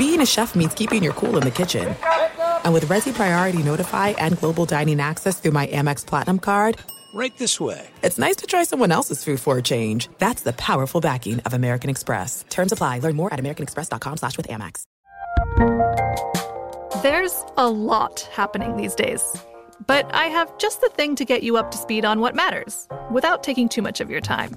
being a chef means keeping your cool in the kitchen. And with Resy Priority Notify and Global Dining Access through my Amex Platinum card, Right this way. it's nice to try someone else's food for a change. That's the powerful backing of American Express. Terms apply. Learn more at americanexpress.com slash with Amex. There's a lot happening these days. But I have just the thing to get you up to speed on what matters without taking too much of your time.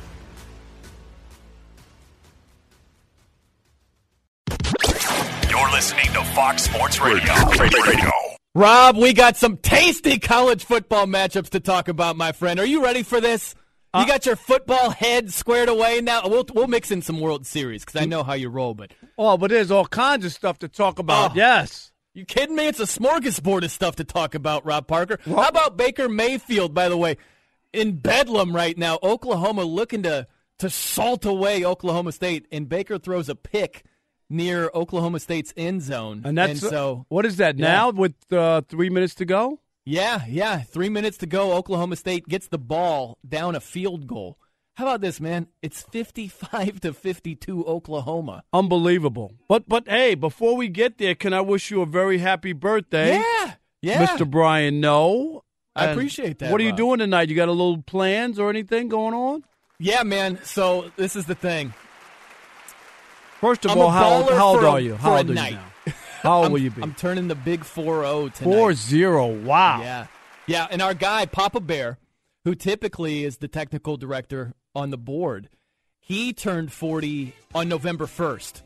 Listening to Fox Sports Radio. Radio. Rob, we got some tasty college football matchups to talk about, my friend. Are you ready for this? You uh, got your football head squared away now. We'll we'll mix in some World Series because I know how you roll. But Oh, but there's all kinds of stuff to talk about. Oh. Yes. you kidding me? It's a smorgasbord of stuff to talk about, Rob Parker. How about Baker Mayfield? By the way, in Bedlam right now, Oklahoma looking to to salt away Oklahoma State, and Baker throws a pick near Oklahoma State's end zone. And that's so what is that Yeah. now with uh, three minutes to go? Yeah, yeah. Three minutes to go. Oklahoma State gets the ball down a field goal. How about this, man? It's fifty-five to fifty-two, Oklahoma. Unbelievable. But but hey, before we get there, can I wish you a very happy birthday, Yeah, yeah. Mr. Brian? No. I And appreciate that, What are you doing tonight? You got a little plans or anything going on? Yeah, man. So this is the thing. First of I'm all, how, how old are you? How old are you now? How old will you be? I'm turning the big four zero tonight. Four zero. Wow. Yeah, yeah. And our guy Papa Bear, who typically is the technical director on the board, he turned forty on November first.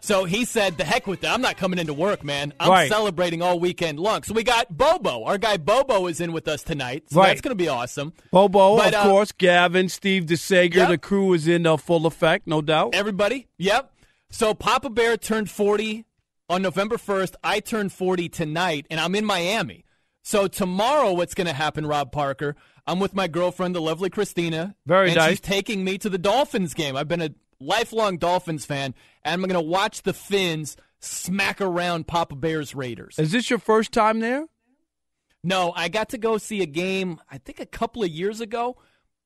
So he said, "The heck with that! I'm not coming into work, man. I'm Right. celebrating all weekend long." So we got Bobo. Our guy Bobo is in with us tonight. So Right. that's going to be awesome. Bobo, But, of uh, course. Gavin, Steve DeSager. Yep. The crew is in uh, full effect, no doubt. Everybody, yep. So Papa Bear turned 40 on November 1st. I turned 40 tonight, and I'm in Miami. So tomorrow, what's going to happen, Rob Parker? I'm with my girlfriend, the lovely Christina. Very and nice. She's taking me to the Dolphins game. I've been a lifelong Dolphins fan, and I'm going to watch the Fins smack around Papa Bear's Raiders. Is this your first time there? No, I got to go see a game, I think a couple of years ago,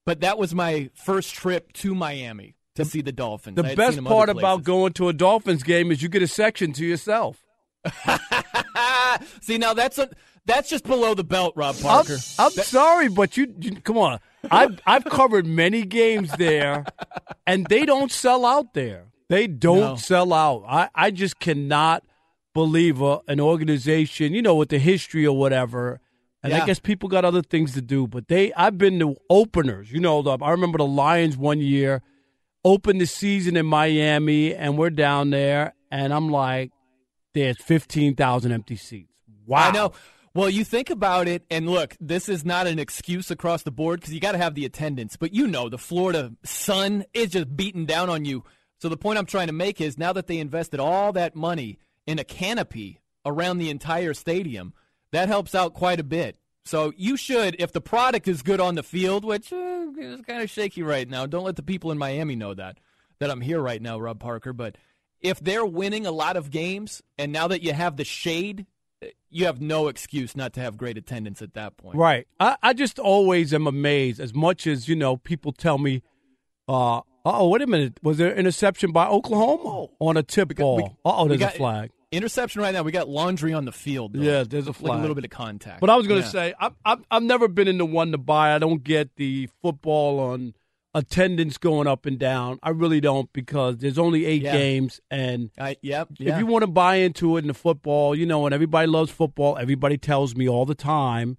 but that was my first trip to Miami to see the Dolphins. The best seen them other part about going to a Dolphins game is you get a section to yourself. See, now that's a that's just below the belt, Rob I'm, Parker. I'm sorry, but you, you come on. I've I've covered many games there, and they don't sell out there. They don't No. sell out. I, I just cannot believe a, an organization, you know, with the history or whatever. And I guess people got other things to do. But they, I've been to openers. You know, the, I remember the Lions one year opened the season in Miami, and we're down there, and I'm like, there's fifteen thousand empty seats. Wow. I know. Well, you think about it, and look, this is not an excuse across the board because you got to have the attendance. But you know, the Florida sun is just beating down on you. So the point I'm trying to make is now that they invested all that money in a canopy around the entire stadium, that helps out quite a bit. So you should, if the product is good on the field, which uh, is kind of shaky right now. Don't let the people in Miami know that that I'm here right now, Rob Parker. But if they're winning a lot of games, and now that you have the shade you have no excuse not to have great attendance at that point. Right. I, I just always am amazed as much as, you know, people tell me, uh, oh, wait a minute. Was there interception by Oklahoma on a tip ball? Uh oh, there's a flag. Interception right now. We got laundry on the field. Though. Yeah, there's a flag. Like a little bit of contact. But I was going to Yeah. say, I've, I've, I've never been in the one to buy. I don't get the football on attendance going up and down. I really don't because there's only eight Yeah. games. And I, yep. if Yeah. you want to buy into it in the football, you know, and everybody loves football, everybody tells me all the time,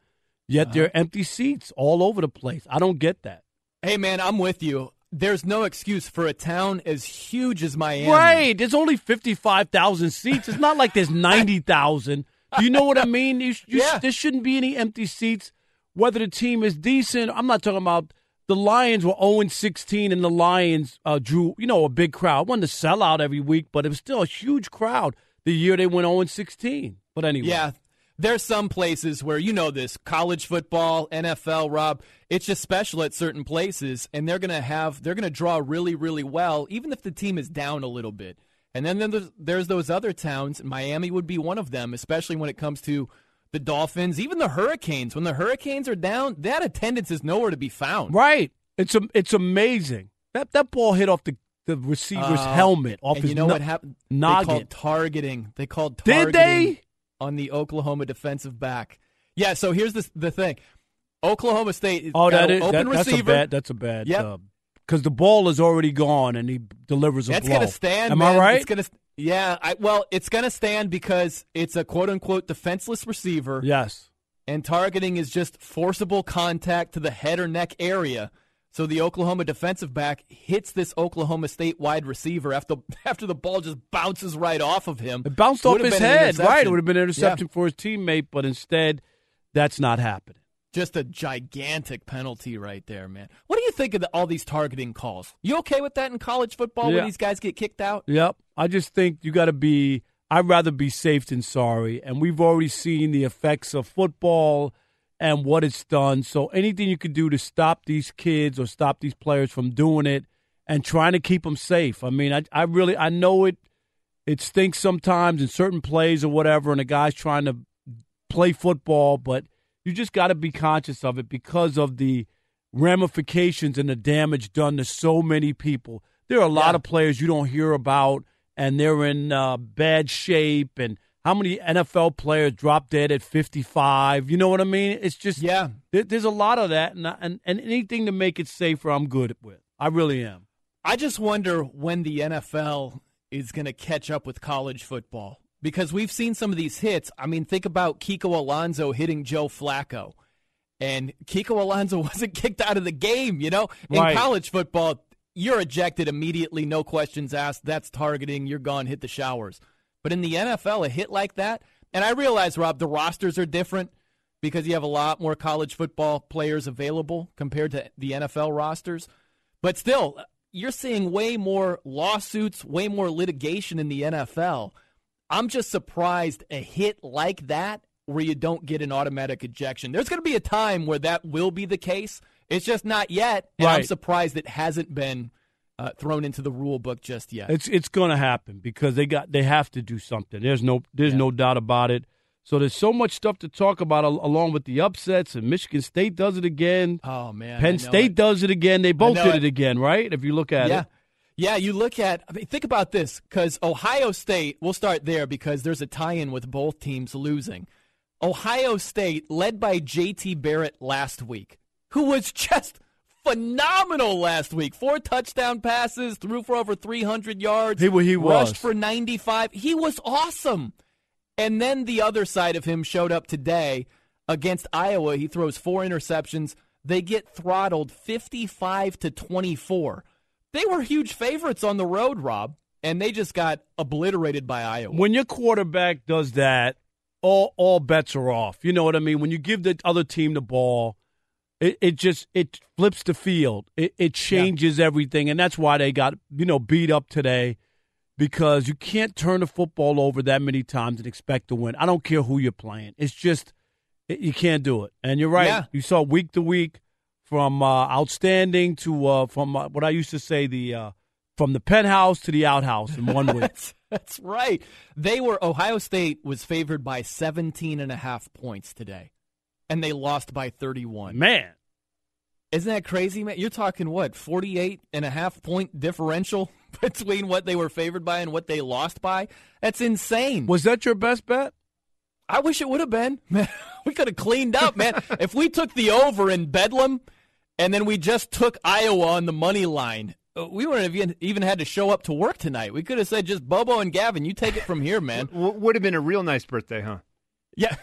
yet there are Uh-huh. empty seats all over the place. I don't get that. hey, man, I'm with you. There's no excuse for a town as huge as Miami. Right. There's only 55,000 seats. It's not like there's 90,000. Do you know what I mean? You, you, Yeah. There shouldn't be any empty seats, whether the team is decent. I'm not talking about the Lions were 0 16, and the Lions uh, drew, you know, a big crowd. It wasn't a sellout every week, but it was still a huge crowd the year they went 0 16. But anyway. Yeah. There's some places where you know this college football, NFL, Rob. It's just special at certain places, and they're gonna have they're gonna draw really, really well, even if the team is down a little bit. And then there's, there's those other towns. Miami would be one of them, especially when it comes to the Dolphins, even the Hurricanes. When the Hurricanes are down, that attendance is nowhere to be found. Right. It's a, it's amazing. That that ball hit off the, the receiver's Uh, helmet, off and his you know no- what happened? They called targeting. They called Did they? On the Oklahoma defensive back. Yeah. So here's the the thing. Oklahoma State. Oh, that is open that, that's a receiver. bad. That's a bad. Yep. Uh, because the ball is already gone and he delivers a That's blow. gonna stand. Am man. I right? It's gonna. Yeah. I, well, it's gonna stand because it's a quote unquote defenseless receiver. yes. and targeting is just forcible contact to the head or neck area. So the Oklahoma defensive back hits this Oklahoma State wide receiver after after the ball just bounces right off of him. It bounced off his head. Right. It would have been an interception Yeah. for his teammate, but instead, that's not happening. Just a gigantic penalty right there, man. What do you think of the, all these targeting calls? You okay with that in college football Yeah. when these guys get kicked out? Yep. I just think you got to be. I'd rather be safe than sorry, and we've already seen the effects of football and what it's done. So anything you could do to stop these kids or stop these players from doing it, and trying to keep them safe. I mean, I, I really, I know it. It stinks sometimes in certain plays or whatever, and a guy's trying to play football, but you just got to be conscious of it because of the ramifications and the damage done to so many people. There are a lot Yeah. of players you don't hear about, and they're in uh, bad shape. And how many NFL players drop dead at 55? You know what I mean? It's just Yeah. there- there's a lot of that, and, I- and and anything to make it safer, I'm good with. I really am. I just wonder when the NFL is going to catch up with college football because we've seen some of these hits. I mean, think about Kiko Alonso hitting Joe Flacco. And Kiko Alonso wasn't kicked out of the game, you know? In Right. college football, you're ejected immediately, no questions asked. That's targeting. You're gone, hit the showers. But in the NFL, a hit like that, and I realize, Rob, the rosters are different because you have a lot more college football players available compared to the NFL rosters. But still, you're seeing way more lawsuits, way more litigation in the NFL. I'm just surprised a hit like that where you don't get an automatic ejection. There's going to be a time where that will be the case. It's just not yet. And I'm surprised it hasn't been uh, thrown into the rule book just yet. It's it's going to happen because they got they have to do something. There's no there's no doubt about it. So there's so much stuff to talk about al- along with the upsets and Michigan State does it again. oh, man. Penn State it. does it again. They both did it. it again, right? If you look at yeah. it. Yeah, you look at, I mean, think about this because Ohio State, we'll start there because there's a tie in with both teams losing. Ohio State, led by JT Barrett last week, who was just phenomenal last week. Four touchdown passes, threw for over 300 yards. He he rushed was. for 95. He was awesome. And then the other side of him showed up today against Iowa. He throws four interceptions. They get throttled 55 to 24. They were huge favorites on the road, Rob, and they just got obliterated by Iowa. When your quarterback does that, all all bets are off. You know what I mean? When you give the other team the ball, it, it just it flips the field. It, it changes yeah. everything, and that's why they got you know beat up today because you can't turn the football over that many times and expect to win. I don't care who you're playing. It's just it, you can't do it. And you're right. Yeah. You saw week to week from uh, outstanding to uh, from uh, what I used to say the uh, from the penthouse to the outhouse in one week. that's, that's right. They were Ohio State was favored by 17 and a half points today and they lost by 31. Man. Isn't that crazy, man? You're talking what, 48 and a half point differential between what they were favored by and what they lost by? That's insane. Was that your best bet? I wish it would have been. Man, we could have cleaned up, man. if we took the over in Bedlam and then we just took Iowa on the money line, uh, we wouldn't have even had to show up to work tonight. We could have said just Bobo and Gavin, you take it from here, man. would have been a real nice birthday, huh? Yeah,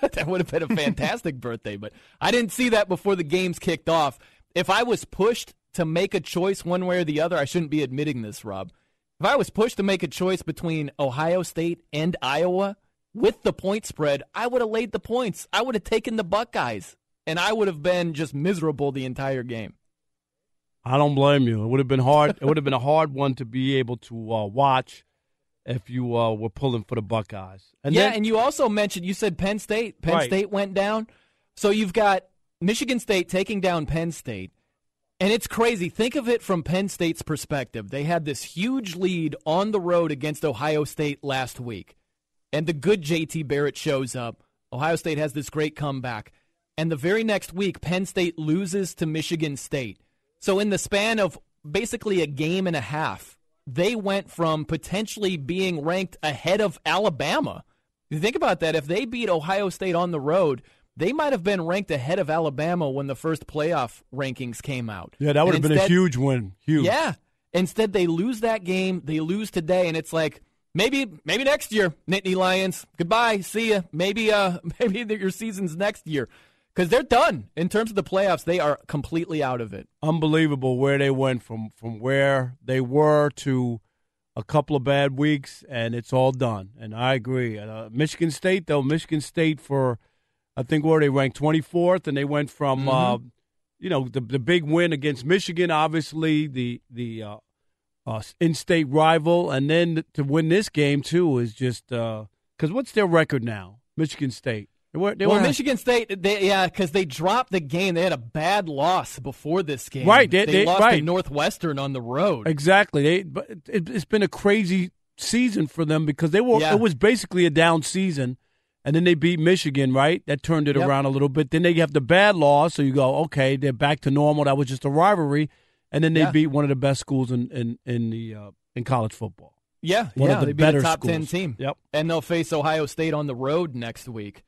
that would have been a fantastic birthday, but I didn't see that before the games kicked off. If I was pushed to make a choice one way or the other, I shouldn't be admitting this, Rob. If I was pushed to make a choice between Ohio State and Iowa with the point spread, I would have laid the points. I would have taken the Buckeyes, and I would have been just miserable the entire game. I don't blame you. It would have been hard. it would have been a hard one to be able to uh, watch if you uh, were pulling for the Buckeyes. And yeah, then, and you also mentioned you said Penn State. Penn right. State went down, so you've got Michigan State taking down Penn State. And it's crazy. Think of it from Penn State's perspective. They had this huge lead on the road against Ohio State last week. And the good JT Barrett shows up. Ohio State has this great comeback. And the very next week, Penn State loses to Michigan State. So, in the span of basically a game and a half, they went from potentially being ranked ahead of Alabama. You think about that. If they beat Ohio State on the road, they might have been ranked ahead of Alabama when the first playoff rankings came out. Yeah, that would and have instead, been a huge win. Huge. Yeah. Instead, they lose that game. They lose today, and it's like maybe maybe next year, Nittany Lions. Goodbye. See ya. Maybe uh maybe your season's next year because they're done in terms of the playoffs. They are completely out of it. Unbelievable where they went from from where they were to a couple of bad weeks, and it's all done. And I agree. Uh, Michigan State, though, Michigan State for I think where they ranked twenty fourth, and they went from mm-hmm. uh, you know the the big win against Michigan, obviously the the uh, uh in state rival, and then to win this game too is just because uh, what's their record now? Michigan State. They were, they well, were, Michigan State, they, yeah, because they dropped the game. They had a bad loss before this game. Right, they, they, lost right. to Northwestern on the road. Exactly. They, but it, has been a crazy season for them because they were. Yeah. It was basically a down season, and then they beat Michigan. Right, that turned it yep. around a little bit. Then they have the bad loss, so you go, okay, they're back to normal. That was just a rivalry, and then they yeah. beat one of the best schools in in in the uh, in college football. Yeah, one yeah, of the they better top schools. ten team. Yep, and they'll face Ohio State on the road next week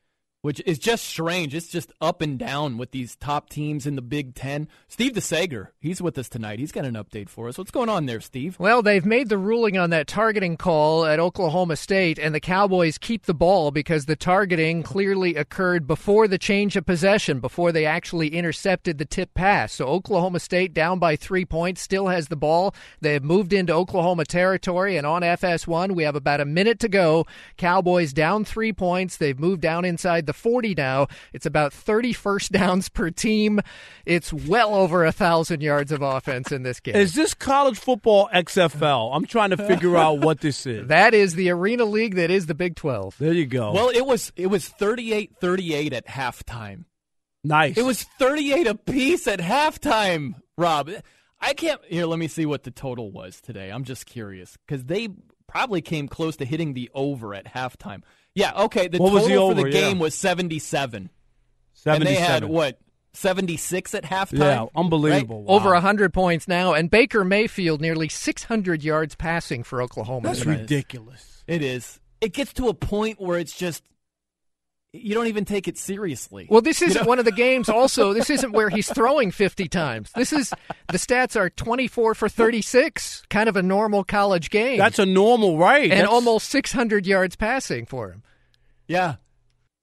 which is just strange. It's just up and down with these top teams in the Big Ten. Steve DeSager, he's with us tonight. He's got an update for us. What's going on there, Steve? Well, they've made the ruling on that targeting call at Oklahoma State, and the Cowboys keep the ball because the targeting clearly occurred before the change of possession, before they actually intercepted the tip pass. So Oklahoma State down by three points, still has the ball. They have moved into Oklahoma territory, and on FS1, we have about a minute to go. Cowboys down three points. They've moved down inside the 40 now. It's about 30 first downs per team. It's well over a thousand yards of offense in this game. Is this college football XFL? I'm trying to figure out what this is. That is the Arena League that is the Big 12. There you go. Well, it was it was 38-38 at halftime. Nice. It was 38 apiece at halftime, Rob. I can't here, let me see what the total was today. I'm just curious cuz they probably came close to hitting the over at halftime. Yeah, okay. The what total the over, for the game yeah. was 77. 77. And they had, what, 76 at halftime? Yeah, unbelievable. Right? Wow. Over 100 points now. And Baker Mayfield nearly 600 yards passing for Oklahoma. That's ridiculous. It is. It gets to a point where it's just you don't even take it seriously. Well, this isn't you know? one of the games. Also, this isn't where he's throwing 50 times. This is the stats are 24 for 36, kind of a normal college game. That's a normal right, and That's... almost 600 yards passing for him. Yeah,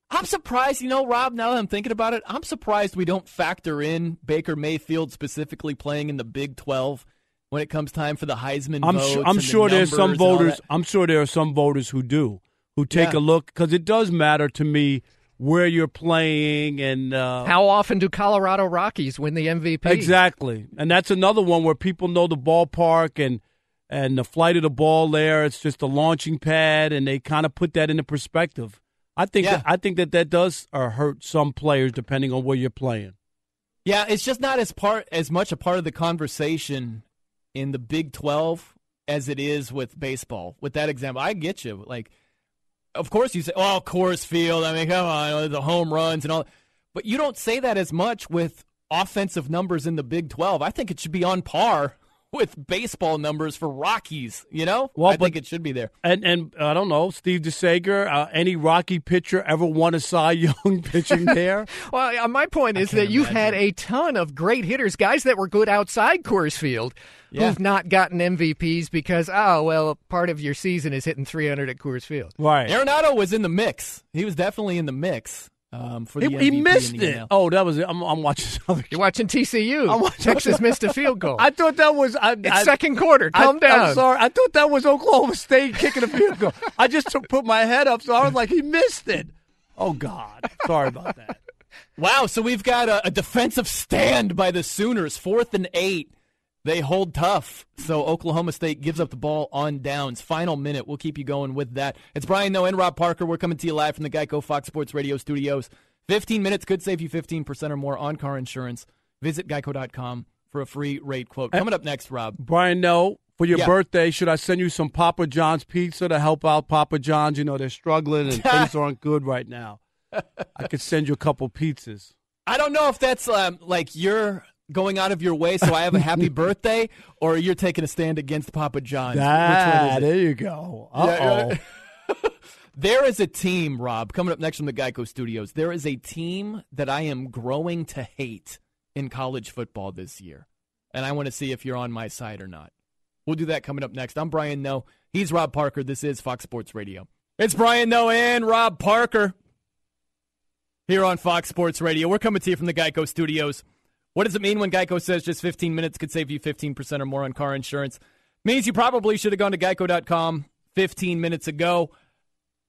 I'm surprised. You know, Rob. Now that I'm thinking about it, I'm surprised we don't factor in Baker Mayfield specifically playing in the Big 12 when it comes time for the Heisman I'm votes. Sure, I'm the sure there's some voters. I'm sure there are some voters who do who take Yeah. a look because it does matter to me where you're playing and uh, How often do Colorado Rockies win the MVP? Exactly, and that's another one where people know the ballpark and and the flight of the ball there. It's just a launching pad, and they kind of put that into perspective. I think Yeah. that, I think that that does uh, hurt some players depending on where you're playing. Yeah, it's just not as part as much a part of the conversation in the Big 12 as it is with baseball. With that example, I get you. Like of course you say, "Oh, Coors Field." I mean, come on, the home runs and all. But you don't say that as much with offensive numbers in the Big 12. I think it should be on par with baseball numbers for Rockies, you know? Well, I but- think it should be there. And and I don't know, Steve DeSager, uh, any Rocky pitcher ever won a Cy Young pitching there? Well, uh, my point is that you've had a ton of great hitters, guys that were good outside Coors Field, Yeah. who've not gotten MVPs because, oh, well, part of your season is hitting 300 at Coors Field. right. Arenado was in the mix. He was definitely in the mix um, for the He, MVP he missed in the it. NL. Oh, that was it. I'm, I'm watching something. You're watching TCU. I'm watching- Texas missed a field goal. I thought that was. I, it's I, second quarter. Calm I, down. I'm sorry. I thought that was Oklahoma State kicking a field goal. I just took, put my head up, so I was like, he missed it. Oh God, sorry about that. Wow, so we've got a, a defensive stand by the Sooners, fourth and eight. They hold tough. So Oklahoma State gives up the ball on downs. Final minute. We'll keep you going with that. It's Brian Noe and Rob Parker. We're coming to you live from the Geico Fox Sports Radio studios. 15 minutes could save you 15% or more on car insurance. Visit geico.com for a free rate quote. Coming up next, Rob. Brian, no. For your Yeah. birthday, should I send you some Papa John's pizza to help out Papa John's? You know they're struggling and things aren't good right now. I could send you a couple pizzas. I don't know if that's um, like you're going out of your way so I have a happy birthday or you're taking a stand against Papa John's. Ah, there you go. Uh oh. There is a team, Rob, coming up next from the Geico Studios. There is a team that I am growing to hate in college football this year. And I want to see if you're on my side or not. We'll do that coming up next. I'm Brian Noe. He's Rob Parker. This is Fox Sports Radio. It's Brian Noe and Rob Parker here on Fox Sports Radio. We're coming to you from the Geico Studios. What does it mean when Geico says just 15 minutes could save you 15% or more on car insurance? Means you probably should have gone to geico.com 15 minutes ago.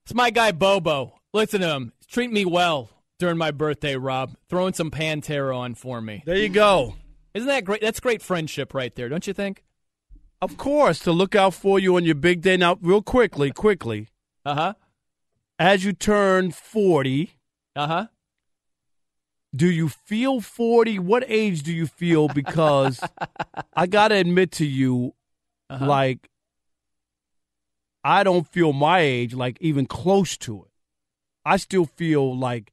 It's my guy Bobo. Listen to him. Treat me well during my birthday, Rob. Throwing some Pantera on for me. There you go. Isn't that great? That's great friendship right there, don't you think? Of course, to look out for you on your big day. Now, real quickly, quickly, Uh huh. as you turn 40, Uh huh. Do you feel 40? What age do you feel? Because I got to admit to you, Uh-huh. like, I don't feel my age, like, even close to it. I still feel like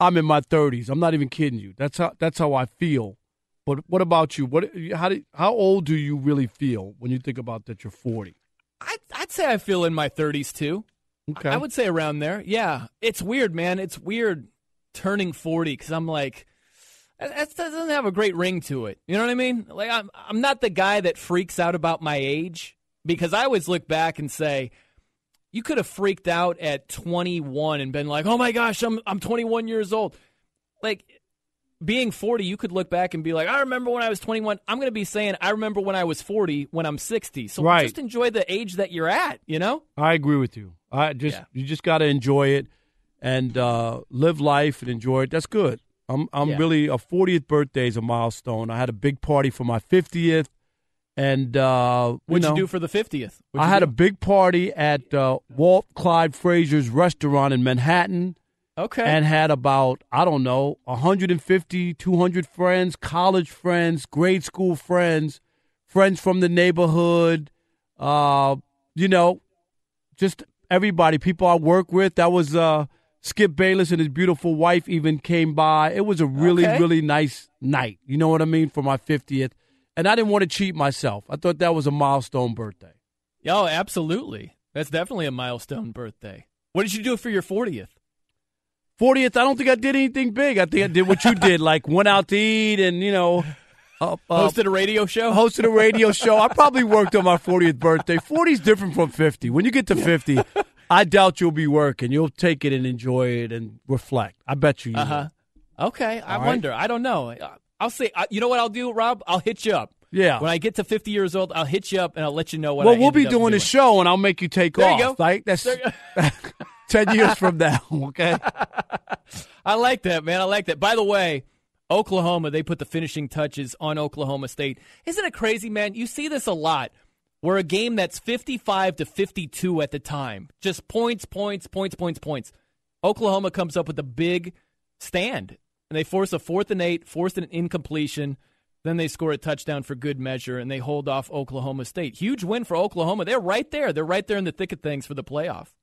I'm in my 30s. I'm not even kidding you. That's how that's how I feel. But what about you? What how do, how old do you really feel when you think about that you're 40? I'd, I'd say I feel in my 30s too. Okay. I would say around there. Yeah. It's weird, man. It's weird turning 40 because I'm like, that doesn't have a great ring to it. You know what I mean? Like, I'm, I'm not the guy that freaks out about my age because I always look back and say, you could have freaked out at 21 and been like, oh my gosh, I'm, I'm 21 years old. Like, being 40, you could look back and be like, I remember when I was 21. I'm going to be saying, I remember when I was 40 when I'm 60. So Right. just enjoy the age that you're at, you know? I agree with you. I just Yeah. you just got to enjoy it and uh, live life and enjoy it. That's good. I'm I'm Yeah. really a 40th birthday is a milestone. I had a big party for my 50th, and uh, What'd you, know, do for the 50th? What'd I had do? a big party at uh, Walt Clyde Frazier's restaurant in Manhattan. Okay. and had about I don't know 150 200 friends college friends grade school friends friends from the neighborhood uh you know just everybody people I work with that was uh Skip Bayless and his beautiful wife even came by it was a really Okay. really nice night you know what I mean for my 50th and I didn't want to cheat myself I thought that was a milestone birthday Oh, absolutely. That's definitely a milestone birthday. What did you do for your 40th? 40th, I don't think I did anything big. I think I did what you did, like went out to eat and, you know, uh, uh, Hosted a radio show? hosted a radio show. I probably worked on my 40th birthday. 40 is different from 50. When you get to 50, I doubt you'll be working. You'll take it and enjoy it and reflect. I bet you. you Uh huh. Okay. I All right. wonder. I don't know. I'll say, you know what I'll do, Rob? I'll hit you up. Yeah. When I get to 50 years old, I'll hit you up and I'll let you know what. well, I we'll be up doing a show, and I'll make you take There you off. go. Right? That's There- ten years from now. Okay. I like that, man. I like that. By the way, Oklahoma, they put the finishing touches on Oklahoma State. Isn't it crazy, man? You see this a lot. Where a game that's 55 to 52 at the time, just points, points, points, points, points. Oklahoma comes up with a big stand, and they force a fourth and eight, force an incompletion. Then they score a touchdown for good measure, and they hold off Oklahoma State. Huge win for Oklahoma. They're right there. They're right there in the thick of things for the playoff.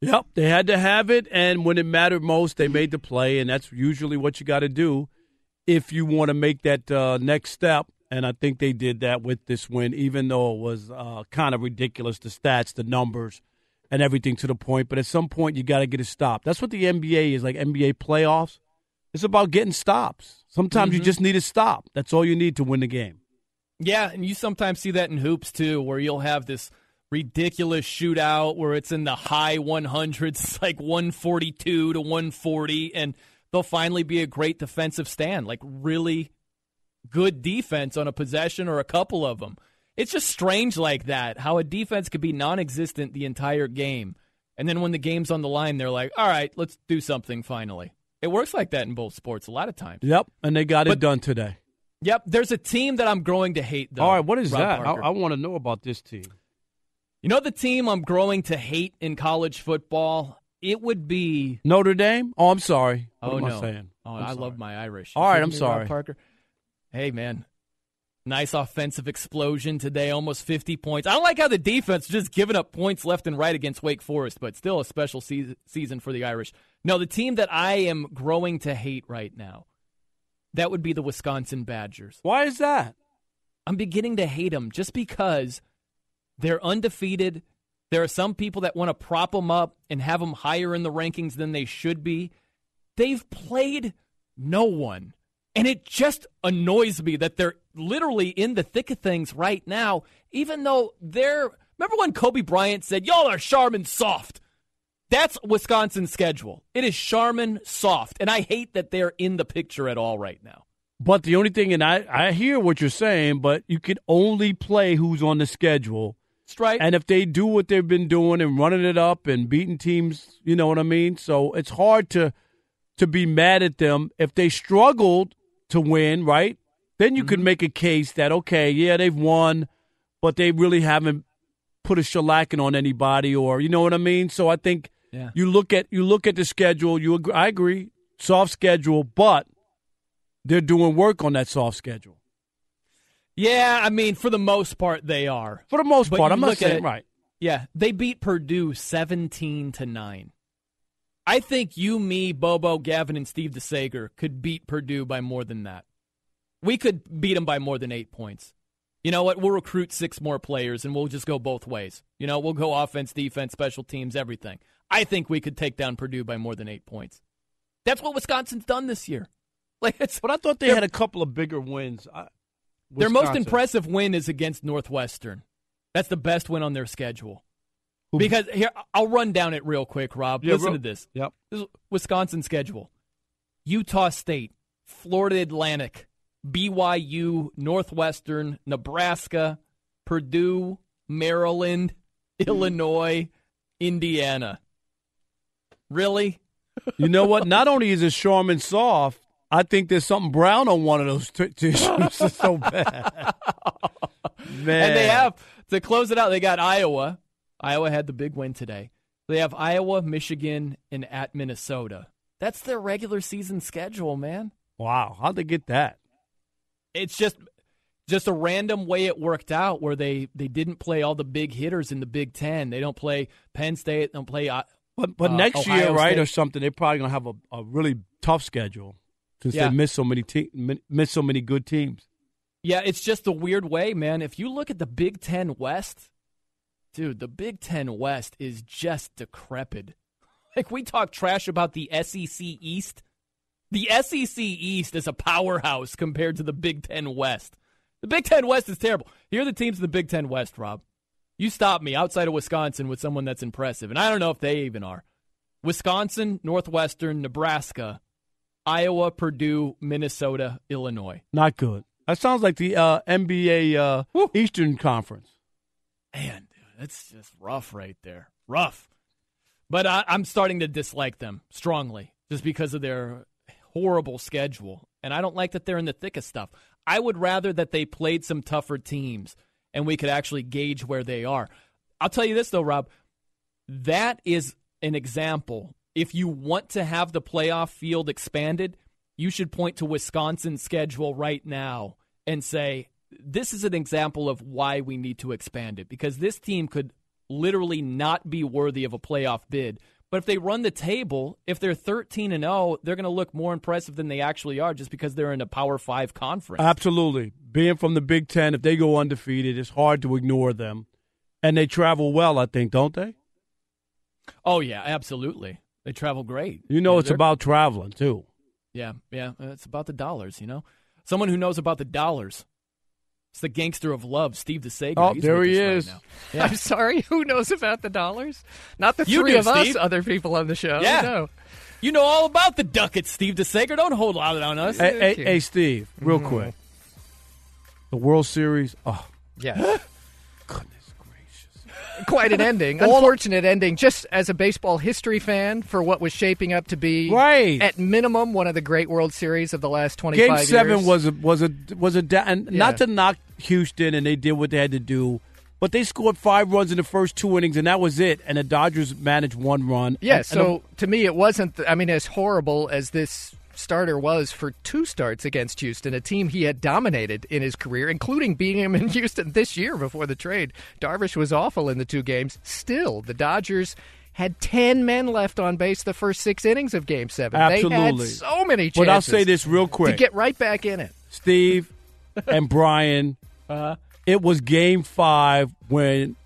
Yep, they had to have it, and when it mattered most, they made the play, and that's usually what you got to do if you want to make that uh, next step. And I think they did that with this win, even though it was uh, kind of ridiculous the stats, the numbers, and everything to the point. But at some point, you got to get a stop. That's what the NBA is like NBA playoffs. It's about getting stops. Sometimes you Mhm. just need a stop. That's all you need to win the game. Yeah, and you sometimes see that in hoops too, where you'll have this ridiculous shootout where it's in the high 100s, like 142 to 140, and there'll finally be a great defensive stand, like really good defense on a possession or a couple of them. It's just strange like that, how a defense could be non existent the entire game. And then when the game's on the line, they're like, all right, let's do something finally. It works like that in both sports a lot of times. Yep, and they got it done today. Yep, there's a team that I'm growing to hate, though. All right, what is Rob that? I, Parker. I want to know about this team. You know the team I'm growing to hate in college football? It would be. Notre Dame? Oh, I'm sorry. What oh no! I? Oh, I'm I sorry. love my Irish. All right, I'm sorry. Rob Parker. Hey man, nice offensive explosion today, almost 50 points. I don't like how the defense just giving up points left and right against Wake Forest, but still a special season for the Irish. No, the team that I am growing to hate right now, that would be the Wisconsin Badgers. Why is that? I'm beginning to hate them just because they're undefeated. There are some people that want to prop them up and have them higher in the rankings than they should be. They've played no one. And it just annoys me that they're literally in the thick of things right now, even though they're. Remember when Kobe Bryant said, Y'all are Charmin soft? That's Wisconsin's schedule. It is Charmin soft. And I hate that they're in the picture at all right now. But the only thing, and I, I hear what you're saying, but you can only play who's on the schedule. That's right. And if they do what they've been doing and running it up and beating teams, you know what I mean? So it's hard to to be mad at them. If they struggled to win, right? Then you could mm-hmm. make a case that, okay, yeah, they've won, but they really haven't put a shellacking on anybody or you know what I mean? So I think Yeah. you look at you look at the schedule, you agree, I agree, soft schedule, but they're doing work on that soft schedule. Yeah, I mean, for the most part, they are. For the most But part, I'm not saying it- right. Yeah, they beat Purdue 17 to 9. I think you, me, Bobo, Gavin, and Steve DeSager could beat Purdue by more than that. We could beat them by more than eight points. You know what? We'll recruit six more players and we'll just go both ways. You know, we'll go offense, defense, special teams, everything. I think we could take down Purdue by more than eight points. That's what Wisconsin's done this year. Like it's, But I thought they had a couple of bigger wins. I, their most impressive win is against Northwestern. That's the best win on their schedule. Who- Because here, I'll run down it real quick, Rob. Yeah, Listen bro. to this. Yep. This is Wisconsin schedule: Utah State, Florida Atlantic, BYU, Northwestern, Nebraska, Purdue, Maryland, Illinois, Indiana. Really? You know what? Not only is it Charmin soft, I think there's something brown on one of those t- tissues. it's so bad. Man. And they have to close it out. They got Iowa. Iowa had the big win today. They have Iowa, Michigan, and at Minnesota. That's their regular season schedule, man. Wow. How'd they get that? It's just just a random way it worked out where they they didn't play all the big hitters in the Big Ten. They don't play Penn State. They don't play. uh, But but uh, next year, Ohio right, State. or something, they're probably gonna have a, a really tough schedule since Yeah. they miss so many te- mi- miss so many good teams. Yeah, it's just a weird way, man. If you look at the Big Ten West, dude, the Big Ten West is just decrepit. Like we talk trash about the SEC East. The SEC East is a powerhouse compared to the Big Ten West. The Big Ten West is terrible. Here are the teams in the Big Ten West, Rob. You stop me outside of Wisconsin with someone that's impressive, and I don't know if they even are. Wisconsin, Northwestern, Nebraska, Iowa, Purdue, Minnesota, Illinois. Not good. That sounds like the uh, NBA uh, Eastern Conference. Man, that's just rough right there. Rough. But I, I'm starting to dislike them strongly just because of their horrible schedule. And I don't like that they're in the thick of stuff. I would rather that they played some tougher teams and we could actually gauge where they are. I'll tell you this, though, Rob. That is an example. If you want to have the playoff field expanded, you should point to Wisconsin's schedule right now and say, this is an example of why we need to expand it because this team could literally not be worthy of a playoff bid. But if they run the table, if they're 13 and 0, they're going to look more impressive than they actually are just because they're in a Power 5 conference. Absolutely. Being from the Big 10, if they go undefeated, it's hard to ignore them. And they travel well, I think, don't they? Oh yeah, absolutely. They travel great. You know Yeah, it's about traveling too. Yeah, yeah. It's about the dollars, you know? Someone who knows about the dollars. It's the gangster of love, Steve DeSager. Oh, He's there he us right is. Yeah. I'm sorry. Who knows about the dollars? Not the You three do, of us, other people on the show. Yeah. No. You know all about the ducats, Steve DeSager. Don't hold out on us. Hey, hey, hey, Steve, real Mm-hmm. quick. The World Series. Oh, Yeah. Quite an ending. Unfortunate ending, just as a baseball history fan, for what was shaping up to be, Right. at minimum, one of the great World Series of the last 25 Game years. seven was a was a was a da- and Yeah. not to knock Houston and they did what they had to do, but they scored five runs in the first two innings and that was it. And the Dodgers managed one run. Yeah, And- and so to me, it wasn't. I mean, as horrible as this starter was for two starts against Houston, a team he had dominated in his career, including beating him in Houston this year before the trade. Darvish was awful in the two games. Still, the Dodgers had 10 men left on base the first six innings of Game 7. They Absolutely. had so many chances But I'll say this real quick. to get right back in it. Steve and Brian. Uh-huh. It was game five when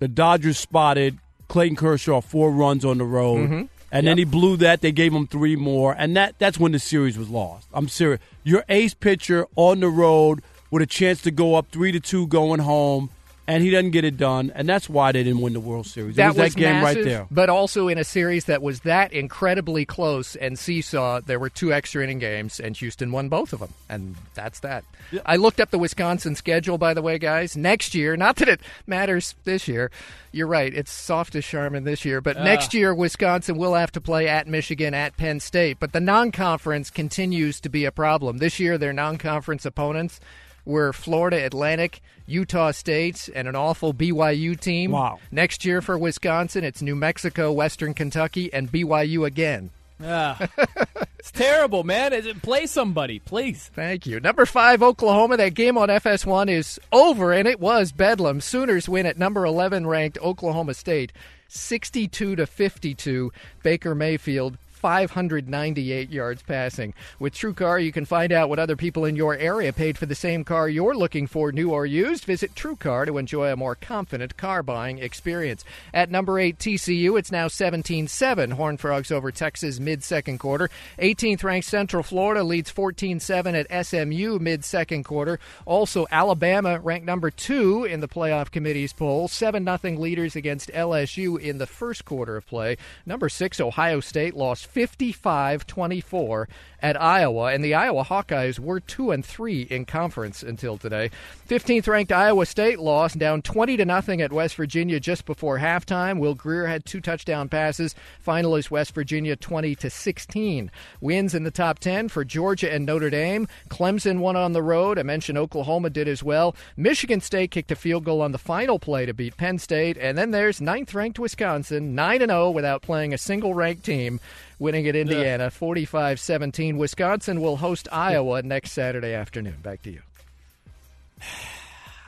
the Dodgers spotted Clayton Kershaw four runs on the road. Mm-hmm. And then he blew that. They gave him three more. And that that's when the series was lost. I'm serious. Your ace pitcher on the road with a chance to go up three to two going home. And he doesn't get it done. And that's why they didn't win the World Series. That it was, that game massive, right there. But also in a series that was that incredibly close and seesaw, there were two extra inning games, and Houston won both of them. And that's that. I looked up the Wisconsin schedule, by the way, guys. Next year, not that it matters this year. You're right. It's soft as Charmin this year. But ah. next year, Wisconsin will have to play at Michigan, at Penn State. But the non conference continues to be a problem. This year, their non conference opponents were Florida Atlantic, Utah State, and an awful BYU team. Wow. Next year for Wisconsin, it's New Mexico, Western Kentucky, and BYU again. Ah. it's terrible, man. It- Play somebody, please. Thank you. Number five, Oklahoma. That game on FS1 is over, and it was Bedlam. Sooners win at number 11 ranked Oklahoma State, 62 to 52. Baker Mayfield. 598 yards passing. With TrueCar, you can find out what other people in your area paid for the same car you're looking for, new or used. Visit TrueCar to enjoy a more confident car buying experience. At number 8, TCU, it's now 17 7. Horned Frogs over Texas mid second quarter. 18th ranked Central Florida leads 14 7 at SMU mid second quarter. Also, Alabama ranked number 2 in the playoff committee's poll. 7 0 leaders against LSU in the first quarter of play. Number 6, Ohio State lost 55 24 at Iowa, and the Iowa Hawkeyes were 2 and 3 in conference until today. 15th ranked Iowa State lost down 20 to nothing at West Virginia just before halftime. Will Grier had two touchdown passes. Final is West Virginia 20 to 16. Wins in the top 10 for Georgia and Notre Dame. Clemson won on the road. I mentioned Oklahoma did as well. Michigan State kicked a field goal on the final play to beat Penn State, and then there's ninth ranked Wisconsin, 9 and 0 without playing a single ranked team winning at Indiana 45 17. Wisconsin will host Iowa next Saturday afternoon. Back to you.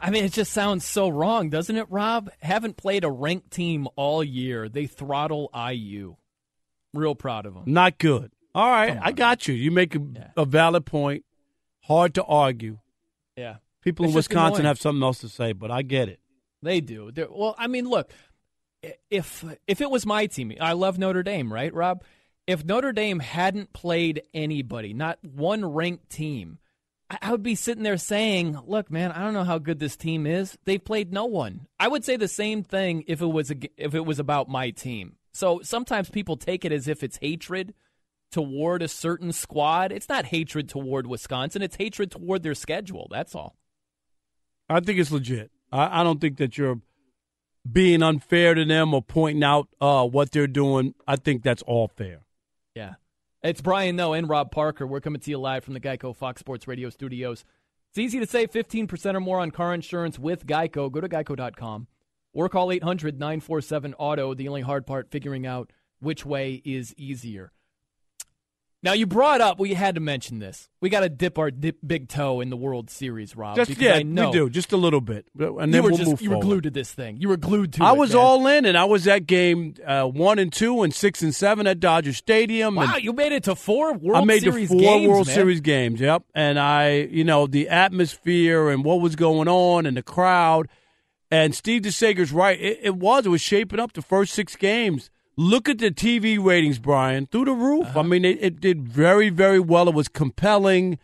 I mean, it just sounds so wrong, doesn't it, Rob? Haven't played a ranked team all year. They throttle IU. Real proud of them. Not good. All right, I got you. You make a, a valid point. Hard to argue. Yeah. People It's in Wisconsin annoying. have something else to say, but I get it. They do. They're, well, I mean, look, if if it was my team, I love Notre Dame, right, Rob? If Notre Dame hadn't played anybody, not one ranked team, I, would be sitting there saying, "Look, man, I don't know how good this team is. They've played no one." I would say the same thing if it was a, if it was about my team. So sometimes people take it as if it's hatred toward a certain squad. It's not hatred toward Wisconsin, it's hatred toward their schedule. That's all. I think it's legit. I, I don't think that you're being unfair to them or pointing out uh, what they're doing. I think that's all fair. Yeah. It's Brian, though, and Rob Parker. We're coming to you live from the Geico Fox Sports Radio studios. It's easy to save 15% or more on car insurance with Geico. Go to geico.com or call 800 947 Auto. The only hard part, figuring out which way is easier. Now you brought up we had to mention this. We got to dip our dip big toe in the World Series, Rob. Just yeah, I know we do just a little bit, and then you were we'll just move you were glued to this thing. You were glued to. I it, was man. all in, and I was at game uh, one and two, and six and seven at Dodger Stadium. Wow, you made it to four World I made Series the four games, World man. Series games. Yep, and I, you know, the atmosphere and what was going on, and the crowd. And Steve DeSager's right. It, it was. It was shaping up the first six games. Look at the TV ratings, Brian, through the roof. Uh-huh. I mean, it, it did very, very well. It was compelling.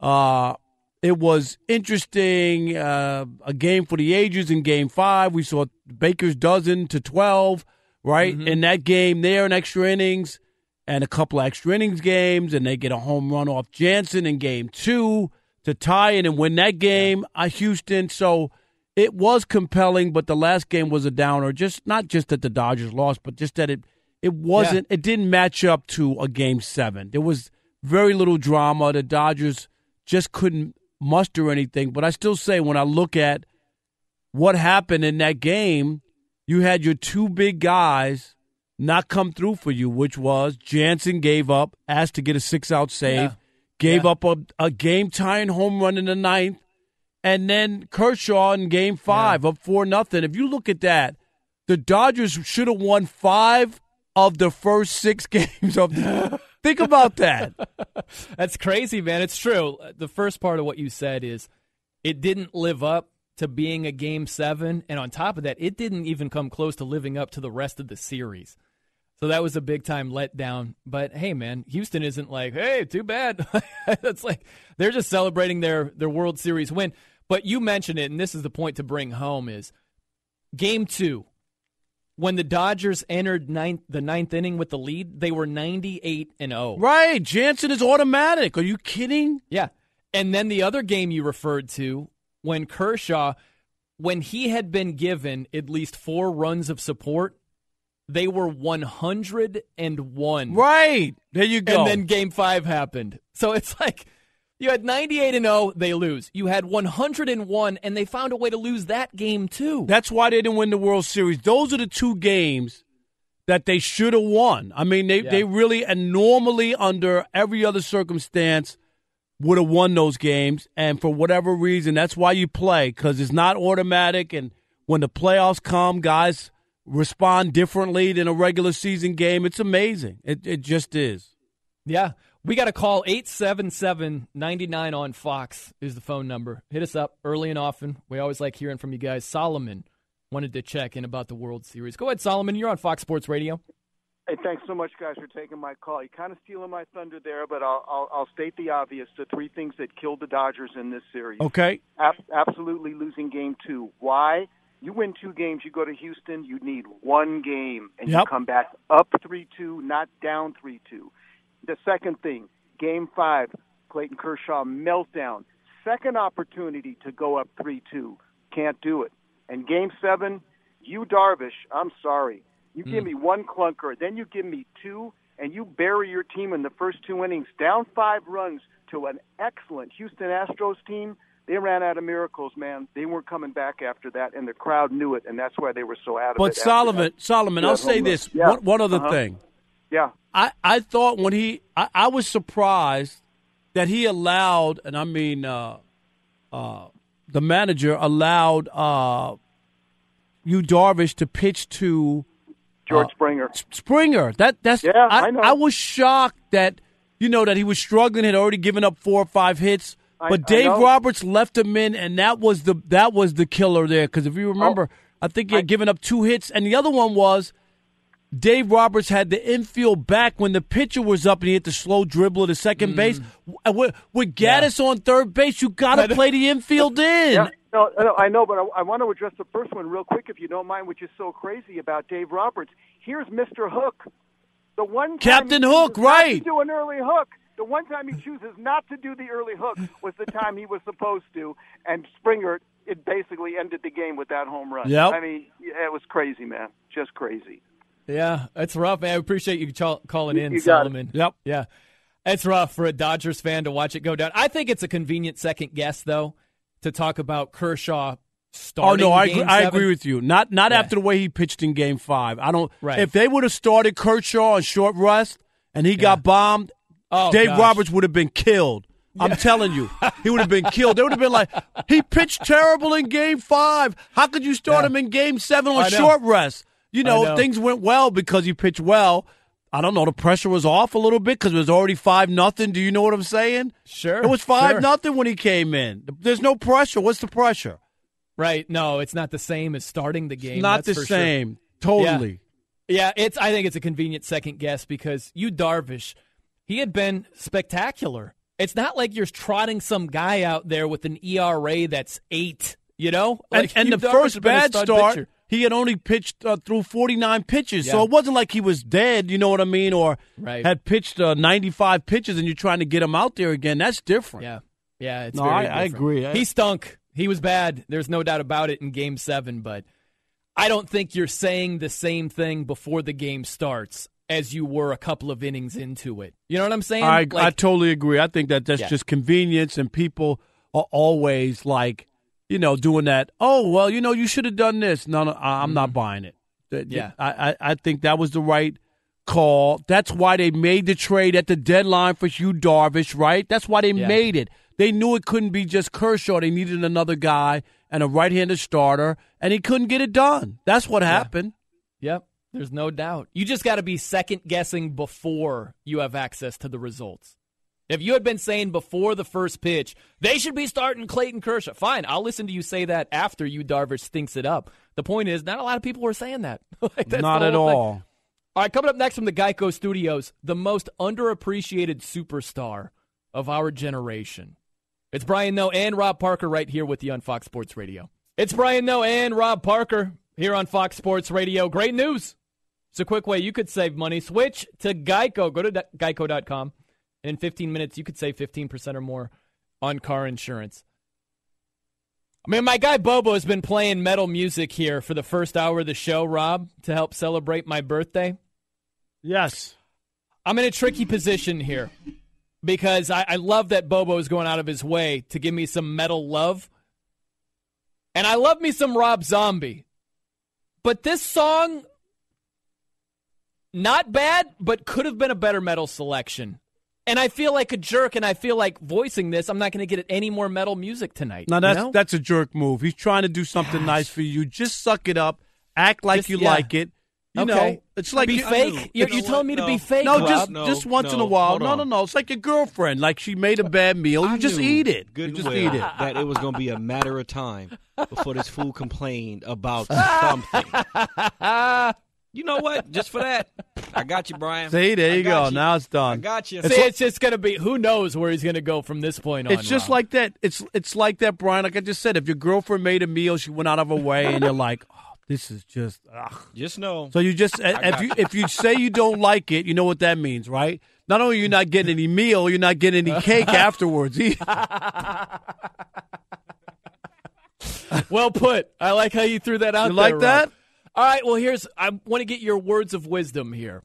Uh, it was interesting. Uh, a game for the ages in Game Five. We saw Baker's dozen to twelve, right? Mm-hmm. In that game, there in extra innings, and a couple of extra innings games, and they get a home run off Jansen in Game Two to tie it and win that game. Uh, Houston. So it was compelling, but the last game was a downer. Just not just that the Dodgers lost, but just that it it wasn't. It didn't match up to a game seven. There was very little drama. The Dodgers just couldn't muster anything. But I still say when I look at what happened in that game, you had your two big guys not come through for you, which was Jansen gave up, asked to get a six out save, Yeah. gave Yeah. up a, a game tying home run in the ninth, and then Kershaw in game five up four nothing. If you look at that, the Dodgers should have won five of the first six games of the Think about that. That's crazy, man. It's true. The first part of what you said is it didn't live up to being a game seven. And on top of that, it didn't even come close to living up to the rest of the series. So that was a big time letdown. But hey, man, Houston isn't like, hey, too bad. It's like they're just celebrating their, their World Series win. But you mentioned it, and this is the point to bring home is game two. When the Dodgers entered ninth, the ninth inning with the lead, they were 98 and 0. Right. Jansen is automatic. Are you kidding? Yeah. And then the other game you referred to, when Kershaw, when he had been given at least four runs of support, they were 101. Right. There you go. And then game five happened. So it's like you had 98 and 0, they lose. You had 101, and they found a way to lose that game too. That's why they didn't win the World Series. Those are the two games that they should have won. I mean, they, Yeah. they really, and normally under every other circumstance, would have won those games. And for whatever reason, that's why you play, because it's not automatic. And when the playoffs come, guys respond differently than a regular season game. It's amazing. It, it just is. Yeah. We got to call 877 99 on Fox is the phone number. Hit us up early and often. We always like hearing from you guys. Solomon wanted to check in about the World Series. Go ahead, Solomon. You're on Fox Sports Radio. Hey, thanks so much, guys, for taking my call. You're kind of stealing my thunder there, but I'll, I'll, I'll state the obvious: the three things that killed the Dodgers in this series. Okay. Ab- absolutely losing Game Two. Why? You win two games, you go to Houston. You need one game, and you come back up three-two, not down three-two. The second thing, Game Five, Clayton Kershaw meltdown. Second opportunity to go up three-two, can't do it. And Game Seven, Yu Darvish, I'm sorry. You give me one clunker, then you give me two, and you bury your team in the first two innings, down five runs to an excellent Houston Astros team. They ran out of miracles, man. They weren't coming back after that, and the crowd knew it, and that's why they were so out adamant. But after Solomon. Solomon, Yeah, I'll say this. Yeah. One, one other Uh-huh. thing. Yeah. I, I thought when he I, I was surprised that he allowed and I mean uh, uh, the manager allowed uh, Yu Darvish to pitch to George uh, Springer. S- Springer. That that's Yeah, I, I know. I was shocked that you know that he was struggling had already given up four or five hits. I- But Dave. Roberts left him in, and that was the that was the killer there. Because if you remember, I think he had given up two hits, and the other one was Dave Roberts had the infield back when the pitcher was up and he hit the slow dribbler to second mm. base. With, with Gattis on third base, you got to play the infield in. Yeah, no, no, I know, but I, I want to address the first one real quick, if you don't mind, which is so crazy about Dave Roberts. Here's Mr. Hook. The one time Captain Hook, right. Do an early hook. The one time he chooses not to do the early hook was the time he was supposed to, and Springer it basically ended the game with that home run. Yep. I mean, it was crazy, man. Just crazy. Yeah, it's rough, man. I appreciate you ch- calling in, You got it. Solomon. Yep. Yeah. It's rough for a Dodgers fan to watch it go down. I think it's a convenient second guess, though, to talk about Kershaw starting. Oh no, I agree, Game I agree with you. Not not Yeah. after the way he pitched in Game Five. I don't. Right. If they would have started Kershaw on short rest and he got bombed, Oh, Dave gosh. Roberts would have been killed. I'm telling you, he would have been killed. They would have been like, he pitched terrible in Game Five. How could you start him in Game Seven on short rest? You know, know. things went well because he pitched well. I don't know. The pressure was off a little bit because it was already five nothing. Do you know what I'm saying? Sure. It was five sure. nothing when he came in. There's no pressure. What's the pressure? Right. No, it's not the same as starting the game. Not that's the for sure. same. Totally. Yeah, it's. I think it's a convenient second guess because Yu Darvish, he had been spectacular. It's not like you're trotting some guy out there with an ERA that's eight. You know, And, Like, and Yu the Darvish first bad start, pitcher. He had only pitched uh, through 49 pitches. So it wasn't like he was dead, you know what I mean? Or Right. had pitched uh, 95 pitches and you're trying to get him out there again. That's different. Yeah, yeah. It's No, very I- I agree. I- He stunk. He was bad. There's no doubt about it in Game Seven. But I don't think you're saying the same thing before the game starts as you were a couple of innings into it. You know what I'm saying? I, I totally agree. I think that that's Yeah. just convenience, and people are always like, you know, doing that. Oh, well, you know, you should have done this. No, no, I- I'm not buying it. Mm-hmm. Yeah. I, I, I think that was the right call. That's why they made the trade at the deadline for Yu Darvish, right? That's why they Yeah. made it. They knew it couldn't be just Kershaw. They needed another guy and a right-handed starter, and he couldn't get it done. That's what happened. Yep. There's no doubt. You just got to be second guessing before you have access to the results. If you had been saying before the first pitch, they should be starting Clayton Kershaw, fine. I'll listen to you say that after Yu Darvish stinks it up. The point is, not a lot of people were saying that. Like, Not at whole thing. all. All right, coming up next from the Geico Studios, the most underappreciated superstar of our generation. It's Brian Noe and Rob Parker right here with you on Fox Sports Radio. It's Brian Noe and Rob Parker here on Fox Sports Radio. Great news. It's a quick way you could save money. Switch to Geico. Go to geico.com. In 15 minutes, you could save 15% or more on car insurance. I mean, my guy Bobo has been playing metal music here for the first hour of the show, Rob, to help celebrate my birthday. Yes. I'm in a tricky position here because I, I love that Bobo is going out of his way to give me some metal love. And I love me some Rob Zombie. But this song, not bad, but could have been a better metal selection. And I feel like a jerk, and I feel like voicing this, I'm not going to get any more metal music tonight. Now you that's know? that's a jerk move. He's trying to do something nice for you. Just suck it up. Act like Just- you yeah. like it. You Okay. know, it's like Be you- fake? You're- you're telling me to be fake, No, Rob? just No, just once in a while. No, no, no. It's like your girlfriend. Like she made a bad meal. You I just knew eat it. Good you just eat it. That it was going to be a matter of time before this fool complained about something. you know what? Just for that, I got you, Brian. See, there you got go. Now it's done. I got you. See, it's just going to be who knows where he's going to go from this point on. It's just Rob. like that. It's it's like that, Brian. Like I just said, if your girlfriend made a meal, she went out of her way, and you're like, oh, this is just. Ugh. Just know. So you just if you if you say you don't like it, you know what that means, right? Not only you're you not getting any meal, you're not getting any cake afterwards. well put. I like how you threw that out You there. like Rob. All right. Well, here's. I want to get your words of wisdom here.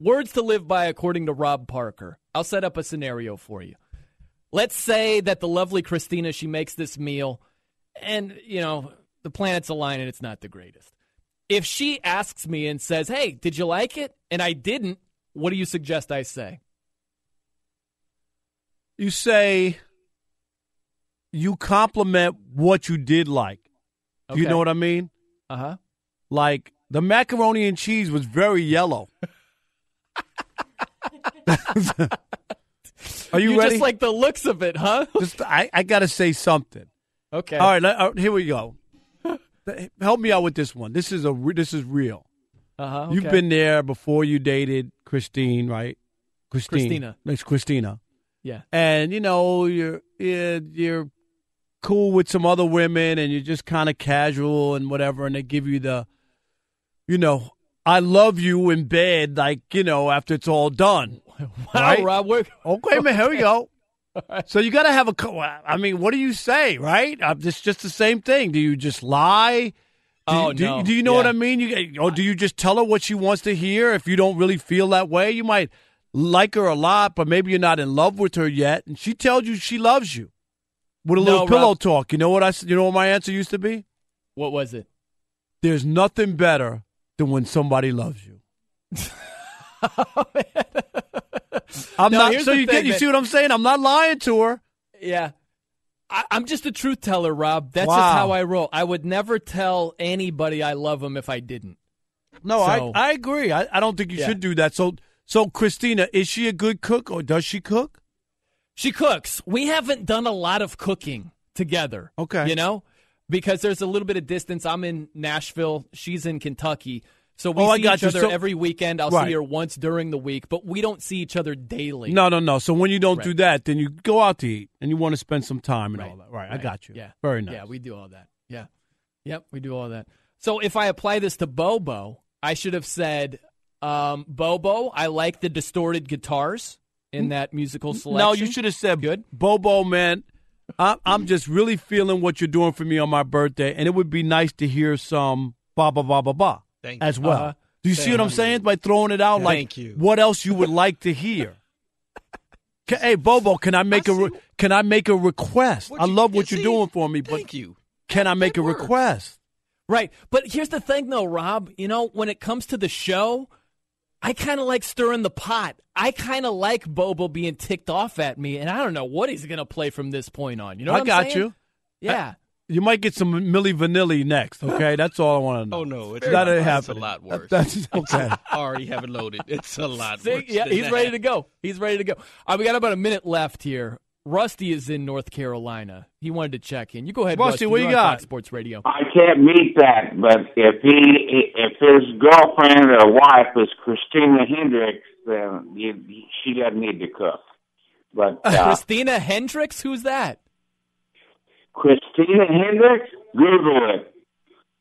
Words to live by, according to Rob Parker. I'll set up a scenario for you. Let's say that the lovely Christina she makes this meal, and you know the planets align and it's not the greatest. If she asks me and says, "Hey, did you like it?" and I didn't, what do you suggest I say? You say you compliment what you did like. Do you know what I mean? Uh huh. Like the macaroni and cheese was very yellow. Are you, ready? just like the looks of it, huh? Just- I, I got to say something. Okay. All right, let- uh, here we go. Help me out with this one. This is a this is real. Uh huh. You've been there before you dated Christine, right? Christine. Christina. It's Christina. Yeah. And you know you're, you're cool with some other women, and you're just kind of casual and whatever, and they give you the, you know, I love you in bed, like, you know, after it's all done. Wow, right? Rob, we're, Okay, man, here we go. So you got to have a. co- I mean, what do you say, right? Uh, It's just the same thing. Do you just lie? Do, Oh, do, no. do you know what I mean? You or do you just tell her what she wants to hear? If you don't really feel that way, you might like her a lot, but maybe you're not in love with her yet, and she tells you she loves you with a No, little pillow Rob. talk. You know what I? You know what my answer used to be? what was it? There's nothing better than when somebody loves you. I'm No, not. So you thing, get. You see what I'm saying? I'm not lying to her. Yeah. I, I'm just a truth teller, Rob. That's Wow. just how I roll. I would never tell anybody I love them if I didn't. No, So- I I agree. I, I don't think you Yeah. should do that. So so Christina, is she a good cook or does she cook? She cooks. We haven't done a lot of cooking together. Okay. You know? Because there's a little bit of distance. I'm in Nashville. She's in Kentucky. So we Oh, see each other So- every weekend. I'll Right. see her once during the week, but we don't see each other daily. No, no, no. So when you don't do that, then you go out to eat and you want to spend some time and Right. all that. Right, I got you. Yeah. Very nice. Yeah, we do all that. Yeah. Yep, we do all that. So if I apply this to Bobo, I should have said, um, Bobo, I like the distorted guitars in that musical selection. No, you should have said Good. Bobo, man. I'm, I'm just really feeling what you're doing for me on my birthday, and it would be nice to hear some ba ba ba ba ba as well. Uh-huh. Do you see what I'm saying by throwing it out? Like, Thank you. what else you would like to hear? Ca- hey, Bobo, can I make a re- can I make a request? What I love what you you're see? doing for me, but Thank you. can I make a work. request? Right. But here's the thing, though, Rob. You know, when it comes to the show, I kind of like stirring the pot. I kind of like Bobo being ticked off at me, and I don't know what he's going to play from this point on. You know I what I'm got saying? you. Yeah. You might get some Milli Vanilli next. Okay, that's all I want to know. Oh no, it's that a, ain't lot- it's a lot worse. That's okay. I already have it loaded. It's a lot See? worse. Yeah, than he's that. ready to go. He's ready to go. All right, we got about a minute left here. Rusty is in North Carolina. He wanted to check in. You go ahead, Rusty, Rusty. what You're you on got? Fox Sports Radio. I can't meet that, but if he, if his girlfriend or wife is Christina Hendricks, then you, she doesn't need to cook. But uh, Christina Hendricks, who's that? Christina Hendricks, Google it.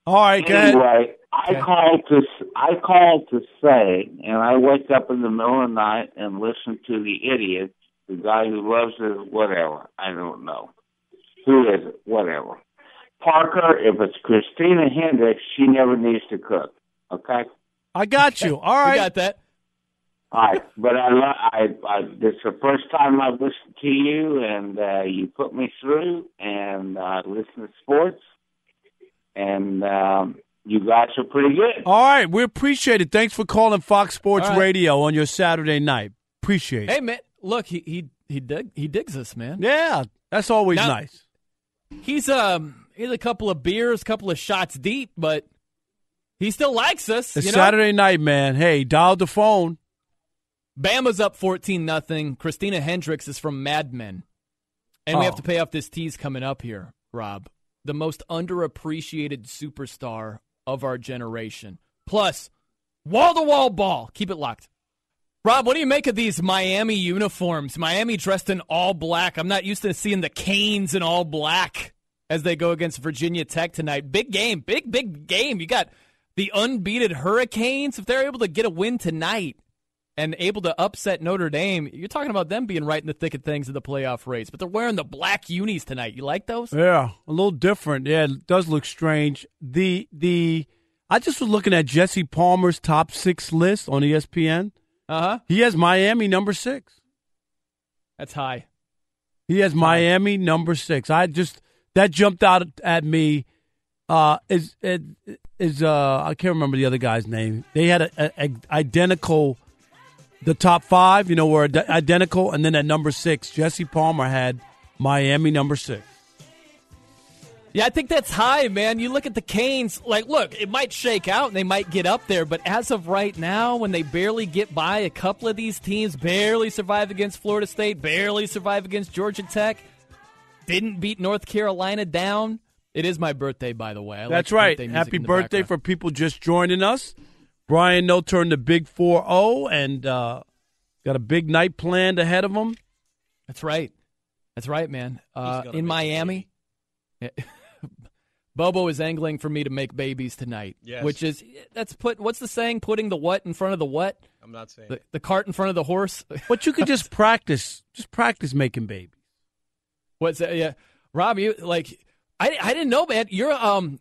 All right, go ahead. Anyway, I Okay. called to I called to say, and I wake up in the middle of the night and listen to the idiot, the guy who loves it, whatever. I don't know who is it, whatever. Parker, if it's Christina Hendricks, she never needs to cook. Okay. I got you. All right. We right. got that. All right, but I, lo- I, I, this is the first time I've listened to you, and uh, you put me through, and uh, listen to sports, and um, you guys are pretty good. All right, we appreciate it. Thanks for calling Fox Sports All right. Radio on your Saturday night. Appreciate it. Hey, man, look, he he he dig he digs us, man. Yeah, that's always Now- nice. He's um he's a couple of beers, couple of shots deep, but he still likes us. It's you know? Saturday night, man. Hey, dial the phone. Bama's up fourteen nothing. Christina Hendricks is from Mad Men, and we have Oh. to pay off this tease coming up here, Rob. The most underappreciated superstar of our generation. Plus, wall to wall ball. Keep it locked. Rob, what do you make of these Miami uniforms? Miami dressed in all black. I'm not used to seeing the Canes in all black as they go against Virginia Tech tonight. Big game, big, big game. You got the unbeaten Hurricanes. If they're able to get a win tonight and able to upset Notre Dame, you're talking about them being right in the thick of things in the playoff race. But they're wearing the black unis tonight. You like those? Yeah, a little different. Yeah, it does look strange. The the I just was looking at Jesse Palmer's top six list on ESPN. Uh huh. He has Miami number six. That's high. He has Miami number six. I just that jumped out at me. Uh, is is is uh I can't remember the other guy's name. They had a, a, a identical. The top five, you know, were ide- identical, and then at number six, Jesse Palmer had Miami number six. Yeah, I think that's high, man. You look at the Canes, like, look, it might shake out and they might get up there, but as of right now, when they barely get by a couple of these teams, barely survive against Florida State, barely survive against Georgia Tech, didn't beat North Carolina down. It is my birthday, by the way. I That's the right. birthday Happy birthday background. for people just joining us. Brian Noe turned the big 4 0 and uh, got a big night planned ahead of him. That's right. That's right, man. Uh, in make Miami, Bobo is angling for me to make babies tonight. Yes. Which is that's put what's the saying? Putting the what in front of the what? I'm not saying The, the cart in front of the horse. But you could just practice, just practice making babies. What's that? Yeah, Rob, you like I, I didn't know, man. You're um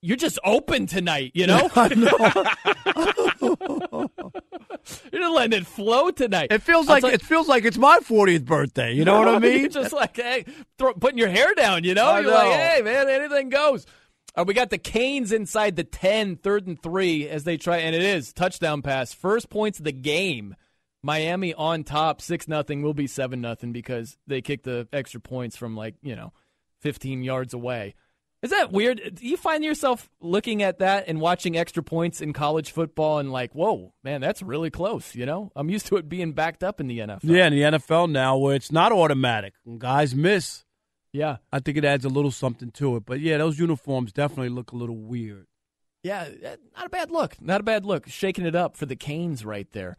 you're just open tonight, you know? you're just letting it flow tonight. It feels I'll like it feels like it's my 40th birthday. You know what I mean? You're just like, hey, throw, putting your hair down, you know? I You're like, hey, man, anything goes. Uh, we got the Canes inside the 10, third and three as they try, and it is touchdown pass. First points of the game. Miami on top, 6 nothing will be 7 nothing because they kicked the extra points from like, you know, 15 yards away. Is that weird? Do you find yourself looking at that and watching extra points in college football and like, whoa, man, that's really close, you know? I'm used to it being backed up in the NFL. Yeah, in the NFL now where it's not automatic. Guys miss, Yeah. I think it adds a little something to it. But yeah, those uniforms definitely look a little weird. Yeah, eh, not a bad look. Not a bad look. Shaking it up for the Canes right there.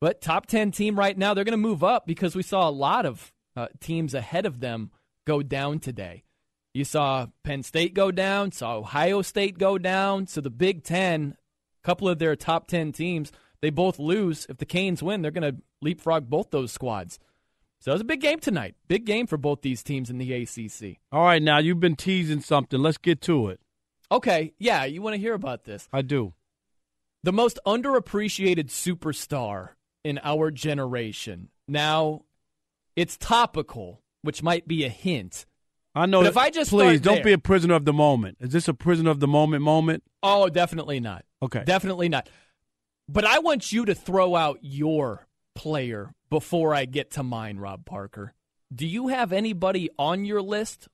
But top 10 team right now, they're going to move up because we saw a lot of uh, teams ahead of them go down today. You saw Penn State go down, saw Ohio State go down. So the Big Ten, a couple of their top 10 teams, they both lose. If the Canes win, they're going to leapfrog both those squads. So it was a big game tonight. Big game for both these teams in the ACC. All right, now you've been teasing something. Let's get to it. Okay, yeah, you want to hear about this. I do. the most underappreciated superstar in our generation. Now, it's topical, which might be a hint. I know. But if I just please don't there- be a prisoner of the moment. Is this a prisoner of the moment moment? Oh, definitely not. Okay. Definitely not. But I want you to throw out your player before I get to mine, Rob Parker. Do you have anybody on your list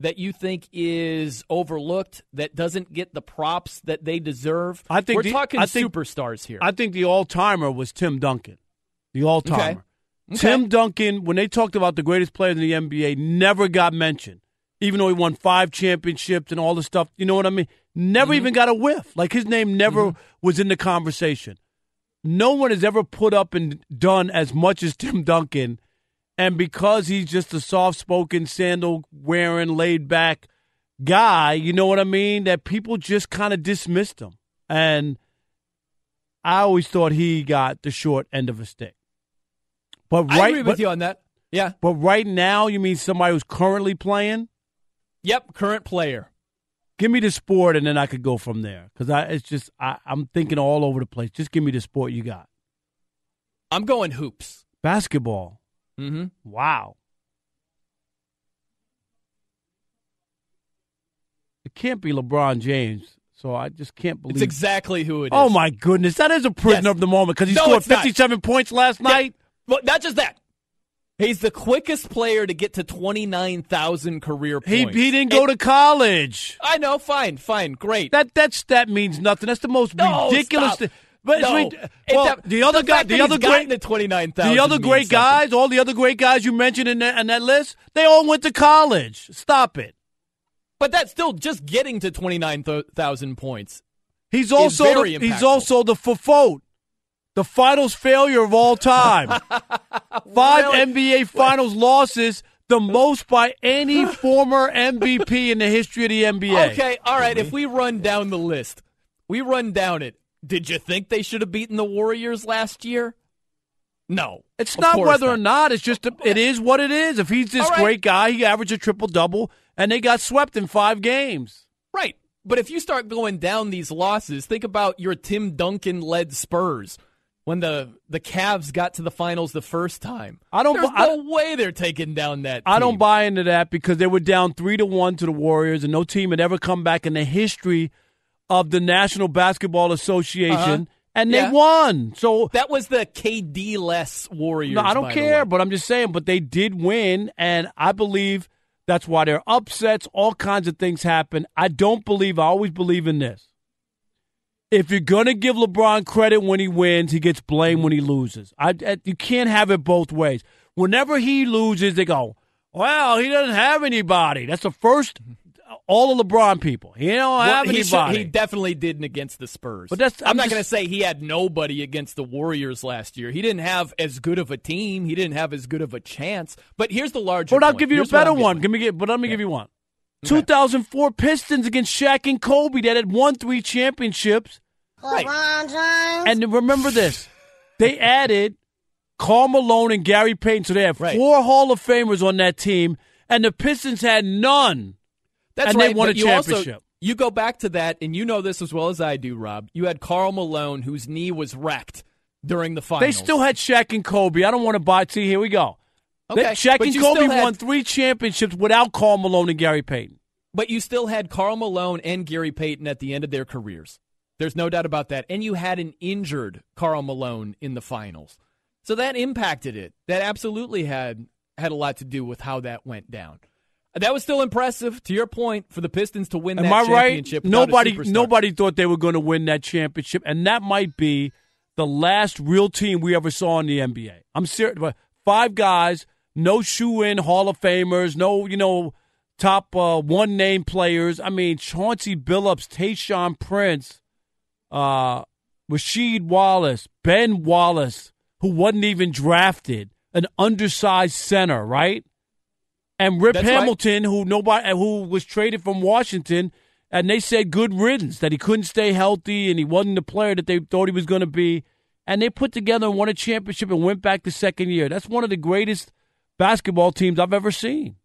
that you think is overlooked, that doesn't get the props that they deserve? I think we're the- talking think- superstars here. I think the all timer was Tim Duncan. The all timer. Okay. Tim Duncan, when they talked about the greatest player in the NBA, never got mentioned. Even though he won five championships and all the stuff, you know what I mean? Never Mm-hmm. even got a whiff. Like his name never was in the conversation. No one has ever put up and done as much as Tim Duncan. And because he's just a soft spoken, sandal wearing, laid back guy, you know what I mean? That people just kind of dismissed him. And I always thought he got the short end of a stick. But I right, agree with but, you on that. Yeah. but right now, you mean somebody who's currently playing? Yep, current player. Give me the sport, and then I could go from there. Because I, it's just I, I'm thinking all over the place. Just give me the sport you got. I'm going hoops. Basketball. Mm-hmm. Wow. It can't be LeBron James. So I just can't believe. It's exactly who it is. oh my goodness, that is a prisoner Yes. of the moment because he No, scored it's not. 57 points last night. Well, not just that. He's the quickest player to get to 29,000 career points. he didn't go And- to college. I know, fine, fine, great. That that stat means nothing. That's the most No, ridiculous. thing. But No. well, that- the other the guy, the other great, to 29,000 the other great something. guys, all the other great guys you mentioned in that, in that list, they all went to college. Stop it. But that's still just getting to 29,000 points. He's also the, he's also the Fofo, the finals failure of all time. Five Really? NBA finals losses, the most by any former MVP in the history of the NBA. Okay, all right, if we run down the list, we run down it. Did you think they should have beaten the Warriors last year? No. It's not course whether or not. It's just a, it is what it is. If he's this All right. great guy, he averaged a triple double, and they got swept in five games. Right. But if you start going down these losses, think about your Tim Duncan led Spurs when the the Cavs got to the finals the first time. I don't There's I- no way they're taking down that. I don't buy into that because they were down three to one to the Warriors, and no team had ever come back in the history of the National Basketball Association, Uh-huh. and they Yeah. won. So That was the KD less Warriors. No, I don't care, but I'm just saying. But they did win, and I believe that's why there are upsets. All kinds of things happen. I don't believe. I always believe in this. If you're gonna give LeBron credit when he wins, he gets blamed when he loses. I, I- you can't have it both ways. Whenever he loses, they go, "Well, he doesn't have anybody." That's the first. All the LeBron people, he don't Well, have he, should- anybody. he definitely didn't against the Spurs. But that's- I'm, I'm not going to say he had nobody against the Warriors last year. He didn't have as good of a team. He didn't have as good of a chance. But here's the larger. but I'll point. give you Here's a better one. Give me, but let me give you one. 2004 Pistons against Shaq and Kobe that had won three championships. LeBron James. And remember this they added Karl Malone and Gary Payton. So they have four Hall of Famers on that team, and the Pistons had none. That's and right. they won a you also- championship. you go back to that, and you know this as well as I do, Rob. You had Karl Malone, whose knee was wrecked during the finals. they still had Shaq and Kobe. I don't want to buy. See, here we go. They- Okay, Shaq but and Kobe had- won three championships without Karl Malone and Gary Payton. But you still had Karl Malone and Gary Payton at the end of their careers. There's no doubt about that. And you had an injured Karl Malone in the finals. So that impacted it. That absolutely had had a lot to do with how that went down. That was still impressive, to your point, for the Pistons to win Am that I right? championship. a Nobody, nobody thought they were going to win that championship, and that might be the last real team we ever saw in the NBA. I'm serious. Five guys, no shoe in Hall of Famers, no you know top uh, one name players. I mean Chauncey Billups, Tayshaun Prince, uh, Rasheed Wallace, Ben Wallace, who wasn't even drafted, an undersized center, right? and Rip That's right. Hamilton, who nobody who was traded from Washington, and they said good riddance that he couldn't stay healthy and he wasn't the player that they thought he was going to be, and they put together and won a championship and went back the second year. That's one of the greatest basketball teams I've ever seen.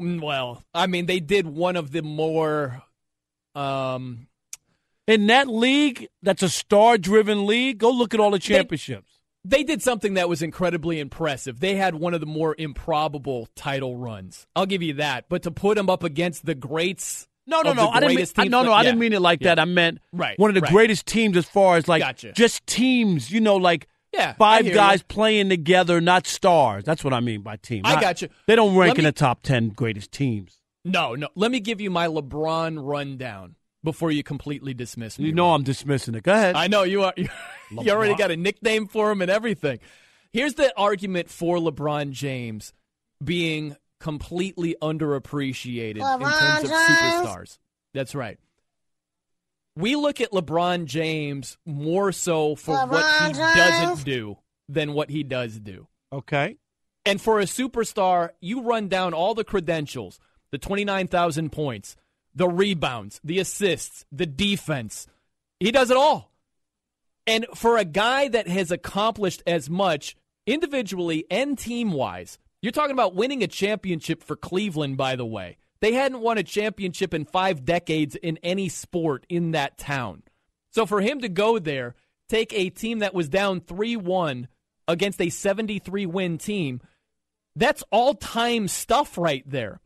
Mm, Well, I mean, they did one of the more. Um, In that league, that's a star-driven league. Go look at all the championships. they did something that was incredibly impressive. They had one of the more improbable title runs. I'll give you that. But to put them up against the greats. No, no, no. I didn't mean, I- no, no. I Yeah. didn't mean it like Yeah. that. I meant Right, one of the right. greatest teams as far as like Gotcha. just teams. You know, like Yeah, five guys you. playing together, not stars. That's what I mean by team. I Not- you. They don't rank Let in the top ten greatest teams. No, no. Let me give you my LeBron rundown before you completely dismiss me. You know I'm dismissing it. Go ahead. I know you are. You already got a nickname for him and everything. Here's the argument for LeBron James being completely underappreciated in LeBron terms of superstars. That's right. We look at LeBron James more so for what he James. doesn't do than what he does do. Okay. And for a superstar, you run down all the credentials the 29,000 points, the rebounds, the assists, the defense. He does it all. And for a guy that has accomplished as much individually and team wise, you're talking about winning a championship for Cleveland, by the way. They hadn't won a championship in five decades in any sport in that town. So for him to go there, take a team that was down 3 1 against a 73 win team, that's all time stuff right there.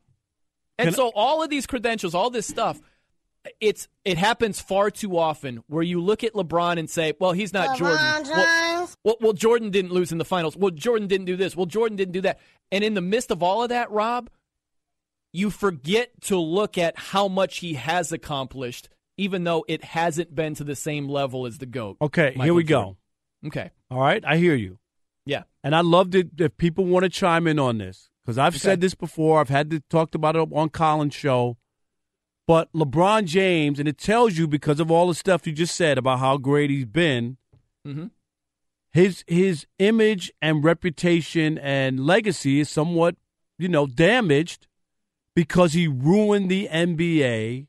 And Can- so all of these credentials, all this stuff, it's it happens far too often where you look at LeBron and say, "Well, he's not Jordan." Well, well, well, Jordan didn't lose in the finals. Well, Jordan didn't do this. Well, Jordan didn't do that. And in the midst of all of that, Rob, you forget to look at how much he has accomplished, even though it hasn't been to the same level as the GOAT. Okay, here we Jordan. go. Okay. All right, I hear you. Yeah. And I love that if people want to chime in on this because I've said this before. I've had to talked about it on Colin's show. But LeBron James, and it tells you because of all the stuff you just said about how great he's been, Mm-hmm. his his image and reputation and legacy is somewhat, you know, damaged because he ruined the NBA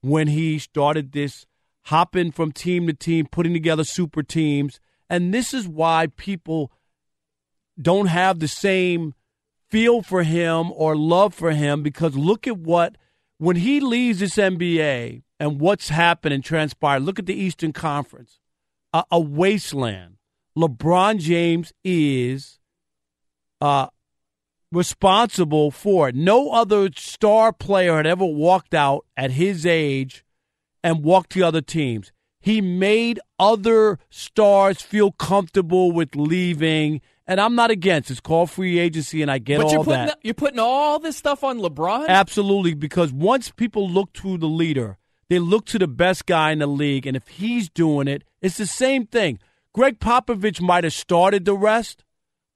when he started this hopping from team to team, putting together super teams. And this is why people don't have the same feel for him or love for him because look at what when he leaves this NBA and what's happened and transpired. Look at the Eastern Conference, a, a wasteland. LeBron James is uh, responsible for it. No other star player had ever walked out at his age and walked to other teams. He made other stars feel comfortable with leaving, and I'm not against. It's called free agency, and I get but all you're putting that. you're putting all this stuff on LeBron. Absolutely, because once people look to the leader, they look to the best guy in the league, and if he's doing it, it's the same thing. Gregg Popovich might have started the rest,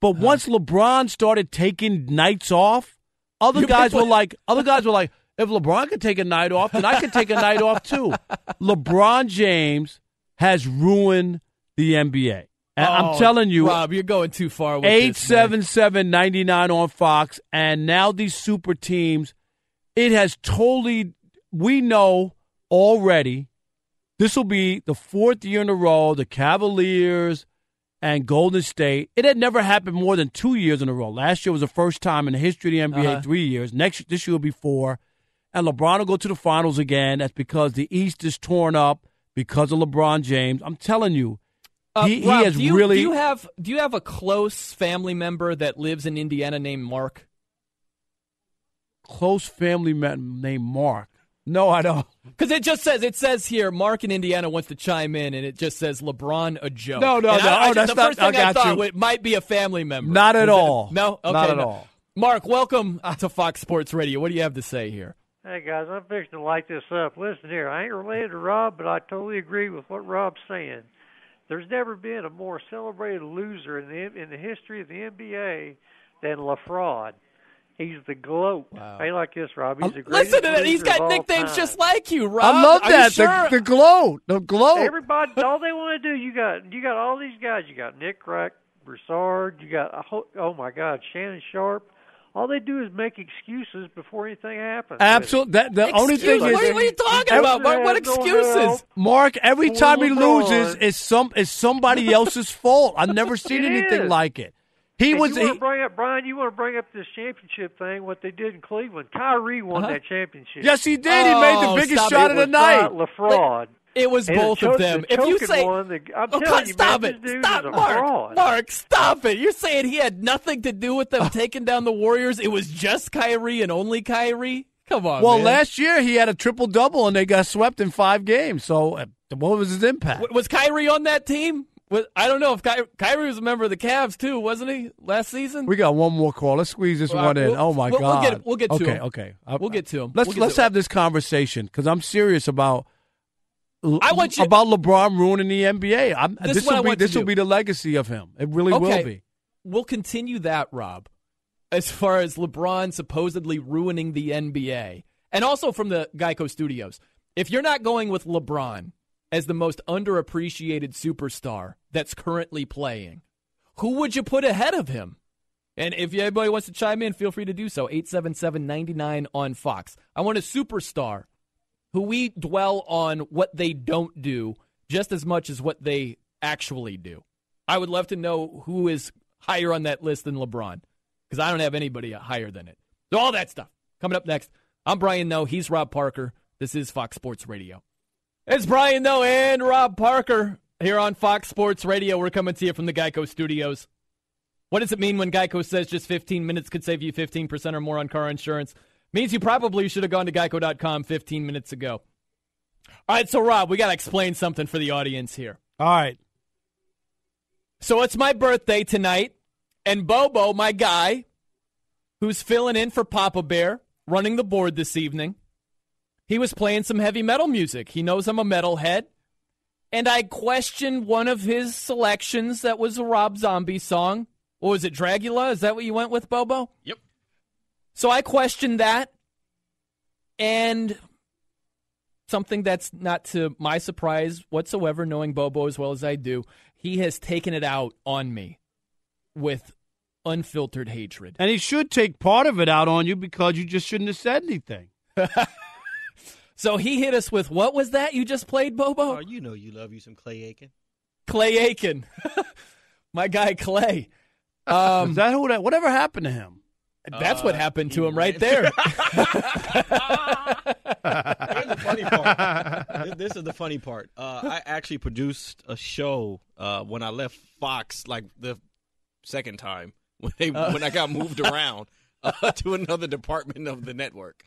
but once LeBron started taking nights off, other guys were like, other guys were like, if LeBron could take a night off, then I could take a night off too. LeBron James has ruined the NBA. And Oh, I'm telling you, Rob, you're going too far. With Eight seven seven ninety nine on Fox, and now these super teams. It has totally. We know already. This will be the fourth year in a row. The Cavaliers and Golden State. It had never happened more than two years in a row. Last year was the first time in the history of the NBA. Uh-huh. Three years. Next this year will be four. And LeBron will go to the finals again. That's because the East is torn up because of LeBron James. I'm telling you, Uh, he, Rob, he has do you, really. Do you have Do you have a close family member that lives in Indiana named Mark? close family man named Mark. No, I don't. Because it just says it says here Mark in Indiana wants to chime in, and it just says LeBron a joke. No, no, And no. I, I Oh, that's the not- first thing I I, thought you. it might be a family member. Not at Is that- all. no, okay, Not at no. all. Mark, welcome to Fox Sports Radio. What do you have to say here? Hey guys, I'm fixing to light this up. Listen here, I ain't related to Rob, but I totally agree with what Rob's saying. There's never been a more celebrated loser in the in the history of the NBA than LaFraud. He's the gloat. Ain't like this, Rob. He's um, the greatest Listen to that. He's got nicknames time. just like you, Rob. I love Are you that. sure? The, the glow. The glow. Everybody, all they want to do, you got you got all these guys. You got Nick Crack, Broussard. You got a whole, oh my God, Shannon Sharpe. All they do is make excuses before anything happens. Absolutely. That, the only thing Excuse- is, what are you're talking about? What- what excuses? Mark, every time he loses, it's some it's somebody else's fault. I've never seen It anything is. like it. He And was. You want he- to bring up Brian? You want to bring up this championship thing? What they did in Cleveland? Kyrie won Uh-huh. that championship. yes, he did. he made the Oh, biggest stop shot it. of the was night. not LaFraud. It was And both choke- of them. the If you say, one, the- I'm Oh, telling you, stop man, it! this dude Stop, is Mark! fraud. Mark, stop it! You're saying he had nothing to do with them taking down the Warriors? It was just Kyrie and only Kyrie. Come on, well, man. last year he had a triple double and they got swept in five games. So, uh, what was his impact? W- was Kyrie on that team? I don't know if Ky- Kyrie was a member of the Cavs too, wasn't he last season? We got one more call. Let's squeeze this Well, one in. we'll- oh my we'll- we'll god! get- we'll get to okay, him. okay. We'll uh, get to him. Let's We'll let's have this conversation because I'm serious about. I want you- about LeBron ruining the NBA. I'm, This is this will be this will be the legacy of him. It really will be. We'll continue that, Rob, as far as LeBron supposedly ruining the NBA. And also from the Geico Studios. If you're not going with LeBron as the most underappreciated superstar that's currently playing, who would you put ahead of him? And if anybody wants to chime in, feel free to do so. 877 99 on Fox. I want a superstar who we dwell on what they don't do just as much as what they actually do. I would love to know who is higher on that list than LeBron because I don't have anybody higher than it. So, all that stuff coming up next. I'm Brian Noe. He's Rob Parker. This is Fox Sports Radio. It's Brian Noe and Rob Parker here on Fox Sports Radio. We're coming to you from the Geico Studios. What does it mean when Geico says just 15 minutes could save you 15% or more on car insurance? Means you probably should have gone to geico.com 15 minutes ago. All right, so Rob, we got to explain something for the audience here. All right. So it's my birthday tonight, and Bobo, my guy, who's filling in for Papa Bear, running the board this evening, he was playing some heavy metal music. He knows I'm a metalhead. And I questioned one of his selections that was a Rob Zombie song. Or was it Dragula? Is that what you went with, Bobo? Yep. So I questioned that. And something that's not to my surprise whatsoever, knowing Bobo as well as I do, he has taken it out on me with unfiltered hatred. And he should take part of it out on you because you just shouldn't have said anything. So he hit us with what was that you just played, Bobo? Oh, you know you love you some Clay Aiken. Clay Aiken. my guy Clay. Um, Is that who that? Whatever happened to him? That's what Uh, happened to he him right went- there. Here's the funny part. This- this is the funny part. Uh, I actually produced a show uh, when I left Fox, like the second time when they Uh. when I got moved around uh, to another department of the network.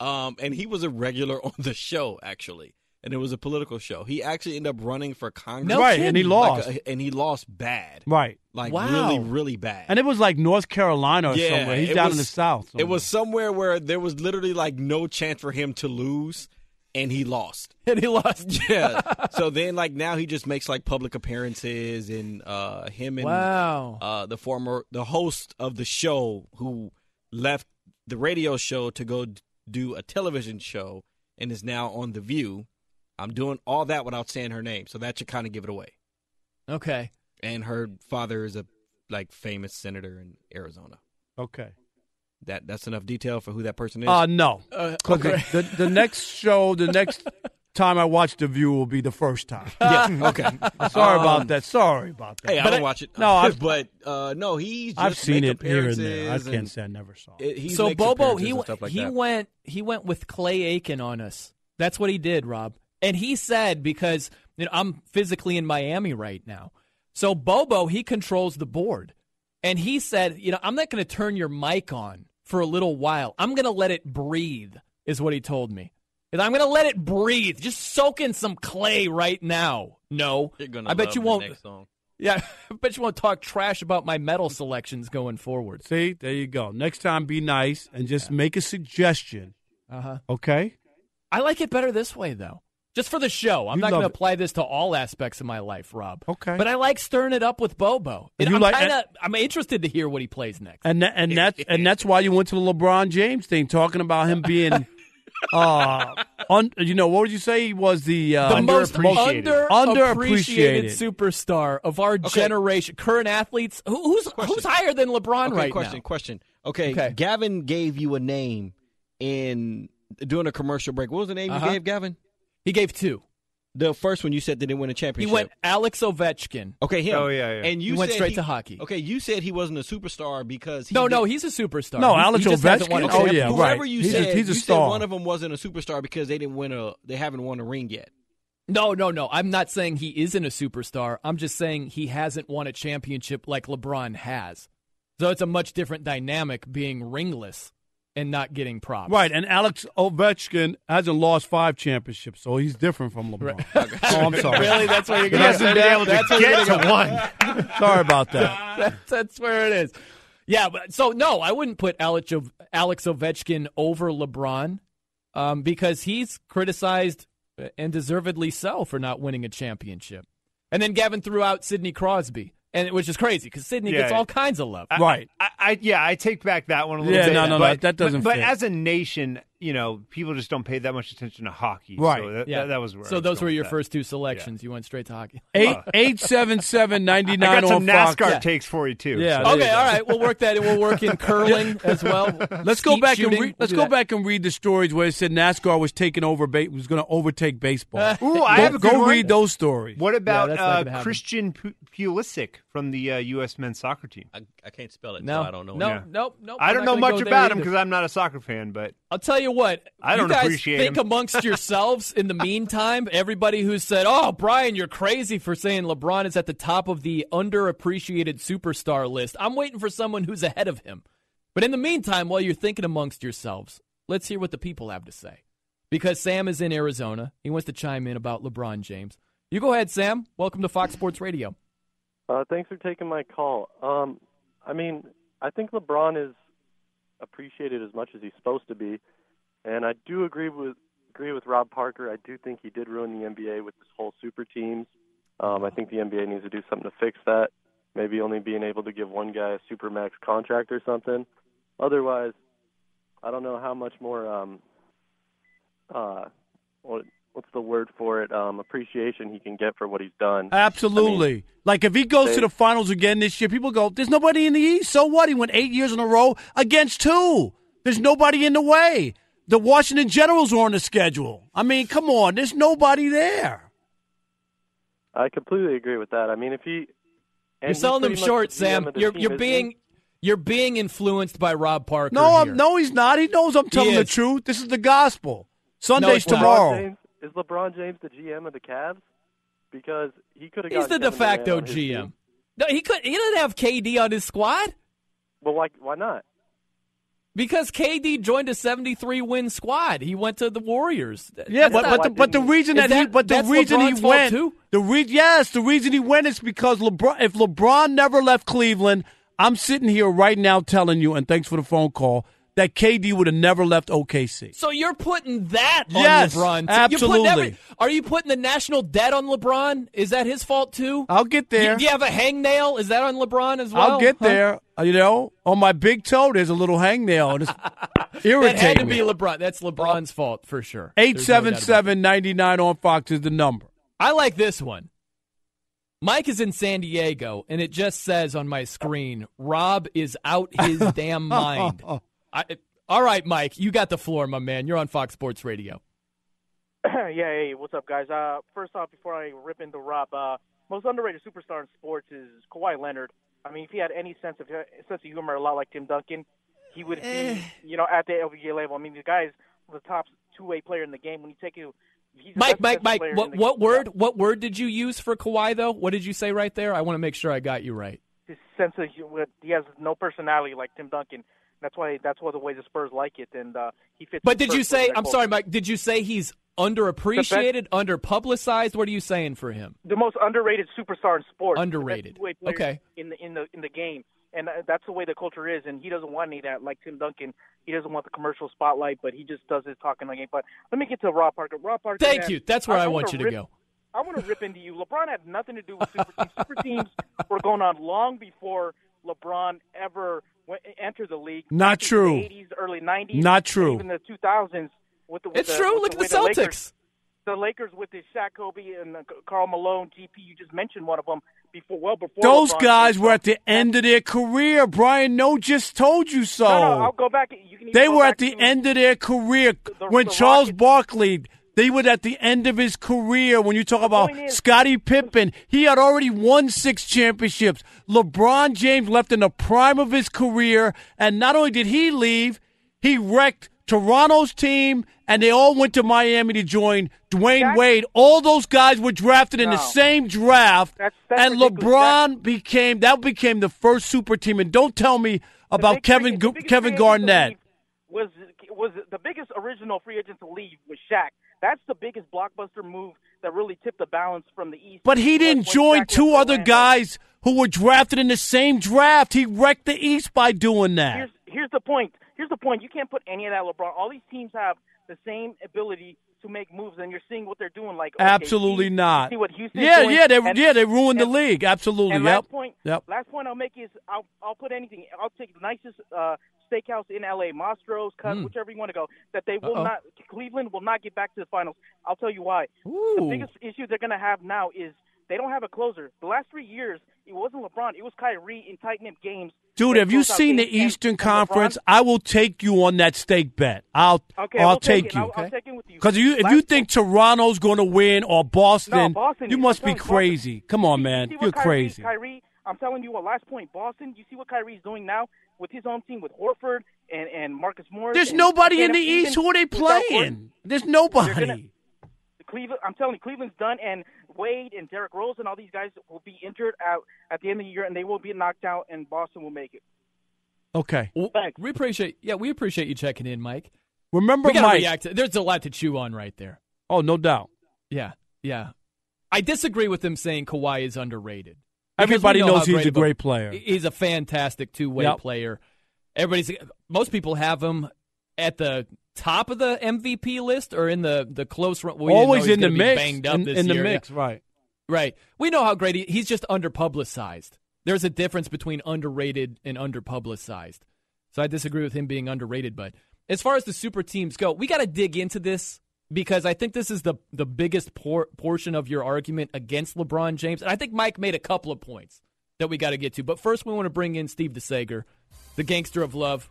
Um, and he was a regular on the show actually, and it was a political show. He actually ended up running for Congress, No Right, and he Like lost. a- and he lost bad, Right. like Wow. really, really bad. And it was like North Carolina or Yeah, somewhere. He's it down was- in the South. It was somewhere where there was literally like no chance for him to lose, and he lost. and he lost. Yeah. so then, like now, he just makes like public appearances, and uh, him and Wow. uh, the former the host of the show who left the radio show to go d- do a television show and is now on the View. I'm doing all that without saying her name, so that should kind of give it away. Okay. And her father is a like famous senator in Arizona. Okay. That that's enough detail for who that person is. Uh, no. Uh, okay. the, the next show, the next time I watch The View will be the first time. yeah. Okay. Sorry Um, about that. Sorry about that. Hey, I But don't I- watch it. No, I've- but uh, no, he's. Just I've seen it here and there. I can't say I never saw it. it- he so Bobo, he and like he that. went he went with Clay Aiken on us. That's what he did, Rob. And he said because you know I'm physically in Miami right now, so Bobo he controls the board, and he said, you know, I'm not going to turn your mic on for a little while. I'm going to let it breathe, is what he told me. And I'm going to let it breathe. Just soak in some clay right now. No, You're gonna I bet love you won't. next song. Yeah, I bet you won't talk trash about my metal selections going forward. See, there you go. Next time, be nice and just make a suggestion. Uh huh. Okay. I like it better this way, though. Just for the show. I'm You not going to apply this to all aspects of my life, Rob. Okay. But I like stirring it up with Bobo. And And you I'm like- kind of I'm interested to hear what he plays next. And that, and that's and that's why you went to the LeBron James thing, talking about him being, uh, un, you know, what would you say he was the uh, the most underappreciated underappreciated underappreciated. superstar of our generation, current athletes. Who, who's who's higher than LeBron Okay, right question, now? question. Okay, Okay. Gavin gave you a name in doing a commercial break. What was the name Uh-huh. you gave Gavin? He gave two. The first one you said didn't win a championship. He went Alex Ovechkin. Okay, him. Oh, yeah, yeah. And you He went said straight he- to hockey. Okay, you said he wasn't a superstar because he No, no, he's a superstar. No, He- Alex he just hasn't won a Ovechkin? Oh, yeah, championship. right. Whoever you He's a- said, he's a you star. said one of them wasn't a superstar because they didn't win a they haven't won a ring yet. No, no, no. I'm not saying he isn't a superstar. I'm just saying he hasn't won a championship like LeBron has. So it's a much different dynamic being ringless and not getting props. Right, and Alex Ovechkin hasn't lost five championships, so he's different from LeBron. oh, I'm sorry. Really? That's where you're He going hasn't been able to That's get gonna one. Sorry about that. that's, that's where it is. Yeah, but so no, I wouldn't put Alex, Alex Ovechkin over LeBron um, because he's criticized uh, and deservedly so for not winning a championship. And then Gavin threw out Sidney Crosby, and which is crazy because Sidney Yeah. gets all kinds of love. I- Right. I, I yeah, I take back that one a little Yeah, bit. no, no, no, but, that doesn't But, but as a nation, you know, people just don't pay that much attention to hockey. Right. So that, yeah, that, that was where I so. was Those going were your first two selections. You went straight to hockey. Eight eight seven seven ninety I got some on Fox. NASCAR Yeah. takes for you too. Yeah, so- Okay, all right. We'll work that. We'll work in curling as well. Let's go back shooting, and read. Let's do go back and read the stories where it said NASCAR was taking over. Ba- was going to overtake baseball. Ooh, I go, have a good go one. read those stories. What about that's not uh, gonna happen. Christian Pu- Pulisic from the uh, U.S. men's soccer team? I, I can't spell it, No, so I don't know. no, Yeah. nope, nope. I don't know much about him because I'm not a soccer fan, but I'll tell you what. I don't you guys appreciate think him. amongst yourselves in the meantime, everybody who said, "Oh, Brian, you're crazy for saying LeBron is at the top of the underappreciated superstar list." I'm waiting for someone who's ahead of him. But in the meantime, while you're thinking amongst yourselves, let's hear what the people have to say. Because Sam is in Arizona, he wants to chime in about LeBron James. You go ahead, Sam. Welcome to Fox Sports Radio. Uh, thanks for taking my call. Um, I mean, I think LeBron is appreciated as much as he's supposed to be, and I do agree with agree with Rob Parker. I do think he did ruin the NBA with this whole super teams. Um, I think the NBA needs to do something to fix that. Maybe only being able to give one guy a super max contract or something. Otherwise, I don't know how much more um, uh, what what's the word for it? Um, appreciation he can get for what he's done. Absolutely. like if he goes they- to the finals again this year, people go, "There's nobody in the East." So what? He went eight years in a row against two. There's nobody in the way. The Washington Generals are on the schedule. I mean, come on. There's nobody there. I completely agree with that. I mean, if he You're he's selling them short, the Sam. the You're team, you're isn't he? being you're being influenced by Rob Parker. No, I'm, no, he's not. He knows I'm telling the truth. This is the gospel. Sunday's it's not. tomorrow. LeBron James, is LeBron James the GM of the Cavs? Because he could have. Gotten the C. He's the de facto GM. No, he could. He doesn't have KD on his squad Well, why? Why not? because KD joined a 73 win squad. He went to the Warriors. Yeah, That's but not- but the, but the reason Is that, he but the reason LeBron's he went too? the re- yes the reason he went is because LeBron if LeBron never left Cleveland I'm sitting here right now telling you and thanks for the phone call that KD would have never left OKC. So you're putting that on Yes, LeBron. too. You're putting absolutely. are you putting the national debt on LeBron? Is that his fault too? I'll get there. Do, you have a hangnail? Is that on LeBron as well? I'll get Huh? there. Uh, You know, on my big toe there's a little hangnail and it's That had to be. LeBron. That's LeBron's fault for sure. There's Eight no seven doubt about it. seven ninety nine on Fox is the number. I like this one. Mike is in San Diego, and it just says on my screen, Rob is out his damn mind. I, all right, Mike, you got the floor, my man. You're on Fox Sports Radio. yeah, hey, what's up, guys? Uh, first off, before I rip into Rob, uh, most underrated superstar in sports is Kawhi Leonard. I mean, if he had any sense of sense of humor, a lot like Tim Duncan, he would be, you know, at the LBJ level. I mean, the guy's the top two-way player in the game. When you take you, he's Mike, Mike, Mike. player What the what game. word? What word did you use for Kawhi though? What did you say right there? I want to make sure I got you right. His sense of humor, he has no personality like Tim Duncan. That's why that's why the way the Spurs like it, and uh, he fits. But did you say? I'm sorry, Mike. Did you say he's underappreciated, underpublicized? What are you saying for him? the most underrated superstar in sports. Underrated. The best two-way player Okay. In the in the in the game, and uh, that's the way the culture is. And he doesn't want any of that. Like Tim Duncan, he doesn't want the commercial spotlight, but he just does his talking on game. But let me get to Rob Parker. Rob Parker. Thank man, you. That's where I, wanna want you to rip- go. I want to rip into you. LeBron had nothing to do with super teams. Super teams were going on long before LeBron ever went, entered the league. Not Back in true. The 80s, early 90s. Not true. Even the 2000s. With the, with It's the, true. with Look the at way the Lakers- Celtics. the Lakers with the Shaq, Kobe, and Karl Malone, GP. You just mentioned one of them before. Well, before Those LeBron guys were at the end of their career. Brian Noe just told you so. No, no, I'll go back. You can They go were back at the end of their career the- when the Charles Rockets- Barkley. They were at the end of his career. When you talk about is- Scottie Pippen, he had already won six championships. LeBron James left in the prime of his career, and not only did he leave, he wrecked Toronto's team, and they all went to Miami to join Dwyane Wade. All those guys were drafted in the same draft, That's- that's and. LeBron became that became the first super team. And don't tell me about Kevin free- the Gu- biggest Kevin free agent to Garnett. Was was the biggest original free agent to leave was Shaq. That's the biggest blockbuster move that really tipped the balance from the East. But he didn't join two other Orlando. guys who were drafted in the same draft. He wrecked the East by doing that. Here's here's the point. Here's the point. You can't put any of that LeBron. All these teams have the same ability to make moves, and you're seeing what they're doing. Like Absolutely not. See what Houston's yeah, doing, yeah, they and- yeah they ruined the league. Absolutely. And yep. last point, Yep. last point I'll make is I'll I'll put anything. I'll take the nicest uh, steakhouse in LA, Mastro's, Cut, Mm. whichever you want to go. That they will Uh-oh. not. Cleveland will not get back to the finals. I'll tell you why. Ooh. The biggest issue they're going to have now is they don't have a closer. The last three years, it wasn't LeBron. It was Kyrie in tight knit games. Dude, have you seen the Eastern Conference? I will take you on that stake bet. I'll Okay, I'll we'll take take you. I'll- I'll with you. Because you, if you think Toronto's going to win or Boston, No, Boston, you must be you, Boston- crazy. Come on, man, You You're Kyrie, crazy. Kyrie, I'm telling you what. Last point, Boston. You see what Kyrie's doing now with his own team with Horford and and Marcus Morris. There's nobody in the East. Who are they playing? There's nobody. gonna- Cleveland. I'm telling you, Cleveland's done, and Wade and Derrick Rose and all these guys will be injured out at the end of the year, and they will be knocked out, and Boston will make it. Okay. Well, we appreciate. Yeah, we appreciate you checking in, Mike. Remember, we Mike. react. To, there's a lot to chew on right there. Oh, no doubt. Yeah, yeah. I disagree with him saying Kawhi is underrated. Everybody know knows he's great a great player. He's a fantastic two-way Yep. player. Everybody's most people have him at the top of the MVP list or in the the close run. Well, we Always in the mix. Banged up In, this in the year. mix, Yeah. right. Right. We know how great he, he's just underpublicized. There's a difference between underrated and underpublicized. So I disagree with him being underrated. But as far as the super teams go, we got to dig into this because I think this is the the biggest por- portion of your argument against LeBron James. And I think Mike made a couple of points that we got to get to. But first, we want to bring in Steve DeSager, the gangster of love.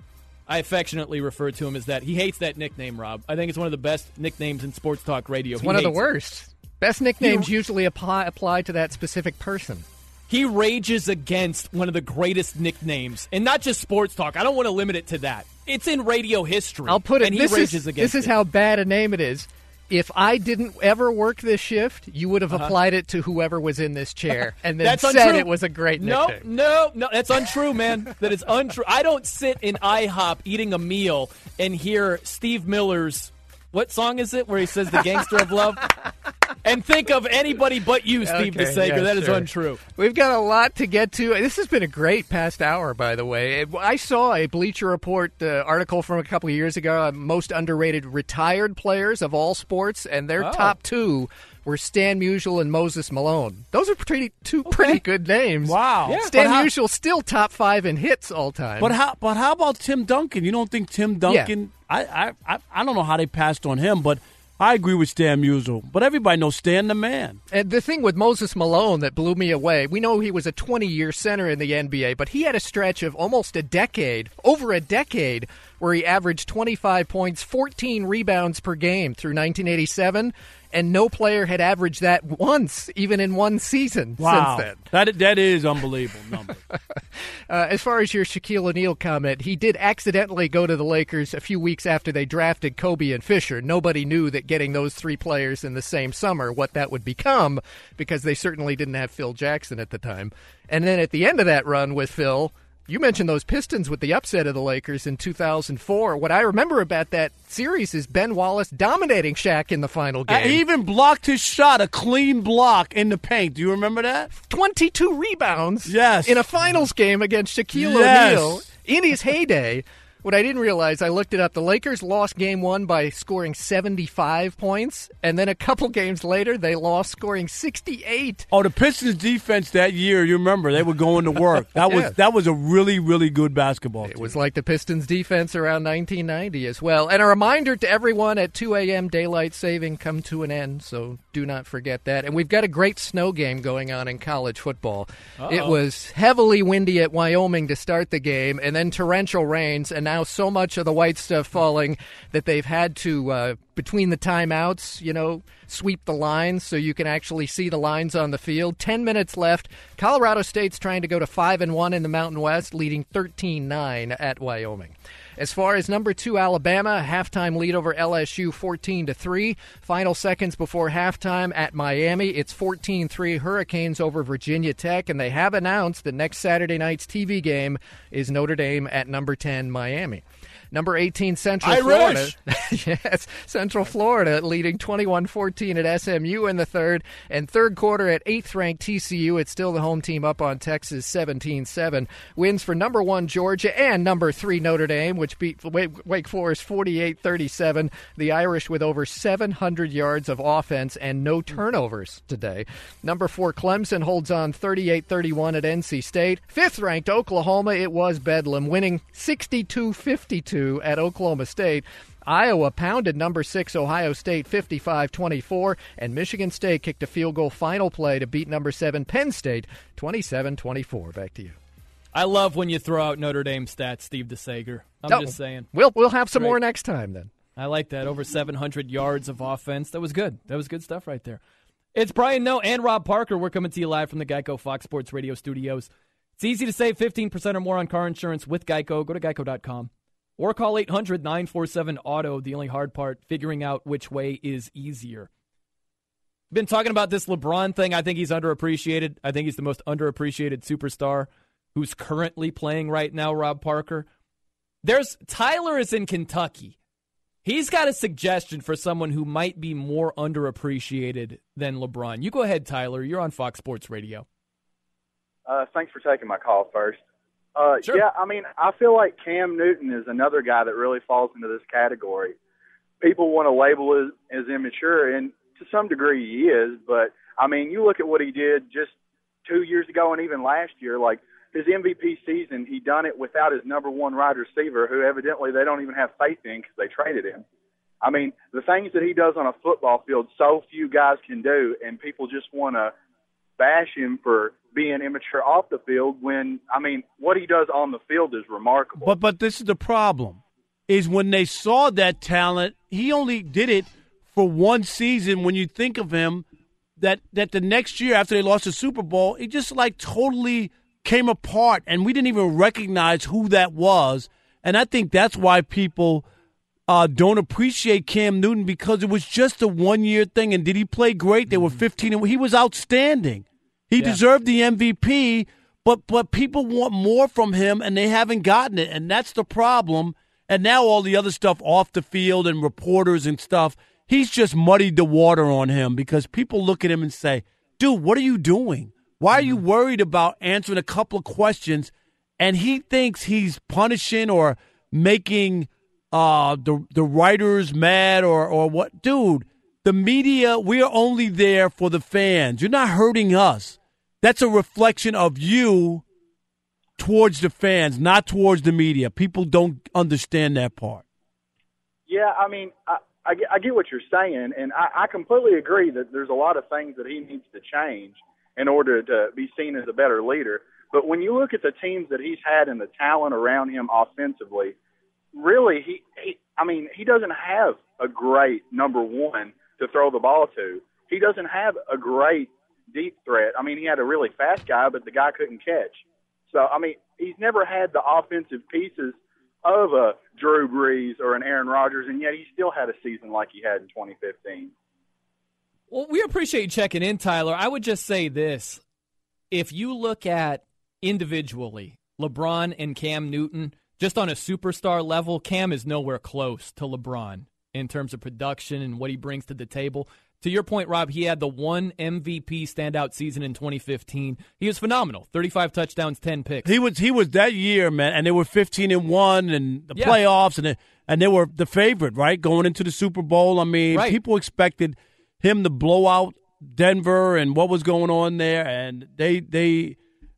I affectionately refer to him as that. He hates that nickname, Rob. I think it's one of the best nicknames in sports talk radio. It's one of the hates it. worst. Best nicknames usually apply apply to that specific person. He rages against one of the greatest nicknames, and not just sports talk. I don't want to limit it to that. It's in radio history. I'll put it. And he this rages is against this is it. how bad a name it is. If I didn't ever work this shift, you would have Uh-huh. applied it to whoever was in this chair, and then That's said untrue. it was a great no. No, no, that's untrue, man. that is untrue. I don't sit in IHOP eating a meal and hear Steve Miller's what song is it where he says the gangster of love and think of anybody but you, Steve Okay, DeSager. yeah, that is sure. untrue. We've got a lot to get to. This has been a great past hour, by the way. I saw a Bleacher Report uh, article from a couple of years ago, uh, most underrated retired players of all sports, and their Oh. top two were Stan Musial and Moses Malone. Those are pretty two pretty good names. Wow. Yeah. Stan how- Musial still top five in hits all time. But how? But how about Tim Duncan? You don't think Tim Duncan? I, I I I don't know how they passed on him, but I agree with Stan Musial, but everybody knows Stan the man. And the thing with Moses Malone that blew me away, we know he was a 20 year center in the NBA, but he had a stretch of almost a decade, over a decade, where he averaged 25 points, 14 rebounds per game through 1987 and no player had averaged that once, even in one season wow. since then. That that is unbelievable number. uh, as far as your Shaquille O'Neal comment, he did accidentally go to the Lakers a few weeks after they drafted Kobe and Fisher. Nobody knew that getting those three players in the same summer what that would become because they certainly didn't have Phil Jackson at the time. And then at the end of that run with Phil, you mentioned those Pistons with the upset of the Lakers in 2004. What I remember about that series is Ben Wallace dominating Shaq in the final game. He even blocked his shot, a clean block in the paint. Do you remember that? 22 rebounds. Yes. In a finals game against Shaquille yes. O'Neal in his heyday. What I didn't realize, I looked it up. The Lakers lost game one by scoring 75 points, and then a couple games later, they lost scoring 68. Oh, the Pistons defense that year, you remember, they were going to work. That was that was a really, really good basketball It team. was like the Pistons defense around 1990 as well. And a reminder to everyone at 2 a.m. daylight saving come to an end, so do not forget that. And we've got a great snow game going on in college football. Uh-oh. It was heavily windy at Wyoming to start the game, and then torrential rains, and now so much of the white stuff falling that they've had to, uh, between the timeouts, you know, sweep the lines so you can actually see the lines on the field. Ten minutes left. Colorado State's trying to go to five and one in the Mountain West, leading 13-9 at Wyoming. As far as number two Alabama, halftime lead over LSU 14 to 3. Final seconds before halftime at Miami, it's 14-3 Hurricanes over Virginia Tech, and they have announced that next Saturday night's TV game is Notre Dame at number 10 Miami. Number 18 Central Irish. Florida. yes, Central Florida leading 21-14 at SMU in the third and third quarter at 8th ranked TCU. It's still the home team up on Texas 17-7. Wins for number 1 Georgia and number 3 Notre Dame which beat Wake Forest 48-37. The Irish with over 700 yards of offense and no turnovers today. Number 4 Clemson holds on 38-31 at NC State. Fifth ranked Oklahoma, it was Bedlam winning 62-52 at Oklahoma State. Iowa pounded number six Ohio State 55 24, and Michigan State kicked a field goal final play to beat number seven Penn State 27 24. Back to you. I love when you throw out Notre Dame stats, Steve DeSager. I'm Oh, just saying. We'll, we'll have some Great. more next time then. I like that. Over 700 yards of offense. That was good. That was good stuff right there. It's Brian Noe and Rob Parker. We're coming to you live from the Geico Fox Sports Radio studios. It's easy to save 15% or more on car insurance with Geico. Go to geico.com or call 800 947 Auto. The only hard part, figuring out which way is easier. Been talking about this LeBron thing. I think he's underappreciated. I think he's the most underappreciated superstar who's currently playing right now, Rob Parker. There's Tyler is in Kentucky. He's got a suggestion for someone who might be more underappreciated than LeBron. You go ahead, Tyler. You're on Fox Sports Radio. Uh, thanks for taking my call first. Uh, Sure. Yeah, I mean, I feel like Cam Newton is another guy that really falls into this category. People want to label him as immature, and to some degree he is. But I mean, you look at what he did just two years ago, and even last year. Like his MVP season, he done it without his number one wide receiver, who evidently they don't even have faith in because they traded him. I mean, the things that he does on a football field, so few guys can do, and people just want to bash him for being immature off the field when I mean what he does on the field is remarkable. But but this is the problem: is when they saw that talent, he only did it for one season. When you think of him, that that the next year after they lost the Super Bowl, he just like totally came apart, and we didn't even recognize who that was. And I think that's why people uh, don't appreciate Cam Newton because it was just a one year thing. And did he play great? They were fifteen, and he was outstanding. He Yeah. deserved the MVP, but but people want more from him, and they haven't gotten it, and that's the problem. And now all the other stuff off the field and reporters and stuff, he's just muddied the water on him because people look at him and say, "Dude, what are you doing? Why are you worried about answering a couple of questions?" And he thinks he's punishing or making uh, the the writers mad or or what, dude. The media, we're only there for the fans. You're not hurting us. That's a reflection of you towards the fans, not towards the media. People don't understand that part. Yeah, I mean, I, I get, I get what you're saying, and I, I completely agree that there's a lot of things that he needs to change in order to be seen as a better leader. But when you look at the teams that he's had and the talent around him offensively, really, he, he I mean, he doesn't have a great number one to throw the ball to. He doesn't have a great deep threat. I mean, he had a really fast guy, but the guy couldn't catch. So, I mean, he's never had the offensive pieces of a Drew Brees or an Aaron Rodgers, and yet he still had a season like he had in 2015. Well, we appreciate you checking in, Tyler. I would just say this. If you look at individually, LeBron and Cam Newton, just on a superstar level, Cam is nowhere close to LeBron in terms of production and what he brings to the table. To your point, Rob, he had the one MVP standout season in 2015. He was phenomenal. 35 touchdowns, 10 picks. He was he was that year, man, and they were 15 and 1 and the yeah. playoffs and and they were the favorite, right? Going into the Super Bowl. I mean, right. people expected him to blow out Denver and what was going on there and they they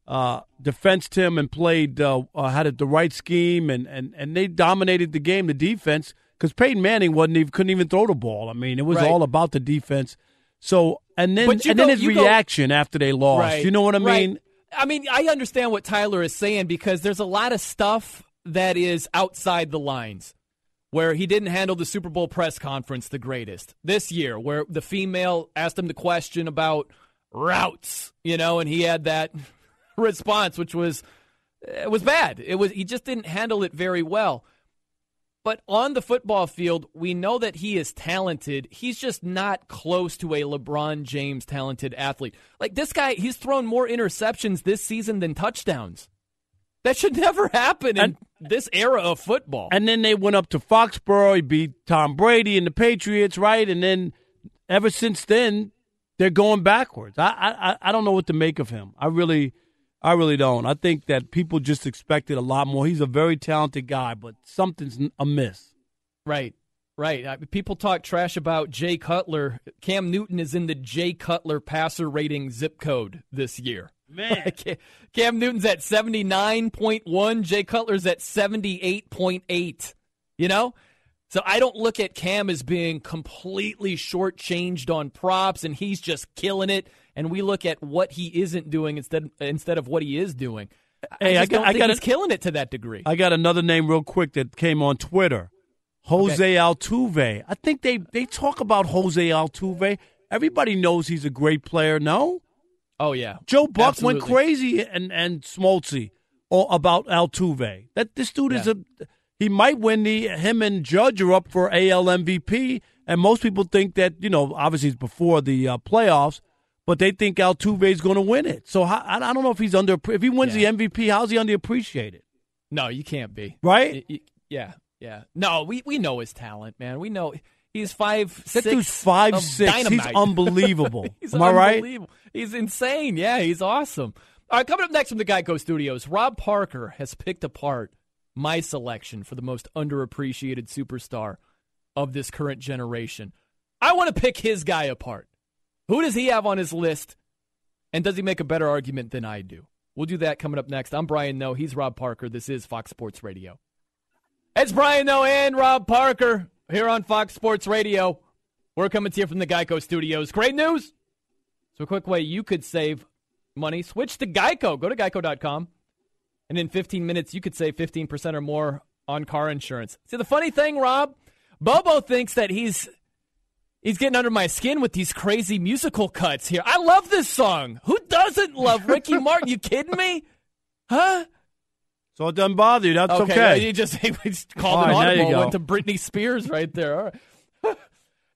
uh, defensed him and played uh, uh, had the right scheme and, and, and they dominated the game, the defense because Peyton Manning wasn't even couldn't even throw the ball. I mean, it was right. all about the defense. So and then and go, then his reaction go, after they lost. Right, you know what I mean? Right. I mean, I understand what Tyler is saying because there's a lot of stuff that is outside the lines. Where he didn't handle the Super Bowl press conference the greatest this year, where the female asked him the question about routes, you know, and he had that response, which was it was bad. It was he just didn't handle it very well. But on the football field, we know that he is talented. He's just not close to a LeBron James talented athlete. Like this guy, he's thrown more interceptions this season than touchdowns. That should never happen in this era of football. And then they went up to Foxborough, he beat Tom Brady and the Patriots, right? And then ever since then, they're going backwards. I I I don't know what to make of him. I really I really don't. I think that people just expected a lot more. He's a very talented guy, but something's amiss. Right. Right. Uh, people talk trash about Jay Cutler. Cam Newton is in the Jay Cutler passer rating zip code this year. Man. Cam Newton's at 79.1, Jay Cutler's at 78.8. You know? So I don't look at Cam as being completely shortchanged on props and he's just killing it and we look at what he isn't doing instead instead of what he is doing. Hey, I, I got, I got he's a, killing it to that degree. I got another name real quick that came on Twitter. Jose okay. Altuve. I think they they talk about Jose Altuve. Everybody knows he's a great player. No. Oh yeah. Joe Buck Absolutely. went crazy and and Smoltzy about Altuve. That this dude yeah. is a he might win the him and Judge are up for AL MVP, and most people think that you know obviously it's before the uh, playoffs but they think Altuve is going to win it. So how, I don't know if he's under. If he wins yeah. the MVP, how's he underappreciated? No, you can't be. Right? yeah, yeah. No, we we know his talent, man. We know he's five. That six dude's five six. Dynamite. He's unbelievable. he's Am I right? He's insane. Yeah, he's awesome. All right, coming up next from the Geico Studios, Rob Parker has picked apart my selection for the most underappreciated superstar of this current generation. I want to pick his guy apart. Who does he have on his list? And does he make a better argument than I do? We'll do that coming up next. I'm Brian Noe. He's Rob Parker. This is Fox Sports Radio. It's Brian Noe and Rob Parker here on Fox Sports Radio. We're coming to you from the Geico Studios. Great news! So, a quick way you could save money switch to Geico. Go to geico.com. And in 15 minutes, you could save 15% or more on car insurance. See, the funny thing, Rob, Bobo thinks that he's He's getting under my skin with these crazy musical cuts here. I love this song. Who doesn't love Ricky Martin? You kidding me? Huh? So it doesn't bother you. That's okay. okay. You just, he just called right, an audible. Went to Britney Spears right there.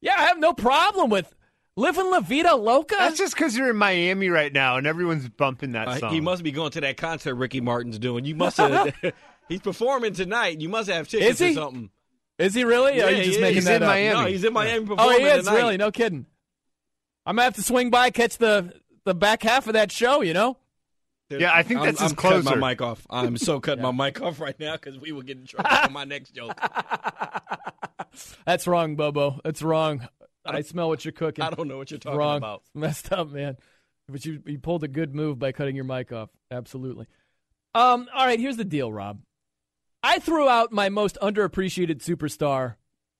yeah, I have no problem with Living La Vida Loca. That's just because you're in Miami right now and everyone's bumping that uh, song. He must be going to that concert Ricky Martin's doing. You must have. he's performing tonight. You must have tickets or something. Is he really? Yeah, or are you just he making he's that in up? Miami. No, he's in Miami performing Oh, he is tonight. really. No kidding. I'm gonna have to swing by catch the the back half of that show. You know. Yeah, I think that's I'm, his I'm closer. cutting my mic off. I'm so cutting yeah. my mic off right now because we will get in trouble for my next joke. that's wrong, Bobo. That's wrong. I, I smell what you're cooking. I don't know what you're talking wrong. about. It's messed up, man. But you you pulled a good move by cutting your mic off. Absolutely. Um. All right. Here's the deal, Rob. I threw out my most underappreciated superstar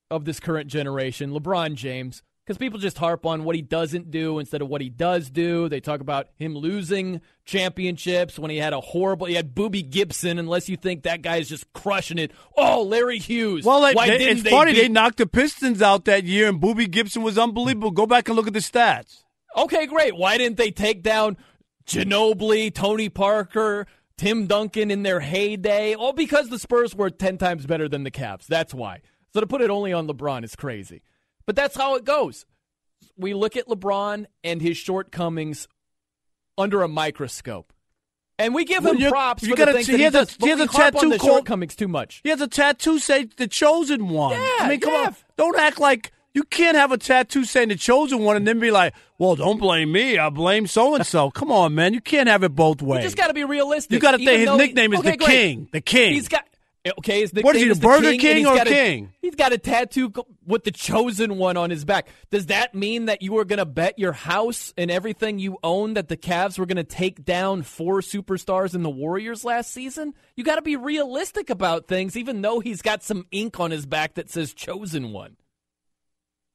of this current generation, LeBron James, because people just harp on what he doesn't do instead of what he does do. They talk about him losing championships when he had a horrible, he had Boobie Gibson, unless you think that guy is just crushing it. Oh, Larry Hughes. Well, like, Why they- didn't it's they funny. beat- They knocked the Pistons out that year, and Boobie Gibson was unbelievable. Go back and look at the stats. Okay, great. Why didn't they take down Ginobili, Tony Parker, Tim Duncan in their heyday? All because the Spurs were 10 times better than the Cavs. That's why. So to put it only on LeBron is crazy. But that's how it goes. We look at LeBron and his shortcomings under a microscope. And we give Well, him props you for gotta the things see- that he he has a- does. he has a tattoo called- shortcomings too much. He has a tattoo say the chosen one. Yeah, I mean, come yeah. on. Don't act like you can't have a tattoo saying the chosen one and then be like, well, don't blame me. I blame so and so. Come on, man. You can't have it both ways. You just got to be realistic. You got to think his though he- nickname is okay, the great. King. The King. He's got okay. His nickname What is he, is the Burger King, and King he's or got a- King? he's got a tattoo with the chosen one on his back. Does that mean that you were going to bet your house and everything you own that the Cavs were going to take down four superstars in the Warriors last season? You got to be realistic about things, even though he's got some ink on his back that says chosen one.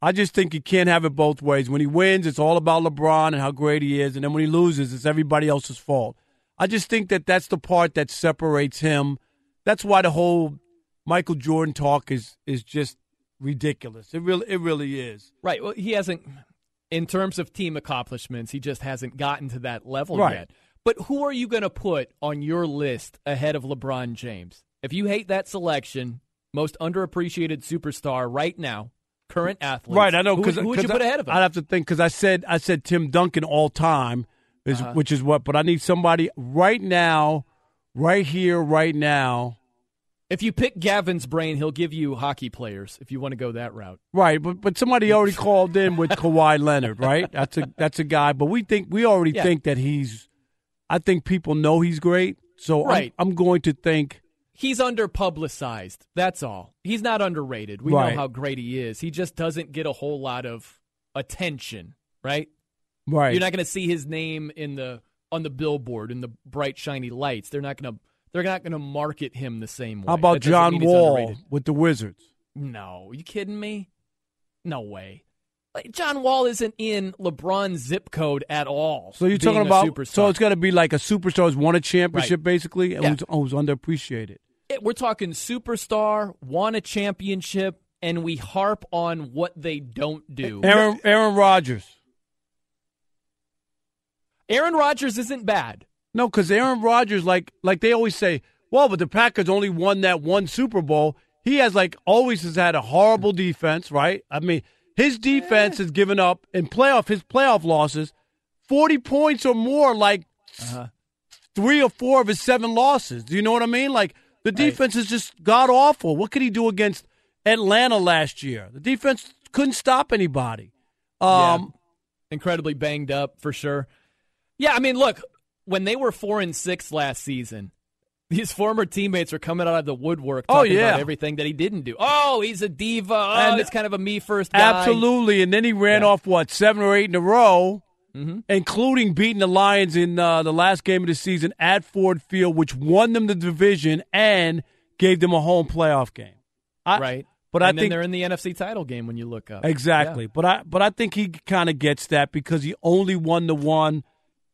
I just think you can't have it both ways. When he wins, it's all about LeBron and how great he is, and then when he loses, it's everybody else's fault. I just think that that's the part that separates him. That's why the whole Michael Jordan talk is is just ridiculous. It really it really is. Right. Well, he hasn't, in terms of team accomplishments, he just hasn't gotten to that level Right. yet. But who are you going to put on your list ahead of LeBron James? If you hate that selection, most underappreciated superstar right now, current athlete. Right, I know Who, who would you put ahead of him? I'd have to think because I said I said Tim Duncan all time, is Uh-huh. which is what. But I need somebody right now, right here, right now. if you pick Gavin's brain, he'll give you hockey players. If you want to go that route. Right, but but somebody already called in with Kawhi Leonard, right? That's a that's a guy, but we think we already Yeah. think that he's. I think people know he's great, so I'm- I'm, going to think. He's under publicized. That's all. He's not underrated. We Right. know how great he is. He just doesn't get a whole lot of attention, right? Right. You're not going to see his name in the on the billboard in the bright shiny lights. They're not going to they're not going to market him the same way. How about John Wall underrated. with the Wizards? No, you kidding me? No way. Like John Wall isn't in LeBron's zip code at all. So you're talking about superstar. so it's got to be like a superstar who's won a championship Right. basically, and Yeah. who's, who's underappreciated. We're talking superstar, won a championship, and we harp on what they don't do. Aaron Aaron Rodgers. Aaron Rodgers isn't bad. No, because Aaron Rodgers, like like they always say, well, but the Packers only won that one Super Bowl. He has like always has had a horrible defense, right? I mean, his defense has given up in playoff his playoff losses, forty points or more, like Uh-huh. three or four of his seven losses. Do you know what I mean? Like the defense is just god awful. What could he do against Atlanta last year? The defense couldn't stop anybody. Um, incredibly banged up for sure. Yeah, I mean, look, when they were four and six last season, his former teammates were coming out of the woodwork Oh, talking yeah. about everything that he didn't do. Oh, he's a diva. Oh, And- it's kind of a me first guy. Absolutely. And then he ran off what seven or eight in a row, Mm-hmm. including beating the Lions in uh, the last game of the season at Ford Field, which won them the division and gave them a home playoff game. I, right. But and I then think they're in the NFC title game when you look up. exactly. But I but I think he kind of gets that because he only won the one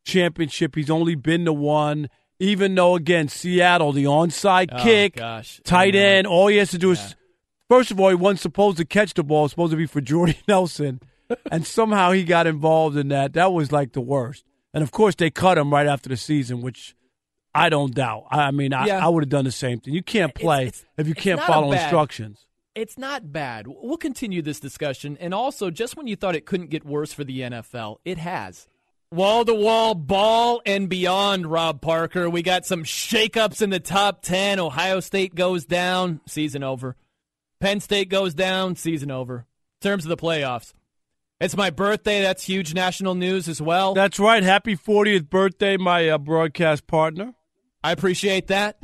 championship. He's only been the one. Even though again Seattle, the onside Oh, kick, gosh. tight end, all he has to do is First of all, he wasn't supposed to catch the ball. It was supposed to be for Jordy Nelson. And somehow he got involved in that. That was like the worst. And of course, they cut him right after the season, which I don't doubt. I mean, I, Yeah. I would have done the same thing. You can't play if you can't follow bad- instructions. It's not bad. We'll continue this discussion. And also, just when you thought it couldn't get worse for the NFL, it has. Wall to wall, ball and beyond, Rob Parker. We got some shakeups in the top 10. Ohio State goes down, season over. Penn State goes down, season over. In terms of the playoffs. It's my birthday. That's huge national news as well. That's right. Happy 40th birthday, my uh, broadcast partner. I appreciate that.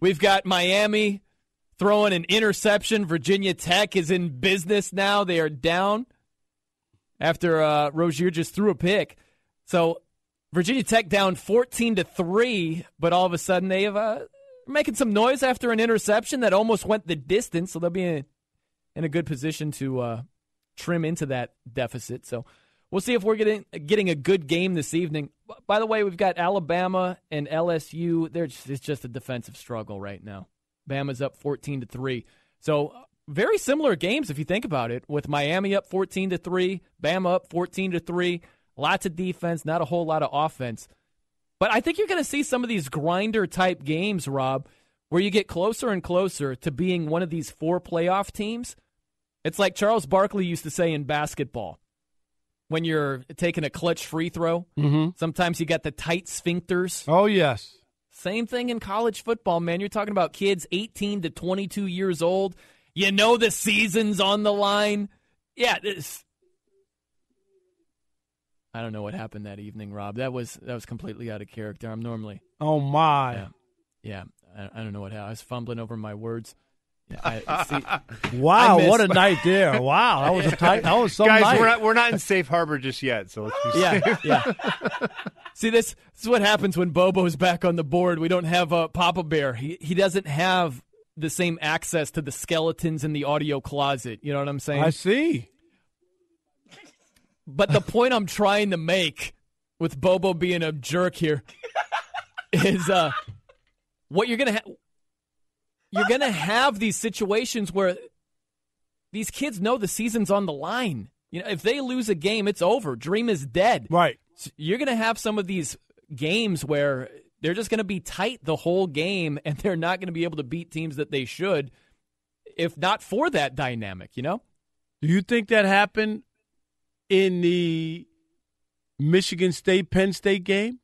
We've got Miami throwing an interception. Virginia Tech is in business now. They are down after uh, Rosier just threw a pick. So Virginia Tech down 14 to 3, but all of a sudden they have uh, making some noise after an interception that almost went the distance. So they'll be in, in a good position to uh, trim into that deficit. So we'll see if we're getting getting a good game this evening. By the way, we've got Alabama and LSU. They're just, it's just a defensive struggle right now. Bama's up fourteen to three. So uh, very similar games if you think about it. With Miami up fourteen to three, Bama up fourteen to three. Lots of defense, not a whole lot of offense. But I think you're going to see some of these grinder type games, Rob, where you get closer and closer to being one of these four playoff teams. It's like Charles Barkley used to say in basketball when you're taking a clutch free throw. Mm-hmm. Sometimes you got the tight sphincters. Oh, yes. Same thing in college football, man. You're talking about kids 18 to 22 years old. You know the season's on the line. Yeah, this. I don't know what happened that evening, Rob. That was that was completely out of character. I'm normally. Oh my. Yeah, yeah. I, I don't know what happened. I was fumbling over my words. Yeah, I, see, Wow, I what a night there! Wow, that was a tight. That was some Guys, night. we're not we're not in safe harbor just yet, so let's be Yeah, safe. yeah. See, this, this is what happens when Bobo's back on the board. We don't have uh, Papa Bear. He he doesn't have the same access to the skeletons in the audio closet. You know what I'm saying? I see. But the point I'm trying to make with Bobo being a jerk here is uh, what you're gonna have. You're gonna have these situations where these kids know the season's on the line. You know, if they lose a game, it's over. Dream is dead. Right. So you're gonna have some of these games where they're just gonna be tight the whole game, and they're not gonna be able to beat teams that they should, if not for that dynamic. You know. Do you think that happened in the Michigan State Penn State game?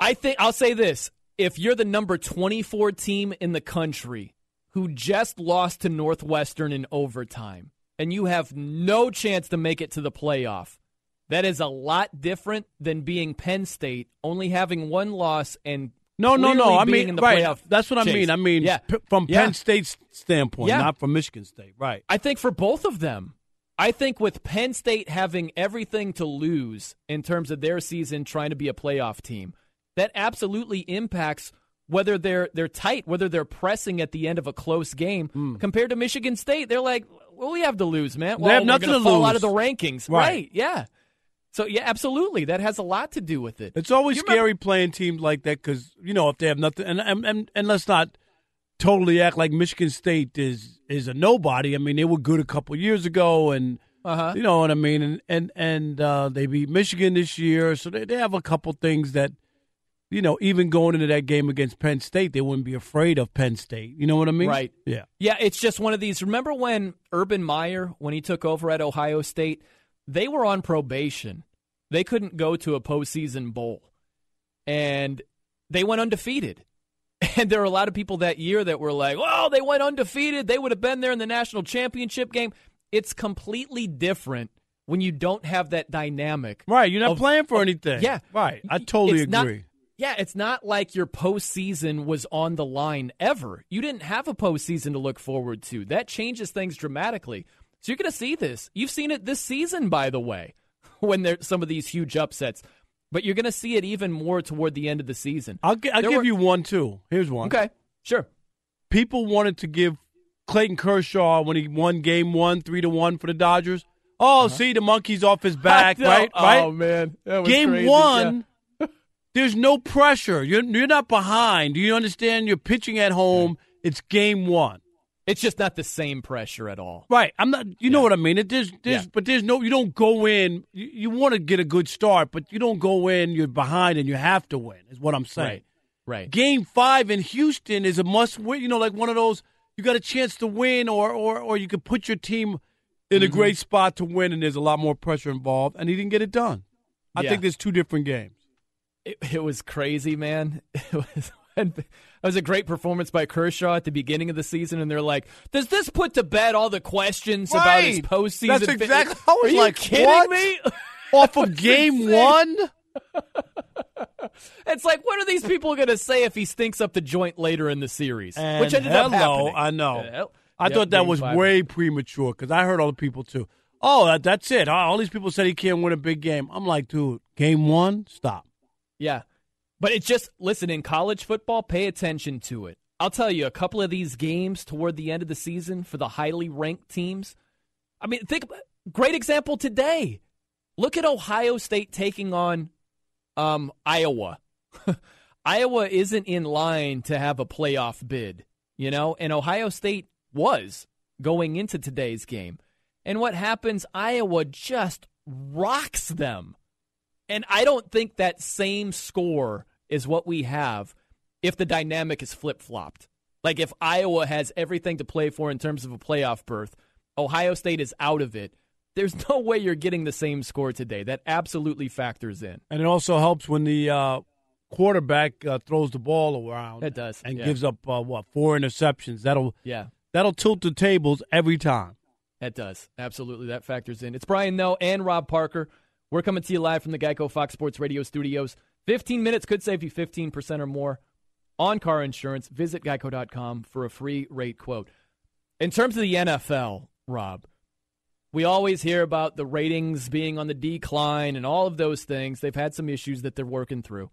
I think I'll say this: if you're the number 24 team in the country who just lost to Northwestern in overtime and you have no chance to make it to the playoff, that is a lot different than being Penn State, only having one loss and No, no, no. I mean, in the right. playoff That's what I chase. mean. I mean, yeah. p- from Yeah. Penn State's standpoint, Yeah. not from Michigan State. Right. I think for both of them. I think with Penn State having everything to lose in terms of their season trying to be a playoff team, that absolutely impacts whether they're they're tight, whether they're pressing at the end of a close game compared to Michigan State. They're like, "What do we have to lose, man? They have nothing to fall lose." out of the rankings, Right. right? Yeah. So yeah, absolutely, that has a lot to do with it. It's always You scary playing teams like that because you know if they have nothing, and, and and and let's not totally act like Michigan State is is a nobody. I mean, they were good a couple years ago, and Uh-huh. you know what I mean. And and and uh, they beat Michigan this year, so they they have a couple things that you know even going into that game against Penn State, they wouldn't be afraid of Penn State. You know what I mean? Right. Yeah. Yeah, it's just one of these. Remember when Urban Meyer, when he took over at Ohio State, they were on probation. They couldn't go to a postseason bowl. And they went undefeated. And there were a lot of people that year that were like, well, they went undefeated. They would have been there in the national championship game. It's completely different when you don't have that dynamic. Right. You're not of- playing for anything. Yeah. Right. I totally It's not- agree. Yeah, it's not like your postseason was on the line ever. You didn't have a postseason to look forward to. That changes things dramatically. So you're going to see this. You've seen it this season, by the way, when there's some of these huge upsets. But you're going to see it even more toward the end of the season. I'll, gi- I'll give were- you one too. Here's one. Okay, sure. People wanted to give Clayton Kershaw when he won Game One, three to one for the Dodgers. Oh, see the monkey's off his back, Uh-huh. Right? Right. Oh, man. That was Game crazy. one, there's no pressure. You're you're not behind. Do you understand? You're pitching at home. It's game one. It's just not the same pressure at all. Right. I'm not. You know what I mean? It, there's, there's, Yeah. but there's no. You don't go in. You, you want to get a good start, but you don't go in. You're behind, and you have to win. Is what I'm saying. Right. Right. Game five in Houston is a must win. You know, like one of those. You got a chance to win, or or or you could put your team in a Mm-hmm. great spot to win, and there's a lot more pressure involved, and he didn't get it done. I Yeah. think there's two different games. It, it was crazy, man. It was. It was a great performance by Kershaw at the beginning of the season, and they're like, "Does this put to bed all the questions about his postseason?" That's exactly- I was Are you like, kidding what? me? Off of game one. It's like, what are these people going to say if he stinks up the joint later in the series? And Which ended hello, up happening. I know. Uh, I Yep, thought that was five. way premature because I heard all the people too. Oh, that, that's it. All these people said he can't win a big game. I'm like, dude, game one, stop. Yeah. But it's just, listen, in college football, pay attention to it. I'll tell you, a couple of these games toward the end of the season for the highly ranked teams. I mean, think great example today. Look at Ohio State taking on um, Iowa. Iowa isn't in line to have a playoff bid, you know, and Ohio State was going into today's game. And what happens? Iowa just rocks them. And I don't think that same score is what we have if the dynamic is flip flopped. Like if Iowa has everything to play for in terms of a playoff berth, Ohio State is out of it. There's no way you're getting the same score today. That absolutely factors in. And it also helps when the uh, quarterback uh, throws the ball around. It does, and yeah. gives up uh, what four interceptions. That'll Yeah. that'll tilt the tables every time. That does. Absolutely. That factors in. It's Brian Noe and Rob Parker. We're coming to you live from the Geico Fox Sports Radio studios. 15 minutes could save you 15% or more on car insurance. Visit geico.com for a free rate quote. In terms of the NFL, Rob, we always hear about the ratings being on the decline and all of those things. They've had some issues that they're working through.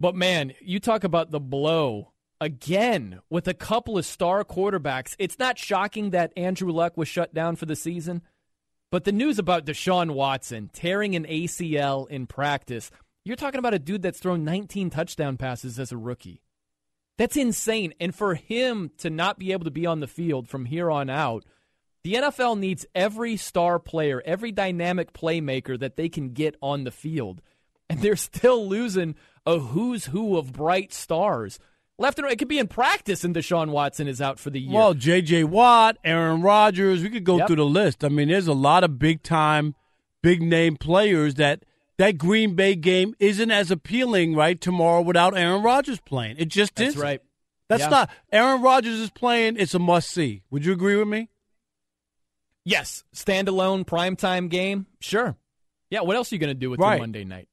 But man, you talk about the blow again with a couple of star quarterbacks. It's not shocking that Andrew Luck was shut down for the season, but the news about Deshaun Watson tearing an ACL in practice, you're talking about a dude that's thrown 19 touchdown passes as a rookie. That's insane. And for him to not be able to be on the field from here on out, the NFL needs every star player, every dynamic playmaker that they can get on the field. And they're still losing a who's who of bright stars. Left and right. It could be in practice, and Deshaun Watson is out for the year. Well, J.J. Watt, Aaron Rodgers, we could go Yep. through the list. I mean, there's a lot of big time, big name players that that Green Bay game isn't as appealing right tomorrow without Aaron Rodgers playing. It just isn't. right. That's Yeah. not. Aaron Rodgers is playing. It's a must see. Would you agree with me? Yes, standalone primetime game. Sure. Yeah. What else are you going to do with Right. your Monday night?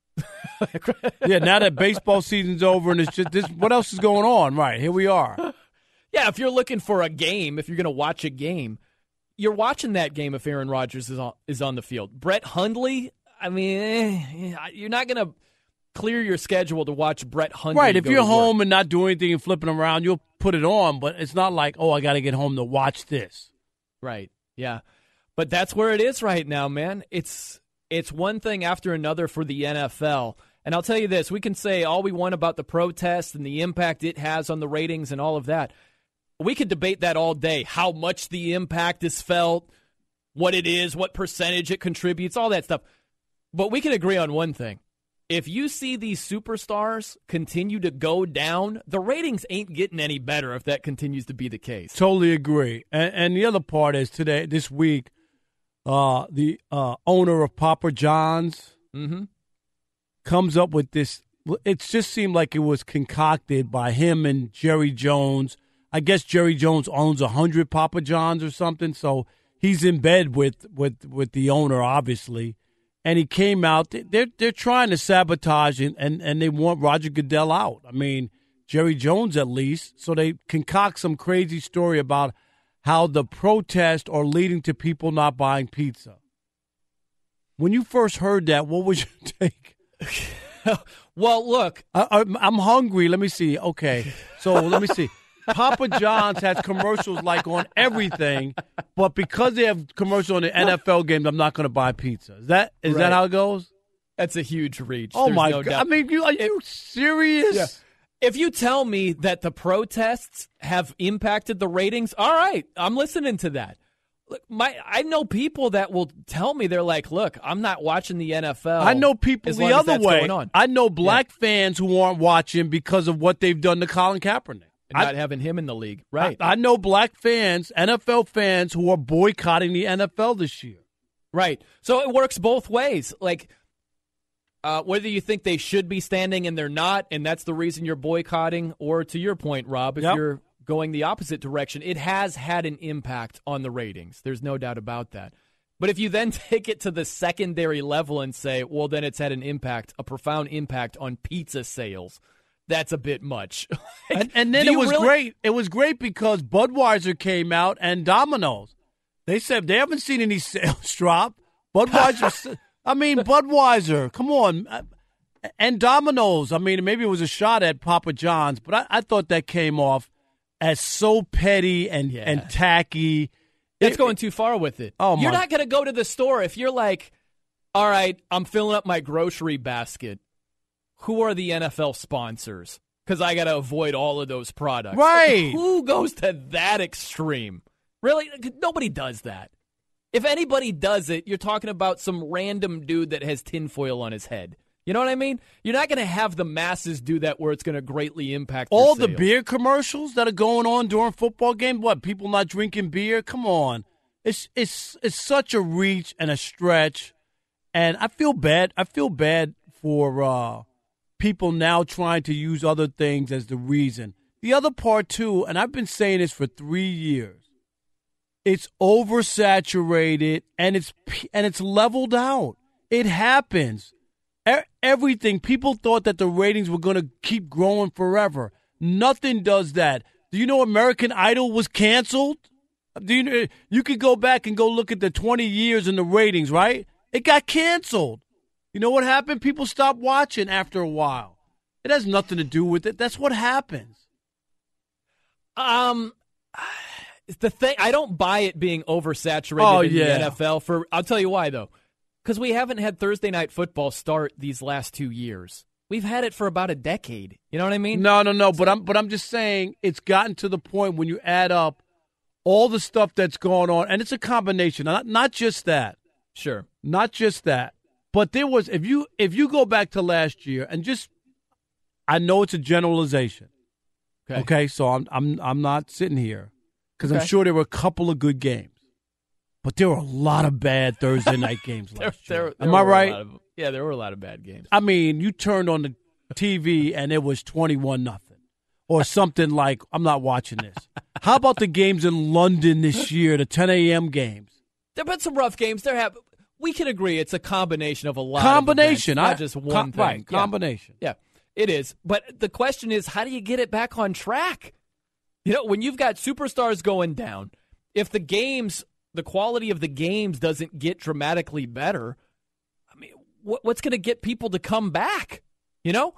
yeah. Now that baseball season's over and it's just this. What else is going on? Right here we are. Yeah, if you're looking for a game, if you're going to watch a game, you're watching that game if Aaron Rodgers is on, is on the field. Brett Hundley, I mean, eh, you're not going to clear your schedule to watch Brett Hundley. Right. If you're to work. home and not doing anything and flipping around, you'll put it on. But it's not like, oh, I got to get home to watch this. Right. Yeah. But that's where it is right now, man. It's it's one thing after another for the NFL. And I'll tell you this, we can say all we want about the protest and the impact it has on the ratings and all of that. We could debate that all day, how much the impact is felt, what it is, what percentage it contributes, all that stuff. But we can agree on one thing. If you see these superstars continue to go down, the ratings ain't getting any better if that continues to be the case. Totally agree. And, and the other part is today, this week, uh, the uh, owner of Papa John's Mm-hmm. comes up with this. It just seemed like it was concocted by him and Jerry Jones. I guess Jerry Jones owns a hundred Papa Johns or something, so he's in bed with with with the owner, obviously. And he came out. They're they're trying to sabotage and and, and they want Roger Goodell out. I mean, Jerry Jones at least. So they concoct some crazy story about how the protests are leading to people not buying pizza. When you first heard that, what was your take? well, look, I, I'm, I'm hungry. Let me see. Okay, so let me see. Papa John's has commercials like on everything, but because they have commercials on the NFL games, I'm not going to buy pizza. Is that is Right. that how it goes? That's a huge reach. Oh There's my no god! doubt. I mean, you, are you serious? Yeah. If you tell me that the protests have impacted the ratings, all right, I'm listening to that. Look, my I know people that will tell me they're like, "Look, I'm not watching the NFL." I know people the other way. On. I know black fans who aren't watching because of what they've done to Colin Kaepernick. And not having him in the league, right? I, I know black fans, NFL fans, who are boycotting the NFL this year. Right. So it works both ways. Like, uh, whether you think they should be standing and they're not, and that's the reason you're boycotting, or to your point, Rob, if Yep. you're going the opposite direction, it has had an impact on the ratings. There's no doubt about that. But if you then take it to the secondary level and say, well, then it's had an impact, a profound impact on pizza sales, that's a bit much. and, and then it was really- great. It was great because Budweiser came out and Domino's. They said they haven't seen any sales drop. Budweiser. I mean, Budweiser. Come on. And Domino's. I mean, maybe it was a shot at Papa John's, but I, I thought that came off as so petty and and tacky. That's It- going too far with it. Oh, You're my- not going to go to the store if you're like, all right, I'm filling up my grocery basket. Who are the NFL sponsors? Because I got to avoid all of those products. Right. Who goes to that extreme? Really? Nobody does that. If anybody does it, you're talking about some random dude that has tinfoil on his head. You know what I mean? You're not going to have the masses do that where it's going to greatly impact all the beer commercials that are going on during football games. What people not drinking beer? Come on, it's it's it's such a reach and a stretch, and I feel bad. I feel bad for uh, people now trying to use other things as the reason. The other part too, and I've been saying this for three years. It's oversaturated and it's and it's leveled out. It happens. E- everything people thought that the ratings were going to keep growing forever. Nothing does that. Do you know American Idol was canceled? Do you you could go back and go look at the 20 years in the ratings, right? It got canceled. You know what happened? People stopped watching after a while. It has nothing to do with it. That's what happens. Um, the thing I don't buy it being oversaturated Oh, in yeah. the NFL. For I'll tell you why though, because we haven't had Thursday night football start these last two years. We've had it for about a decade. You know what I mean? No, no, no. But I'm but I'm just saying it's gotten to the point when you add up all the stuff that's going on, and it's a combination. Not not just that. Sure. Not just that. But there was if you if you go back to last year and just I know it's a generalization. Okay. Okay, so I'm I'm I'm not sitting here because I'm sure there were a couple of good games, but there were a lot of bad Thursday night games There, last year. there, there Am I right? of- yeah, there were a lot of bad games. I mean, you turned on the TV and it was 21 nothing or something like, I'm not watching this. How about the games in London this year, the 10 a.m. games? There have been some rough games. There have. We can agree it's a combination of a lot. Combination, of events, I- not just one com- thing. right, Yeah. combination. Yeah, it is. But the question is, how do you get it back on track? You know, when you've got superstars going down, if the games, the quality of the games doesn't get dramatically better, I mean, what, what's going to get people to come back? You know,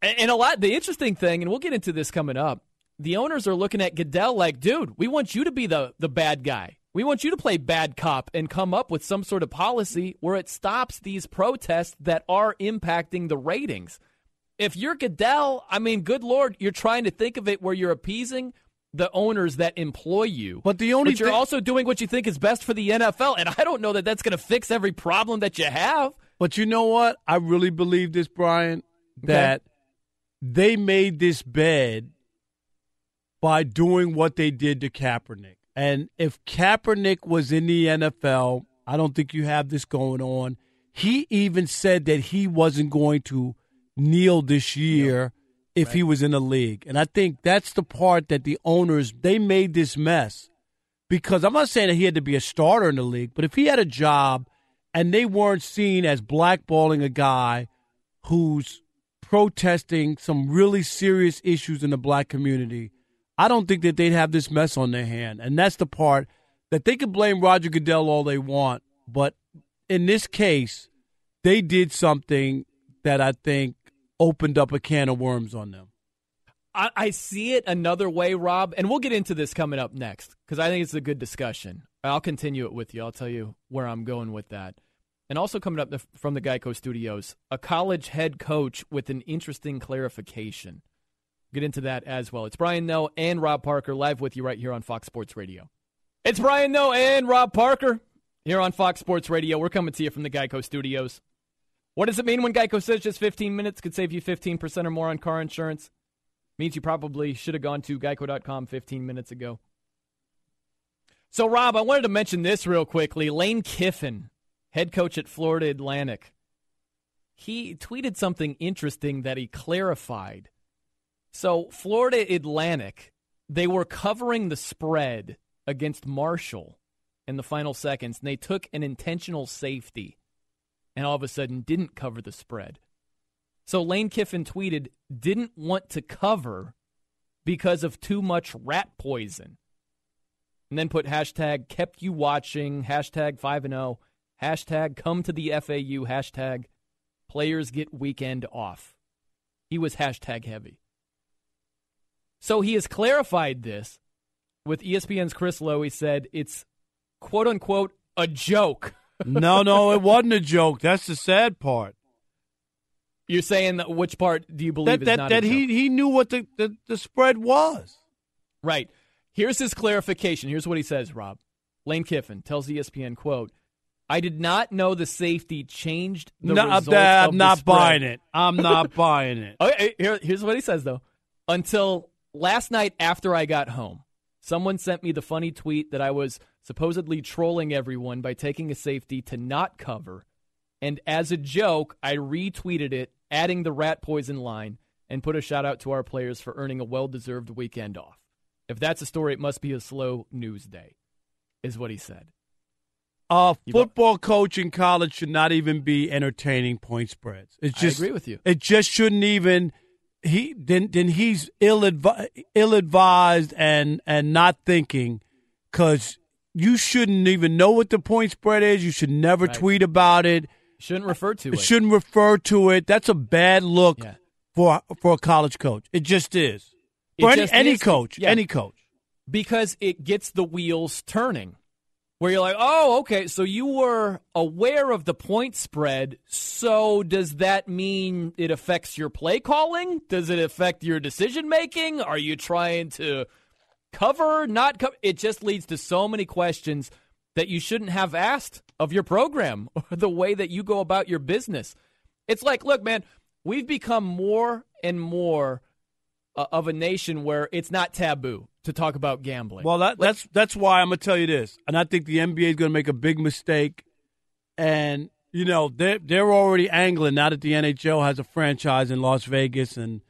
and, and a lot. The interesting thing, and we'll get into this coming up. The owners are looking at Goodell like, dude, we want you to be the the bad guy. We want you to play bad cop and come up with some sort of policy where it stops these protests that are impacting the ratings. If you're Goodell, I mean, good lord, you're trying to think of it where you're appeasing the owners that employ you. But the only but you're also doing what you think is best for the NFL, and I don't know that that's going to fix every problem that you have. But you know what? I really believe this, Brian, that they made this bed by doing what they did to Kaepernick. And if Kaepernick was in the NFL, I don't think you have this going on. He even said that he wasn't going to kneel this year if he was in the league. And I think that's the part that the owners they made this mess. Because I'm not saying that he had to be a starter in the league, but if he had a job and they weren't seen as blackballing a guy who's protesting some really serious issues in the black community, I don't think that they'd have this mess on their hand. And that's the part that they could blame Roger Goodell all they want, but in this case, they did something that I think opened up a can of worms on them. I, I see it another way, Rob, and we'll get into this coming up next because I think it's a good discussion. I'll continue it with you. I'll tell you where I'm going with that. And also coming up from the Geico Studios, a college head coach with an interesting clarification. Get into that as well. It's Brian Noe and Rob Parker live with you right here on Fox Sports Radio. It's Brian Noe and Rob Parker here on Fox Sports Radio. We're coming to you from the Geico Studios. What does it mean when Geico says just 15 minutes could save you 15% or more on car insurance? Means you probably should have gone to geico.com 15 minutes ago. So, Rob, I wanted to mention this real quickly. Lane Kiffin, head coach at Florida Atlantic, he tweeted something interesting that he clarified. So, Florida Atlantic, they were covering the spread against Marshall in the final seconds, and they took an intentional safety and all of a sudden didn't cover the spread. So Lane Kiffin tweeted, didn't want to cover because of too much rat poison. And then put hashtag kept you watching, hashtag 5 and 0, hashtag come to the FAU, hashtag players get weekend off. He was hashtag heavy. So he has clarified this with ESPN's Chris Low. He said it's quote unquote a joke. no, no, it wasn't a joke. That's the sad part. You're saying that which part do you believe That is that, not that a joke? he he knew what the, the, the spread was. Right. Here's his clarification. Here's what he says, Rob. Lane Kiffin tells ESPN, quote, I did not know the safety changed the No, result I'm of the not spread." buying it. I'm not buying it. Okay, here, here's what he says though. Until last night after I got home, someone sent me the funny tweet that I was supposedly trolling everyone by taking a safety to not cover. And as a joke, I retweeted it, adding the rat poison line, and put a shout out to our players for earning a well deserved weekend off. If that's a story, it must be a slow news day, is what he said. A You football coach in college should not even be entertaining point spreads. It's I agree with you. It just shouldn't even. He then then he's ill ill advised and and not thinking because you shouldn't even know what the point spread is. You should never Right. tweet about it. Shouldn't refer to It shouldn't refer to it. That's a bad look Yeah. for for a college coach. It just is. It For any, any is. coach, Yeah. any coach. because it gets the wheels turning. Where you're like, oh, okay, so you were aware of the point spread. So does that mean it affects your play calling? Does it affect your decision making? Are you trying to cover, not cover? It just leads to so many questions that you shouldn't have asked of your program or the way that you go about your business. It's like, look, man, we've become more and more uh, of a nation where it's not taboo to talk about gambling. Well, that, that's that's why I'm gonna tell you this, and I think the NBA is gonna make a big mistake. And you know they're they're already angling now that the NHL has a franchise in Las Vegas, and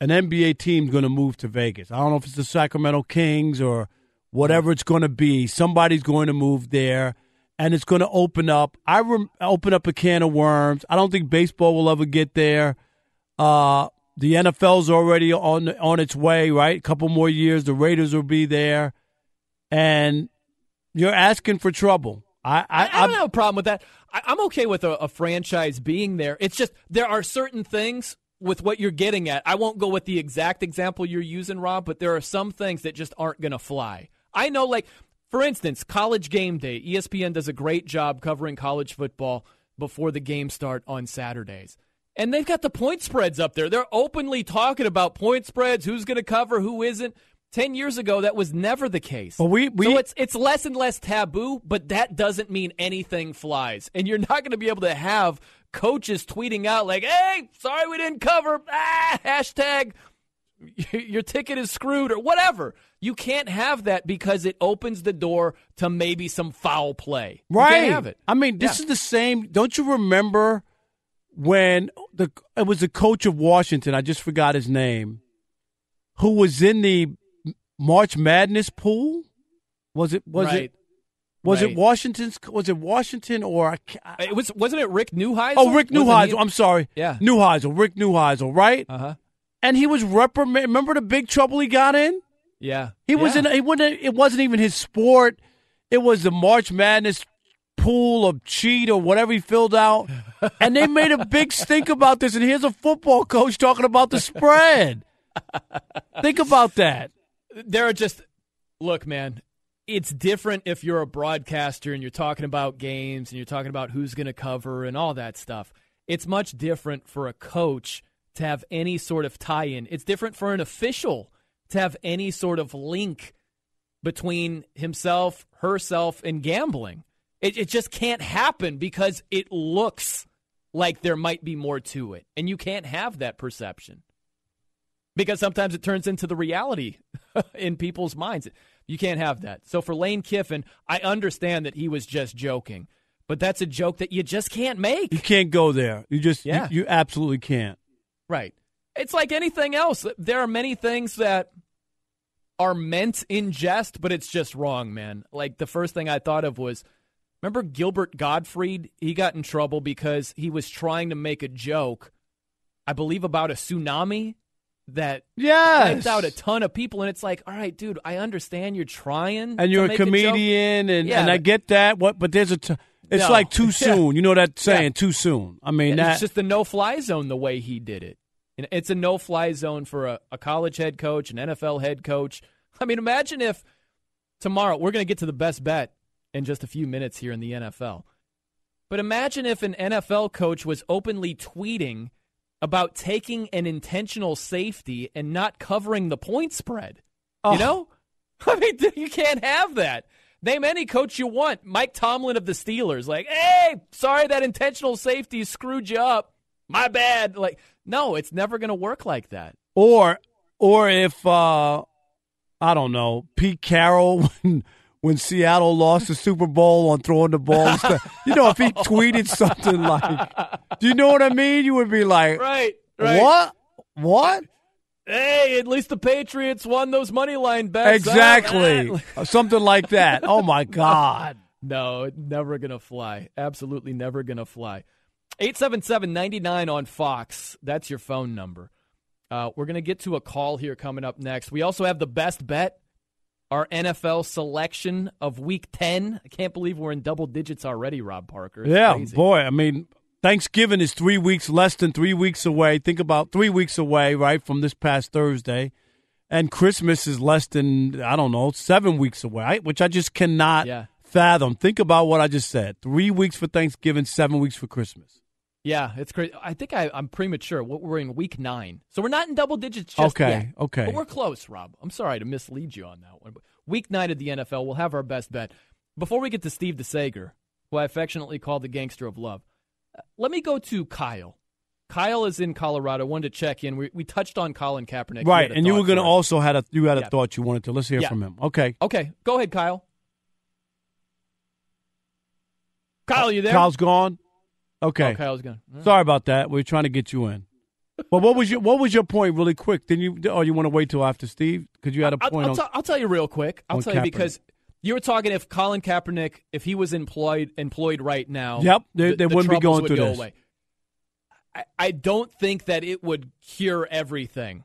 an NBA team's gonna move to Vegas. I don't know if it's the Sacramento Kings or whatever it's gonna be. Somebody's going to move there, and it's gonna open up. I rem- open up a can of worms. I don't think baseball will ever get there. Uh, the NFL's already on on its way, right? A couple more years, the Raiders will be there, and you're asking for trouble. I I, I, don't have a problem with that. I, I'm okay with a, a franchise being there. It's just there are certain things with what you're getting at. I won't go with the exact example you're using, Rob, but there are some things that just aren't going to fly. I know, like for instance, college game day. ESPN does a great job covering college football before the games start on Saturdays. And they've got the point spreads up there. They're openly talking about point spreads, who's going to cover, who isn't. Ten years ago, that was never the case. Well, we, we so it's it's less and less taboo, but that doesn't mean anything flies. And you're not going to be able to have coaches tweeting out like, "Hey, sorry we didn't cover." Ah, hashtag your ticket is screwed or whatever. You can't have that because it opens the door to maybe some foul play. You right. have it. I mean, this Yeah. is the same. Don't you remember when the it was the coach of Washington? I just forgot his name. Who was in the March Madness pool? Was it? Was Right. it? Was Right. it Washington's? Was it Washington or? I It was wasn't it Rick Neuheisel? Oh, Rick Neuheisel. I'm sorry. Yeah. Neuheisel. Rick Neuheisel. Right. Uh huh. And he was reprimanded. Remember the big trouble he got in? Yeah. He was Yeah. in. It wasn't. It wasn't even his sport. It was the March Madness pool of cheat or whatever he filled out, and they made a big stink about this. And here's a football coach talking about the spread. Think about that. there are just look, man. It's different if you're a broadcaster and you're talking about games and you're talking about who's going to cover and all that stuff. It's much different for a coach to have any sort of tie-in. It's different for an official to have any sort of link between himself, herself, and gambling. It, it just can't happen because it looks like there might be more to it, and you can't have that perception because sometimes it turns into the reality in people's minds. You can't have that. So for Lane Kiffin, I understand that he was just joking, but that's a joke that you just can't make. You can't go there. You just. Yeah. You, you absolutely can't. Right. It's like anything else. There are many things that are meant in jest, but it's just wrong, man. Like the first thing I thought of was remember Gilbert Gottfried? He got in trouble because he was trying to make a joke, I believe, about a tsunami that Yes. wiped out a ton of people. And it's like, all right, dude, I understand you're trying. And you're a comedian, and, Yeah, and I get that. What? But there's a. T- It's No. like too Yeah. soon. You know that saying, too soon. I mean, that it's just the no-fly zone the way he did it. And It's a no-fly zone for a, a college head coach, an NFL head coach. I mean, imagine if tomorrow we're going to get to the best bet in just a few minutes here in the NFL. But imagine if an NFL coach was openly tweeting about taking an intentional safety and not covering the point spread. Oh. You know? I mean, you can't have that. Name any coach you want. Mike Tomlin of the Steelers, like, hey, sorry that intentional safety screwed you up. My bad. Like, no, it's never going to work like that. or or if uh I don't know Pete Carroll when Seattle lost the Super Bowl on throwing the ball, and stuff. you know, if he tweeted something like, "Do you know what I mean?" You would be like, Right. right. "What? What?" Hey, at least the Patriots won those money line bets. Exactly, something like that. Oh my God! No, never going to fly. Absolutely never going to fly. 877-99 on Fox. That's your phone number. Uh, we're going to get to a call here coming up next. We also have the best bet, our NFL selection of Week 10. I can't believe we're in double digits already, Rob Parker. It's yeah, crazy. boy. I mean, Thanksgiving is three weeks, less than three weeks away. Think about three weeks away, right, from this past Thursday. And Christmas is less than, I don't know, seven weeks away, which I just cannot Yeah. fathom. Think about what I just said. Three weeks for Thanksgiving, seven weeks for Christmas. Yeah, it's crazy. I think I, I'm premature. We're in week nine. So we're not in double digits just Okay, yet. okay. But we're close, Rob. I'm sorry to mislead you on that one. But week nine of the NFL, we'll have our best bet. Before we get to Steve DeSager, who I affectionately call the gangster of love, uh, let me go to Kyle. Kyle is in Colorado. Wanted to check in. We, we touched on Colin Kaepernick. Right, and you were going to also had a you had a Yeah. thought you wanted to. Let's hear Yeah. from him. Okay, Okay, go ahead, Kyle. Kyle, you there? Kyle's gone. Okay, Oh, Kyle's gone. All right. Sorry about that. We are trying to get you in. But what was your what was your point, really quick? Didn't you? Oh, you want to wait till after Steve because you had a I'll, point I'll, on. tell- I'll tell you real quick. I'll tell you because you were talking if Colin Kaepernick, if he was employed employed right now, Yep, they- the- they the wouldn't be going would through go this. Away. I, I don't think that it would cure everything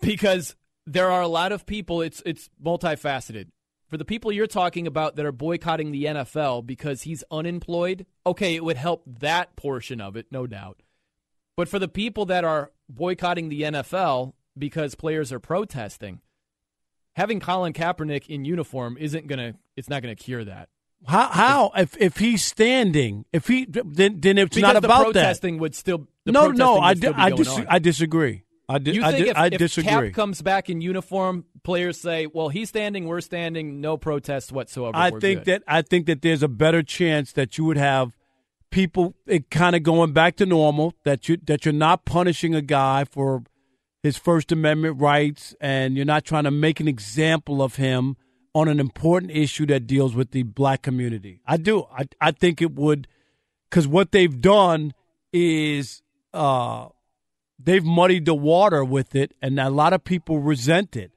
because there are a lot of people. It's it's multifaceted. For the people you're talking about that are boycotting the NFL because he's unemployed, okay, it would help that portion of it, no doubt. But for the people that are boycotting the NFL because players are protesting, having Colin Kaepernick in uniform isn't gonna. It's not gonna cure that. How how if if he's standing, if he then then it's Because not the about protesting would still. The. No, no, I be I, dis- I disagree. I di- You I, think di- if, I if disagree. Cap comes back in uniform, players say, "Well, he's standing, we're standing, no protest whatsoever." I think good." that I think that there's a better chance that you would have people it kind of going back to normal that you that you're not punishing a guy for his First Amendment rights and you're not trying to make an example of him on an important issue that deals with the black community. I do. I I think it would because what they've done is uh they've muddied the water with it, and a lot of people resent it.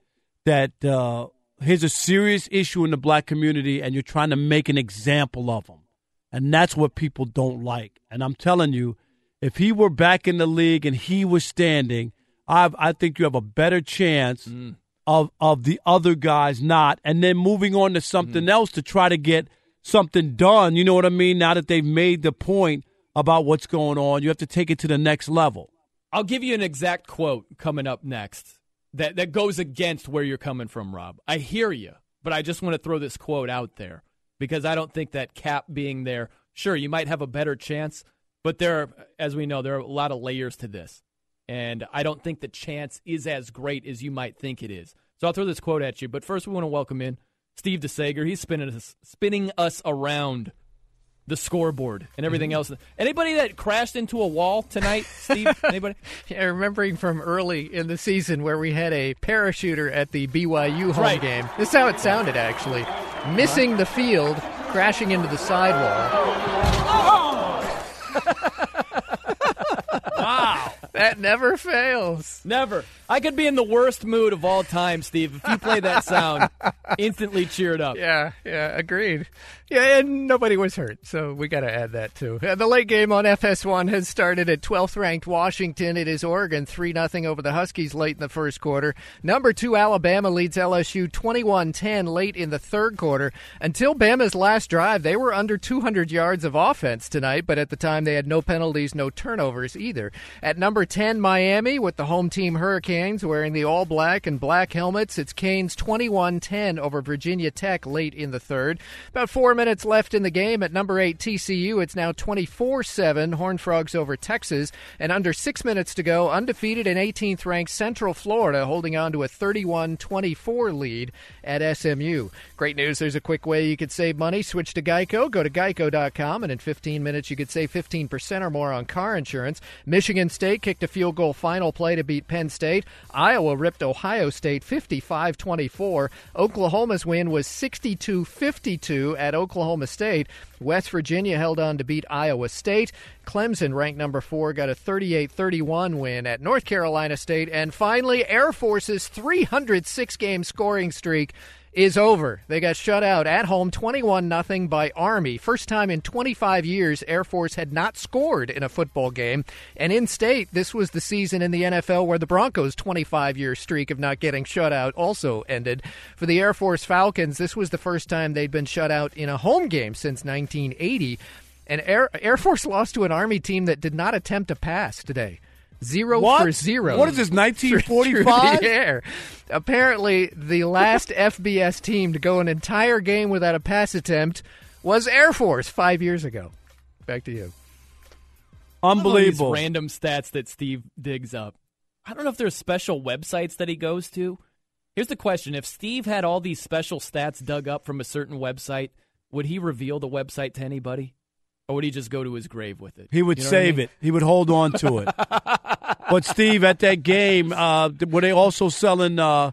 That uh, here's a serious issue in the black community, and you're trying to make an example of them, and that's what people don't like. And I'm telling you, if he were back in the league and he was standing, I I think you have a better chance of of the other guys not, and then moving on to something else to try to get something done. You know what I mean? Now that they've made the point about what's going on, you have to take it to the next level. I'll give you an exact quote coming up next that that goes against where you're coming from, Rob. I hear you, but I just want to throw this quote out there because I don't think that Cap being there, sure, you might have a better chance, but there are, as we know, there are a lot of layers to this. And I don't think the chance is as great as you might think it is. So I'll throw this quote at you, but first we want to welcome in Steve DeSager. He's spinning us spinning us around the scoreboard and everything mm-hmm. else. Anybody that crashed into a wall tonight, Steve? Anybody? Yeah, remembering from early in the season where we had a parachuter at the BYU home right. game. This is how it sounded, actually. Missing the field, crashing into the sidewall. Wow. That never fails. Never. I could be in the worst mood of all time, Steve. If you play that sound, instantly cheered up. Yeah, yeah, agreed. Yeah, and nobody was hurt, so we got to add that too. The late game on FS1 has started at 12th ranked Washington. It is Oregon 3 0 over the Huskies late in the first quarter. Number two Alabama leads LSU 21-10 late in the third quarter. Until Bama's last drive, they were under 200 yards of offense tonight, but at the time they had no penalties, no turnovers either. At number 10 Miami with the home team Hurricanes wearing the all black and black helmets, it's Canes 21-10 over Virginia Tech late in the third. About 4 minutes left in the game at number 8 TCU, it's now 24-7 Horned Frogs over Texas and under 6 minutes to go undefeated and 18th ranked Central Florida holding on to a 31-24 lead at SMU. Great news, there's a quick way you could save money. Switch to Geico, go to geico.com and in 15 minutes you could save 15% or more on car insurance. Michigan State kicked a field goal final play to beat Penn State. Iowa ripped Ohio State 55-24. Oklahoma's win was 62-52 at Oklahoma State. West Virginia held on to beat Iowa State. Clemson, ranked number four, got a 38 31 win at North Carolina State. And finally, Air Force's 306 game scoring streak is over. They got shut out at home 21 0 by Army. First time in 25 years Air Force had not scored in a football game. And in state, this was the season in the NFL where the Broncos' 25 year streak of not getting shut out also ended. For the Air Force Falcons, this was the first time they'd been shut out in a home game since 1980. And Air, Air Force lost to an Army team that did not attempt a pass today. Zero What? for zero. What is this, through- 1945? through the air. Apparently, the last FBS team to go an entire game without a pass attempt was Air Force five years ago. Back to you. All these Unbelievable. random stats that Steve digs up. I don't know if there's special websites that he goes to. Here's the question: If Steve had all these special stats dug up from a certain website, would he reveal the website to anybody, or would he just go to his grave with it? He would You know what I save mean? it. He would hold on to it. but Steve, at that game, uh, were they also selling uh,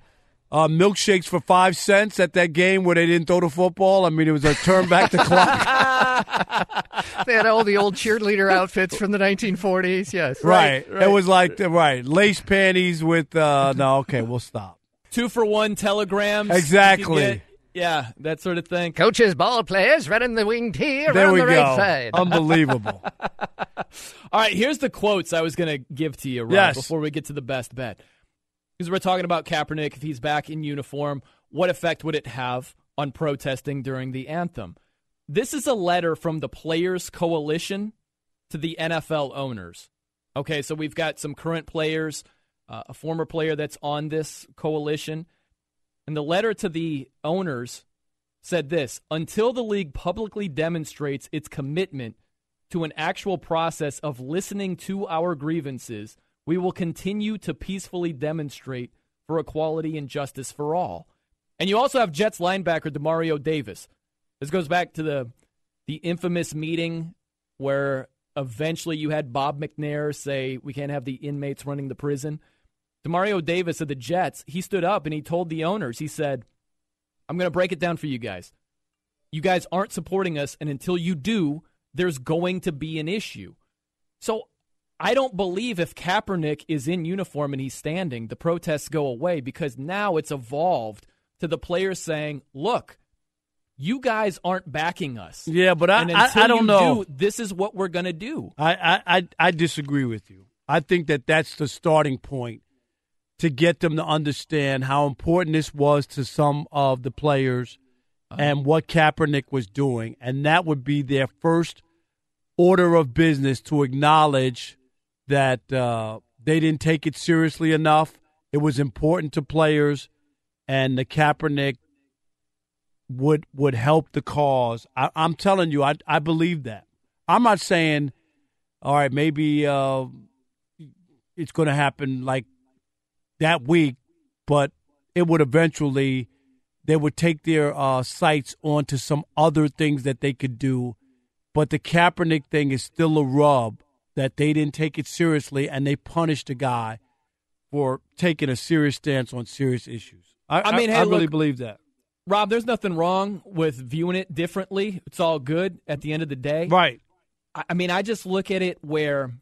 uh, milkshakes for five cents at that game where they didn't throw the football? I mean, it was a turn back the clock. They had all the old cheerleader outfits from the 1940s. Yes, right. It was like the, right lace panties with. Uh, no, okay, we'll stop. Two for one telegrams. you Exactly. Get. Yeah, that sort of thing. Coaches, ball players, red running the wing tee There we the go. right side. Unbelievable. All right, here's the quotes I was going to give to you, Rob, Yes. before we get to the best bet. Because we're talking about Kaepernick, if he's back in uniform, what effect would it have on protesting during the anthem? This is a letter from the Players Coalition to the NFL owners. Okay, so we've got some current players, uh, a former player that's on this coalition. And the letter to the owners said this Until the league publicly demonstrates its commitment to an actual process of listening to our grievances, we will continue to peacefully demonstrate for equality and justice for all. And you also have Jets linebacker Demario Davis. This goes back to the the infamous meeting where eventually you had Bob McNair say we can't have the inmates running the prison. Demario Davis of the Jets, he stood up and he told the owners, he said, I'm going to break it down for you guys. You guys aren't supporting us, and until you do, there's going to be an issue. So I don't believe if Kaepernick is in uniform and he's standing, the protests go away because now it's evolved to the players saying, look, you guys aren't backing us. Yeah, but I- I- I don't you know. Do, this is what we're going to do. I, I, I, I disagree with you. I think that that's the starting point to get them to understand how important this was to some of the players and what Kaepernick was doing. And that would be their first order of business to acknowledge that uh, they didn't take it seriously enough. It was important to players, and the Kaepernick would would help the cause. I, I'm telling you, I I believe that. I'm not saying, all right, maybe uh, it's going to happen like that week, but it would eventually they would take their uh, sights onto some other things that they could do. But the Kaepernick thing is still a rub that they didn't take it seriously and they punished the guy for taking a serious stance on serious issues. I, I mean, I, hey, I really look- believe that. Rob, there's nothing wrong with viewing it differently. It's all good at the end of the day. Right. I I mean, I just look at it where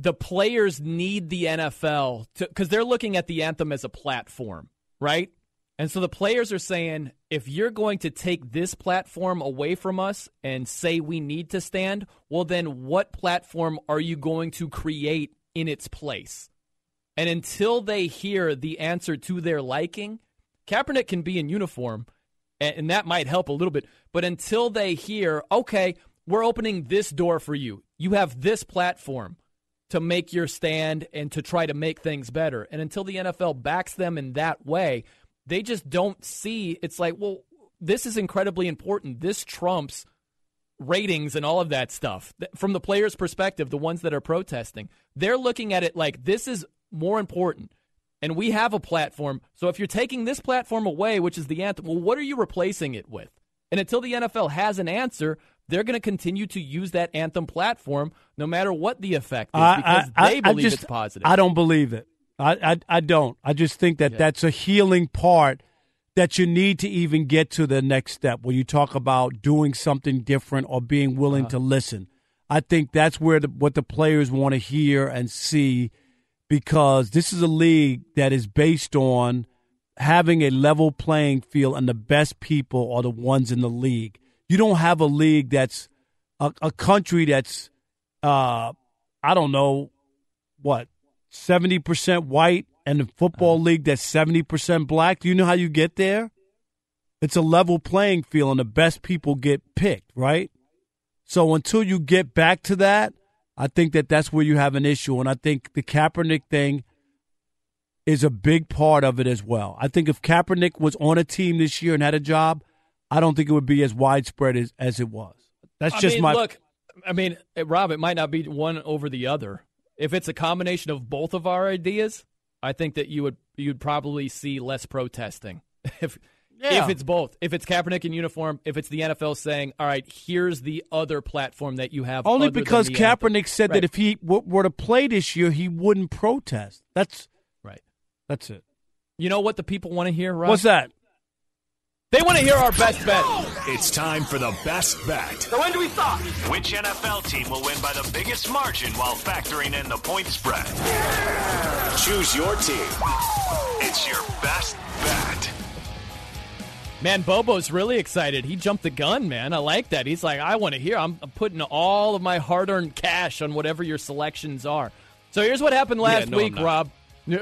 the players need the NFL because they're looking at the anthem as a platform, right? And so the players are saying, if you're going to take this platform away from us and say we need to stand, well, then what platform are you going to create in its place? And until they hear the answer to their liking, Kaepernick can be in uniform, and, and that might help a little bit. But until they hear, okay, we're opening this door for you, you have this platform to make your stand and to try to make things better. And until the NFL backs them in that way, they just don't see it's like, well, this is incredibly important. This trumps ratings and all of that stuff. From the players' perspective, the ones that are protesting, they're looking at it like this is more important. And we have a platform. So if you're taking this platform away, which is the anthem, well, what are you replacing it with? And until the NFL has an answer, they're going to continue to use that anthem platform no matter what the effect is because I, I, they believe I just, it's positive. I don't believe it. I, I, I don't. I just think that Yeah. that's a healing part that you need to even get to the next step where you talk about doing something different or being willing Uh-huh. to listen. I think that's where the, what the players want to hear and see because this is a league that is based on having a level playing field and the best people are the ones in the league. You don't have a league that's a, a country that's uh I don't know what 70% white and a football league that's 70% black. Do you know how you get there? It's a level playing field and the best people get picked, right? So until you get back to that, I think that that's where you have an issue. And I think the Kaepernick thing is a big part of it as well. I think if Kaepernick was on a team this year and had a job, I don't think it would be as widespread as, as it was. That's I just mean, my look. I mean, eh, Rob, it might not be one over the other. If it's a combination of both of our ideas, I think that you would you'd probably see less protesting. if Yeah. if it's both, if it's Kaepernick in uniform, if it's the NFL saying, "All right, here's the other platform that you have," Only because Kaepernick anthem." said Right. that if he w- were to play this year, he wouldn't protest. That's right. That's it. You know what the people want to hear, Rob? What's that? They want to hear our best bet. It's time for the best bet. So when do we start? Which NFL team will win by the biggest margin while factoring in the point spread? Choose your team. It's your best bet. Man, Bobo's really excited. He jumped the gun, man. I like that. He's like, I want to hear. I'm I'm putting all of my hard earned cash on whatever your selections are. So here's what happened last no, week. Rob. you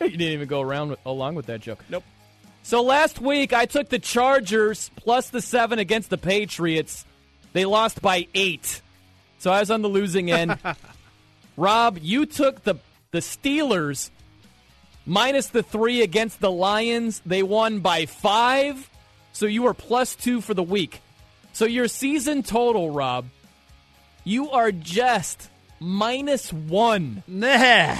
didn't even go around with, along with that joke. Nope. So last week, I took the Chargers plus the seven against the Patriots. They lost by eight. So I was on the losing end. Rob, you took the the Steelers minus the three against the Lions. They won by five. So you were plus two for the week. So your season total, Rob, you are just minus one. Nah.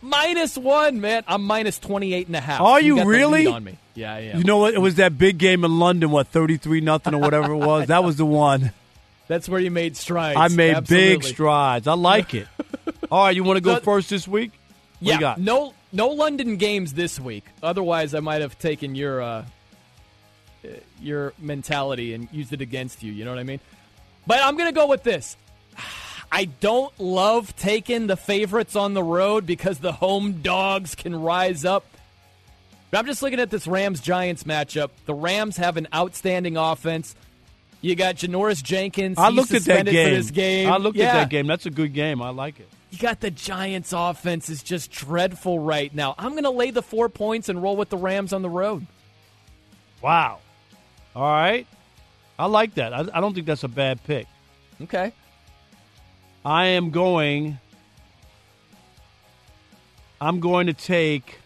Minus one, man. I'm minus 28 and a half. Are you the really? on me. Yeah, I am. You know what? It was that big game in London, what, 33 nothing or whatever it was? That was the one. That's where you made strides. I made big strides. I like it. All right, you want to go So- first this week? What Yeah, you no, no London games this week. Otherwise, I might have taken your uh, uh, your mentality and used it against you. You know what I mean? But I'm gonna go with this. I don't love taking the favorites on the road because the home dogs can rise up. But I'm just looking at this Rams Giants matchup. The Rams have an outstanding offense. You got Janoris Jenkins. I looked at that game. For this game. I looked Yeah. at that game. That's a good game. I like it. You got the Giants offense is just dreadful right now. I'm going to lay the four points and roll with the Rams on the road. Wow. All right. I like that. I, I don't think that's a bad pick. Okay. I am going. I'm going to take.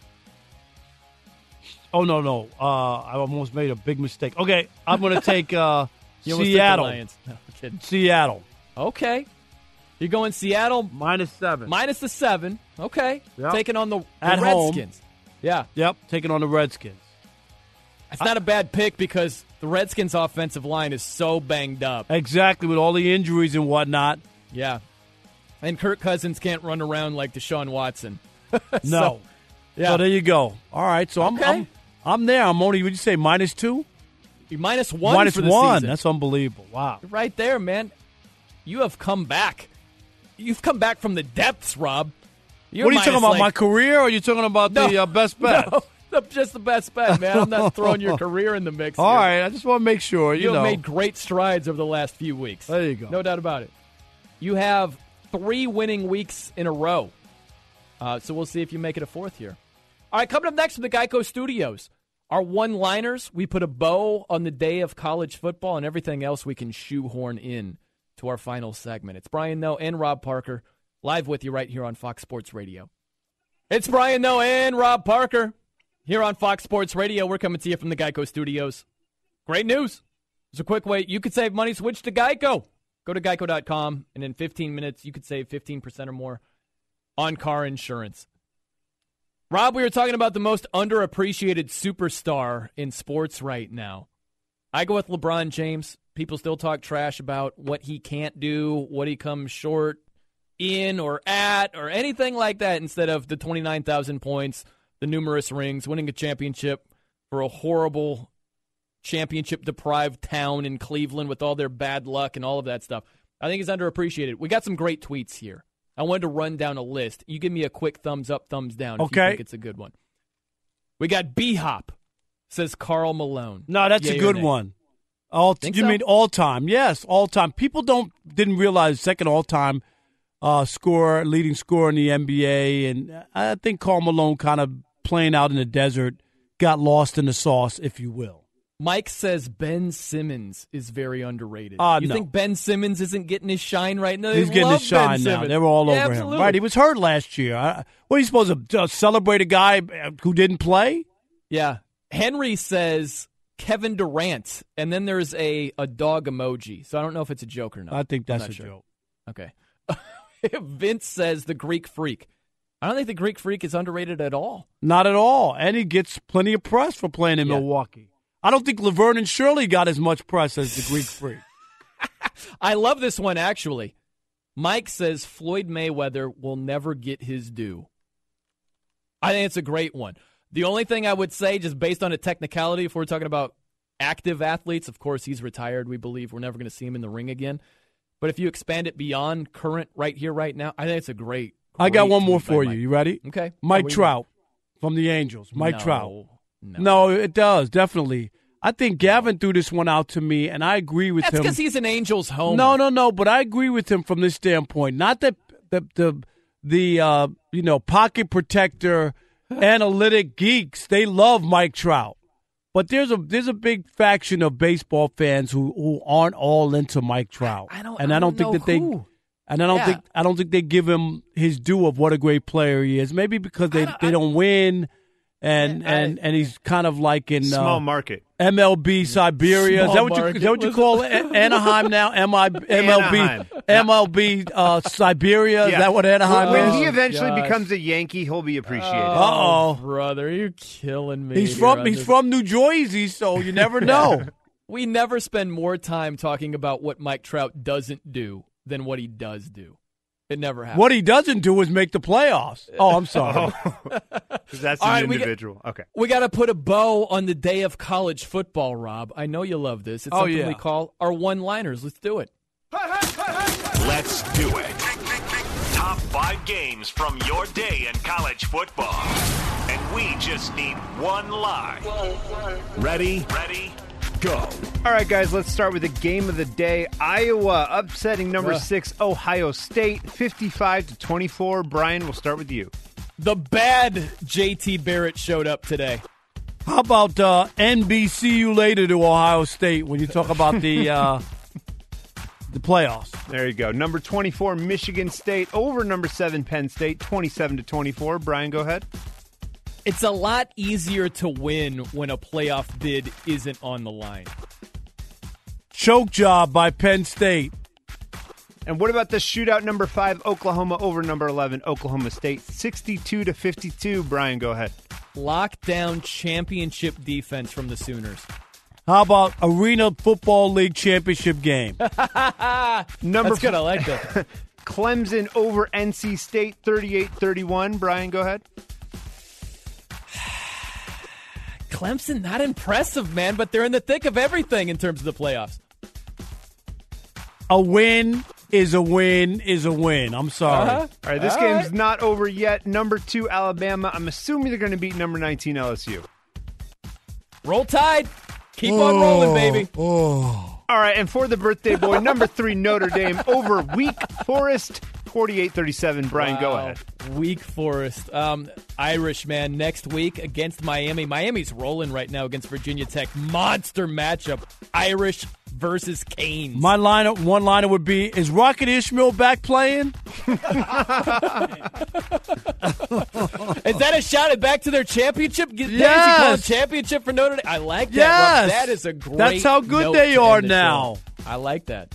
Oh no no! Uh, I almost made a big mistake. Okay, I'm going to take uh, You almost took the Seattle. No, kidding. Seattle Okay. You're going Seattle minus seven. minus the seven. Okay. Yep. Taking on the, the At home. Redskins. Yeah. Yep, taking on the Redskins. It's not a bad pick because the Redskins' offensive line is so banged up. Exactly, with all the injuries and whatnot. Yeah. And Kirk Cousins can't run around like Deshaun Watson. No. So, yeah. So there you go. All right, so I'm Okay. I'm, I'm there. I'm only. Would you say minus two? You're minus one Minus for the one. season. That's unbelievable. Wow. Right there, man. You have come back. you've come back from the depths, Rob. You're what are you talking about? like- my career, or are you talking about the uh, best bet? No, just the best bet, man. I'm not throwing your career in the mix. All here. right, I just want to make sure you, You, have know. made great strides over the last few weeks. There you go. No doubt about it. You have three winning weeks in a row. Uh, so we'll see if you make it a fourth here. All right, coming up next from the Geico Studios. Our one liners, we put a bow on the day of college football and everything else we can shoehorn in to our final segment. It's Brian Noe and Rob Parker live with you right here on Fox Sports Radio. It's Brian Noe and Rob Parker here on Fox Sports Radio. We're coming to you from the Geico Studios. Great news. It's a quick way you could save money. Switch to Geico. Go to geico.com, and in 15 minutes, you could save 15% or more on car insurance. Rob, we were talking about the most underappreciated superstar in sports right now. I go with LeBron James. People still talk trash about what he can't do, what he comes short in or at, or anything like that, instead of the 29,000 points, the numerous rings, winning a championship for a horrible championship deprived town in Cleveland with all their bad luck and all of that stuff. I think he's underappreciated. We got some great tweets here. I wanted to run down a list. You give me a quick thumbs up, thumbs down if you Okay. think it's a good one. We got B Hop, says Karl Malone. No, that's Yay a good one. All Think you so? mean all time? Yes, all time. People don't didn't realize second all time uh, scorer, leading scorer in the NBA, and I think Karl Malone kind of playing out in the desert got lost in the sauce, if you will. Mike says Ben Simmons is very underrated. Ah, you no. think Ben Simmons isn't getting his shine right now? He's They getting his shine now. They were all Yeah, over absolutely. him. Right? He was hurt last year. What are you supposed to uh, celebrate a guy uh, who didn't play? Yeah. Henry says Kevin Durant, and then there's a, a dog emoji. So I don't know if it's a joke or not. I think that's a sure. joke. Okay. Vince says the Greek freak. I don't think the Greek freak is underrated at all. Not at all. And he gets plenty of press for playing in Yeah. Milwaukee. I don't think Laverne and Shirley got as much press as the Greek freak. I love this one actually. Mike says Floyd Mayweather will never get his due. I think it's a great one. The only thing I would say, just based on a technicality, if we're talking about active athletes, of course he's retired. We believe we're never going to see him in the ring again. But if you expand it beyond current, right here, right now, I think it's a great. I got one more for you. Mike. You ready? Okay. Mike What do you Trout from the Angels. Mike No, Trout. No. No, it does, definitely. I think Gavin threw this one out to me, and I agree with him. That's him. because he's an Angels home. No, no, no. But I agree with him from this standpoint. Not that the the the uh, you know pocket protector, analytic geeks they love Mike Trout, but there's a there's a big faction of baseball fans who who aren't all into Mike Trout, I don't- and I I don't, don't think that who. they. And I don't Yeah. think I don't think they give him his due of what a great player he is. Maybe because they, they don't win, and and and he's kind of like in Small uh, market. MLB Siberia. is that what you is that what you call Anaheim now? M I MLB Anaheim. MLB uh, Siberia. Is that what Anaheim when is? he eventually gosh. becomes a Yankee, he'll be appreciated. Uh-oh. brother, you're killing me. he's from he's this. from New Jersey, so you never know. We never spend more time talking about what Mike Trout doesn't do than what he does do. It never happens. what he doesn't do is make the playoffs. Oh, I'm sorry. Oh. that's an right, we get- individual. okay. We got to put a bow on the day of college football, Rob. I know you love this. It's Oh, something yeah. we call our one-liners. Let's do it. Let's do it. Top five games from your day in college football. And we just need one line. Ready? Ready? Go. All right, guys, let's start with the game of the day. Iowa upsetting number Ugh. six, Ohio State, 55 to 24. Brian, we'll start with you. The bad JT Barrett showed up today. How about uh, NBC you later to Ohio State when you talk about the uh, the playoffs? There you go. Number 24, Michigan State over number seven, Penn State, 27 to 24. Brian, go ahead. It's a lot easier to win when a playoff bid isn't on the line. Choke job by Penn State. And what about the shootout number five, Oklahoma over number 11, Oklahoma State, 62 to 52. Brian, go ahead. Lockdown championship defense from the Sooners. How about Arena Football League championship game? Number That's good. I like that. Clemson over NC State, 38 31. Brian, go ahead. Clemson, not impressive, man, but they're in the thick of everything in terms of the playoffs. a win is a win. Is a win. I'm sorry. Uh-huh. All right, this game's not over yet. Number two, Alabama. I'm assuming they're going to beat number 19, LSU. Roll Tide. Keep on rolling, oh, baby. Oh. All right, and for the birthday boy, number three, Notre Dame over Wake Forest, 48-37. Brian, go ahead. Weak Forest. Um, Irish, man, next week against Miami. Miami's rolling right now against Virginia Tech. Monster matchup. Irish versus Canes. My lineup, one liner would be: Is Rocket Ismail back playing? Is that a shot at back to their championship? Get Yes. call it championship for Notre Dame. I like that. Yes. That is a great. That's how good they are the now. show. I like that.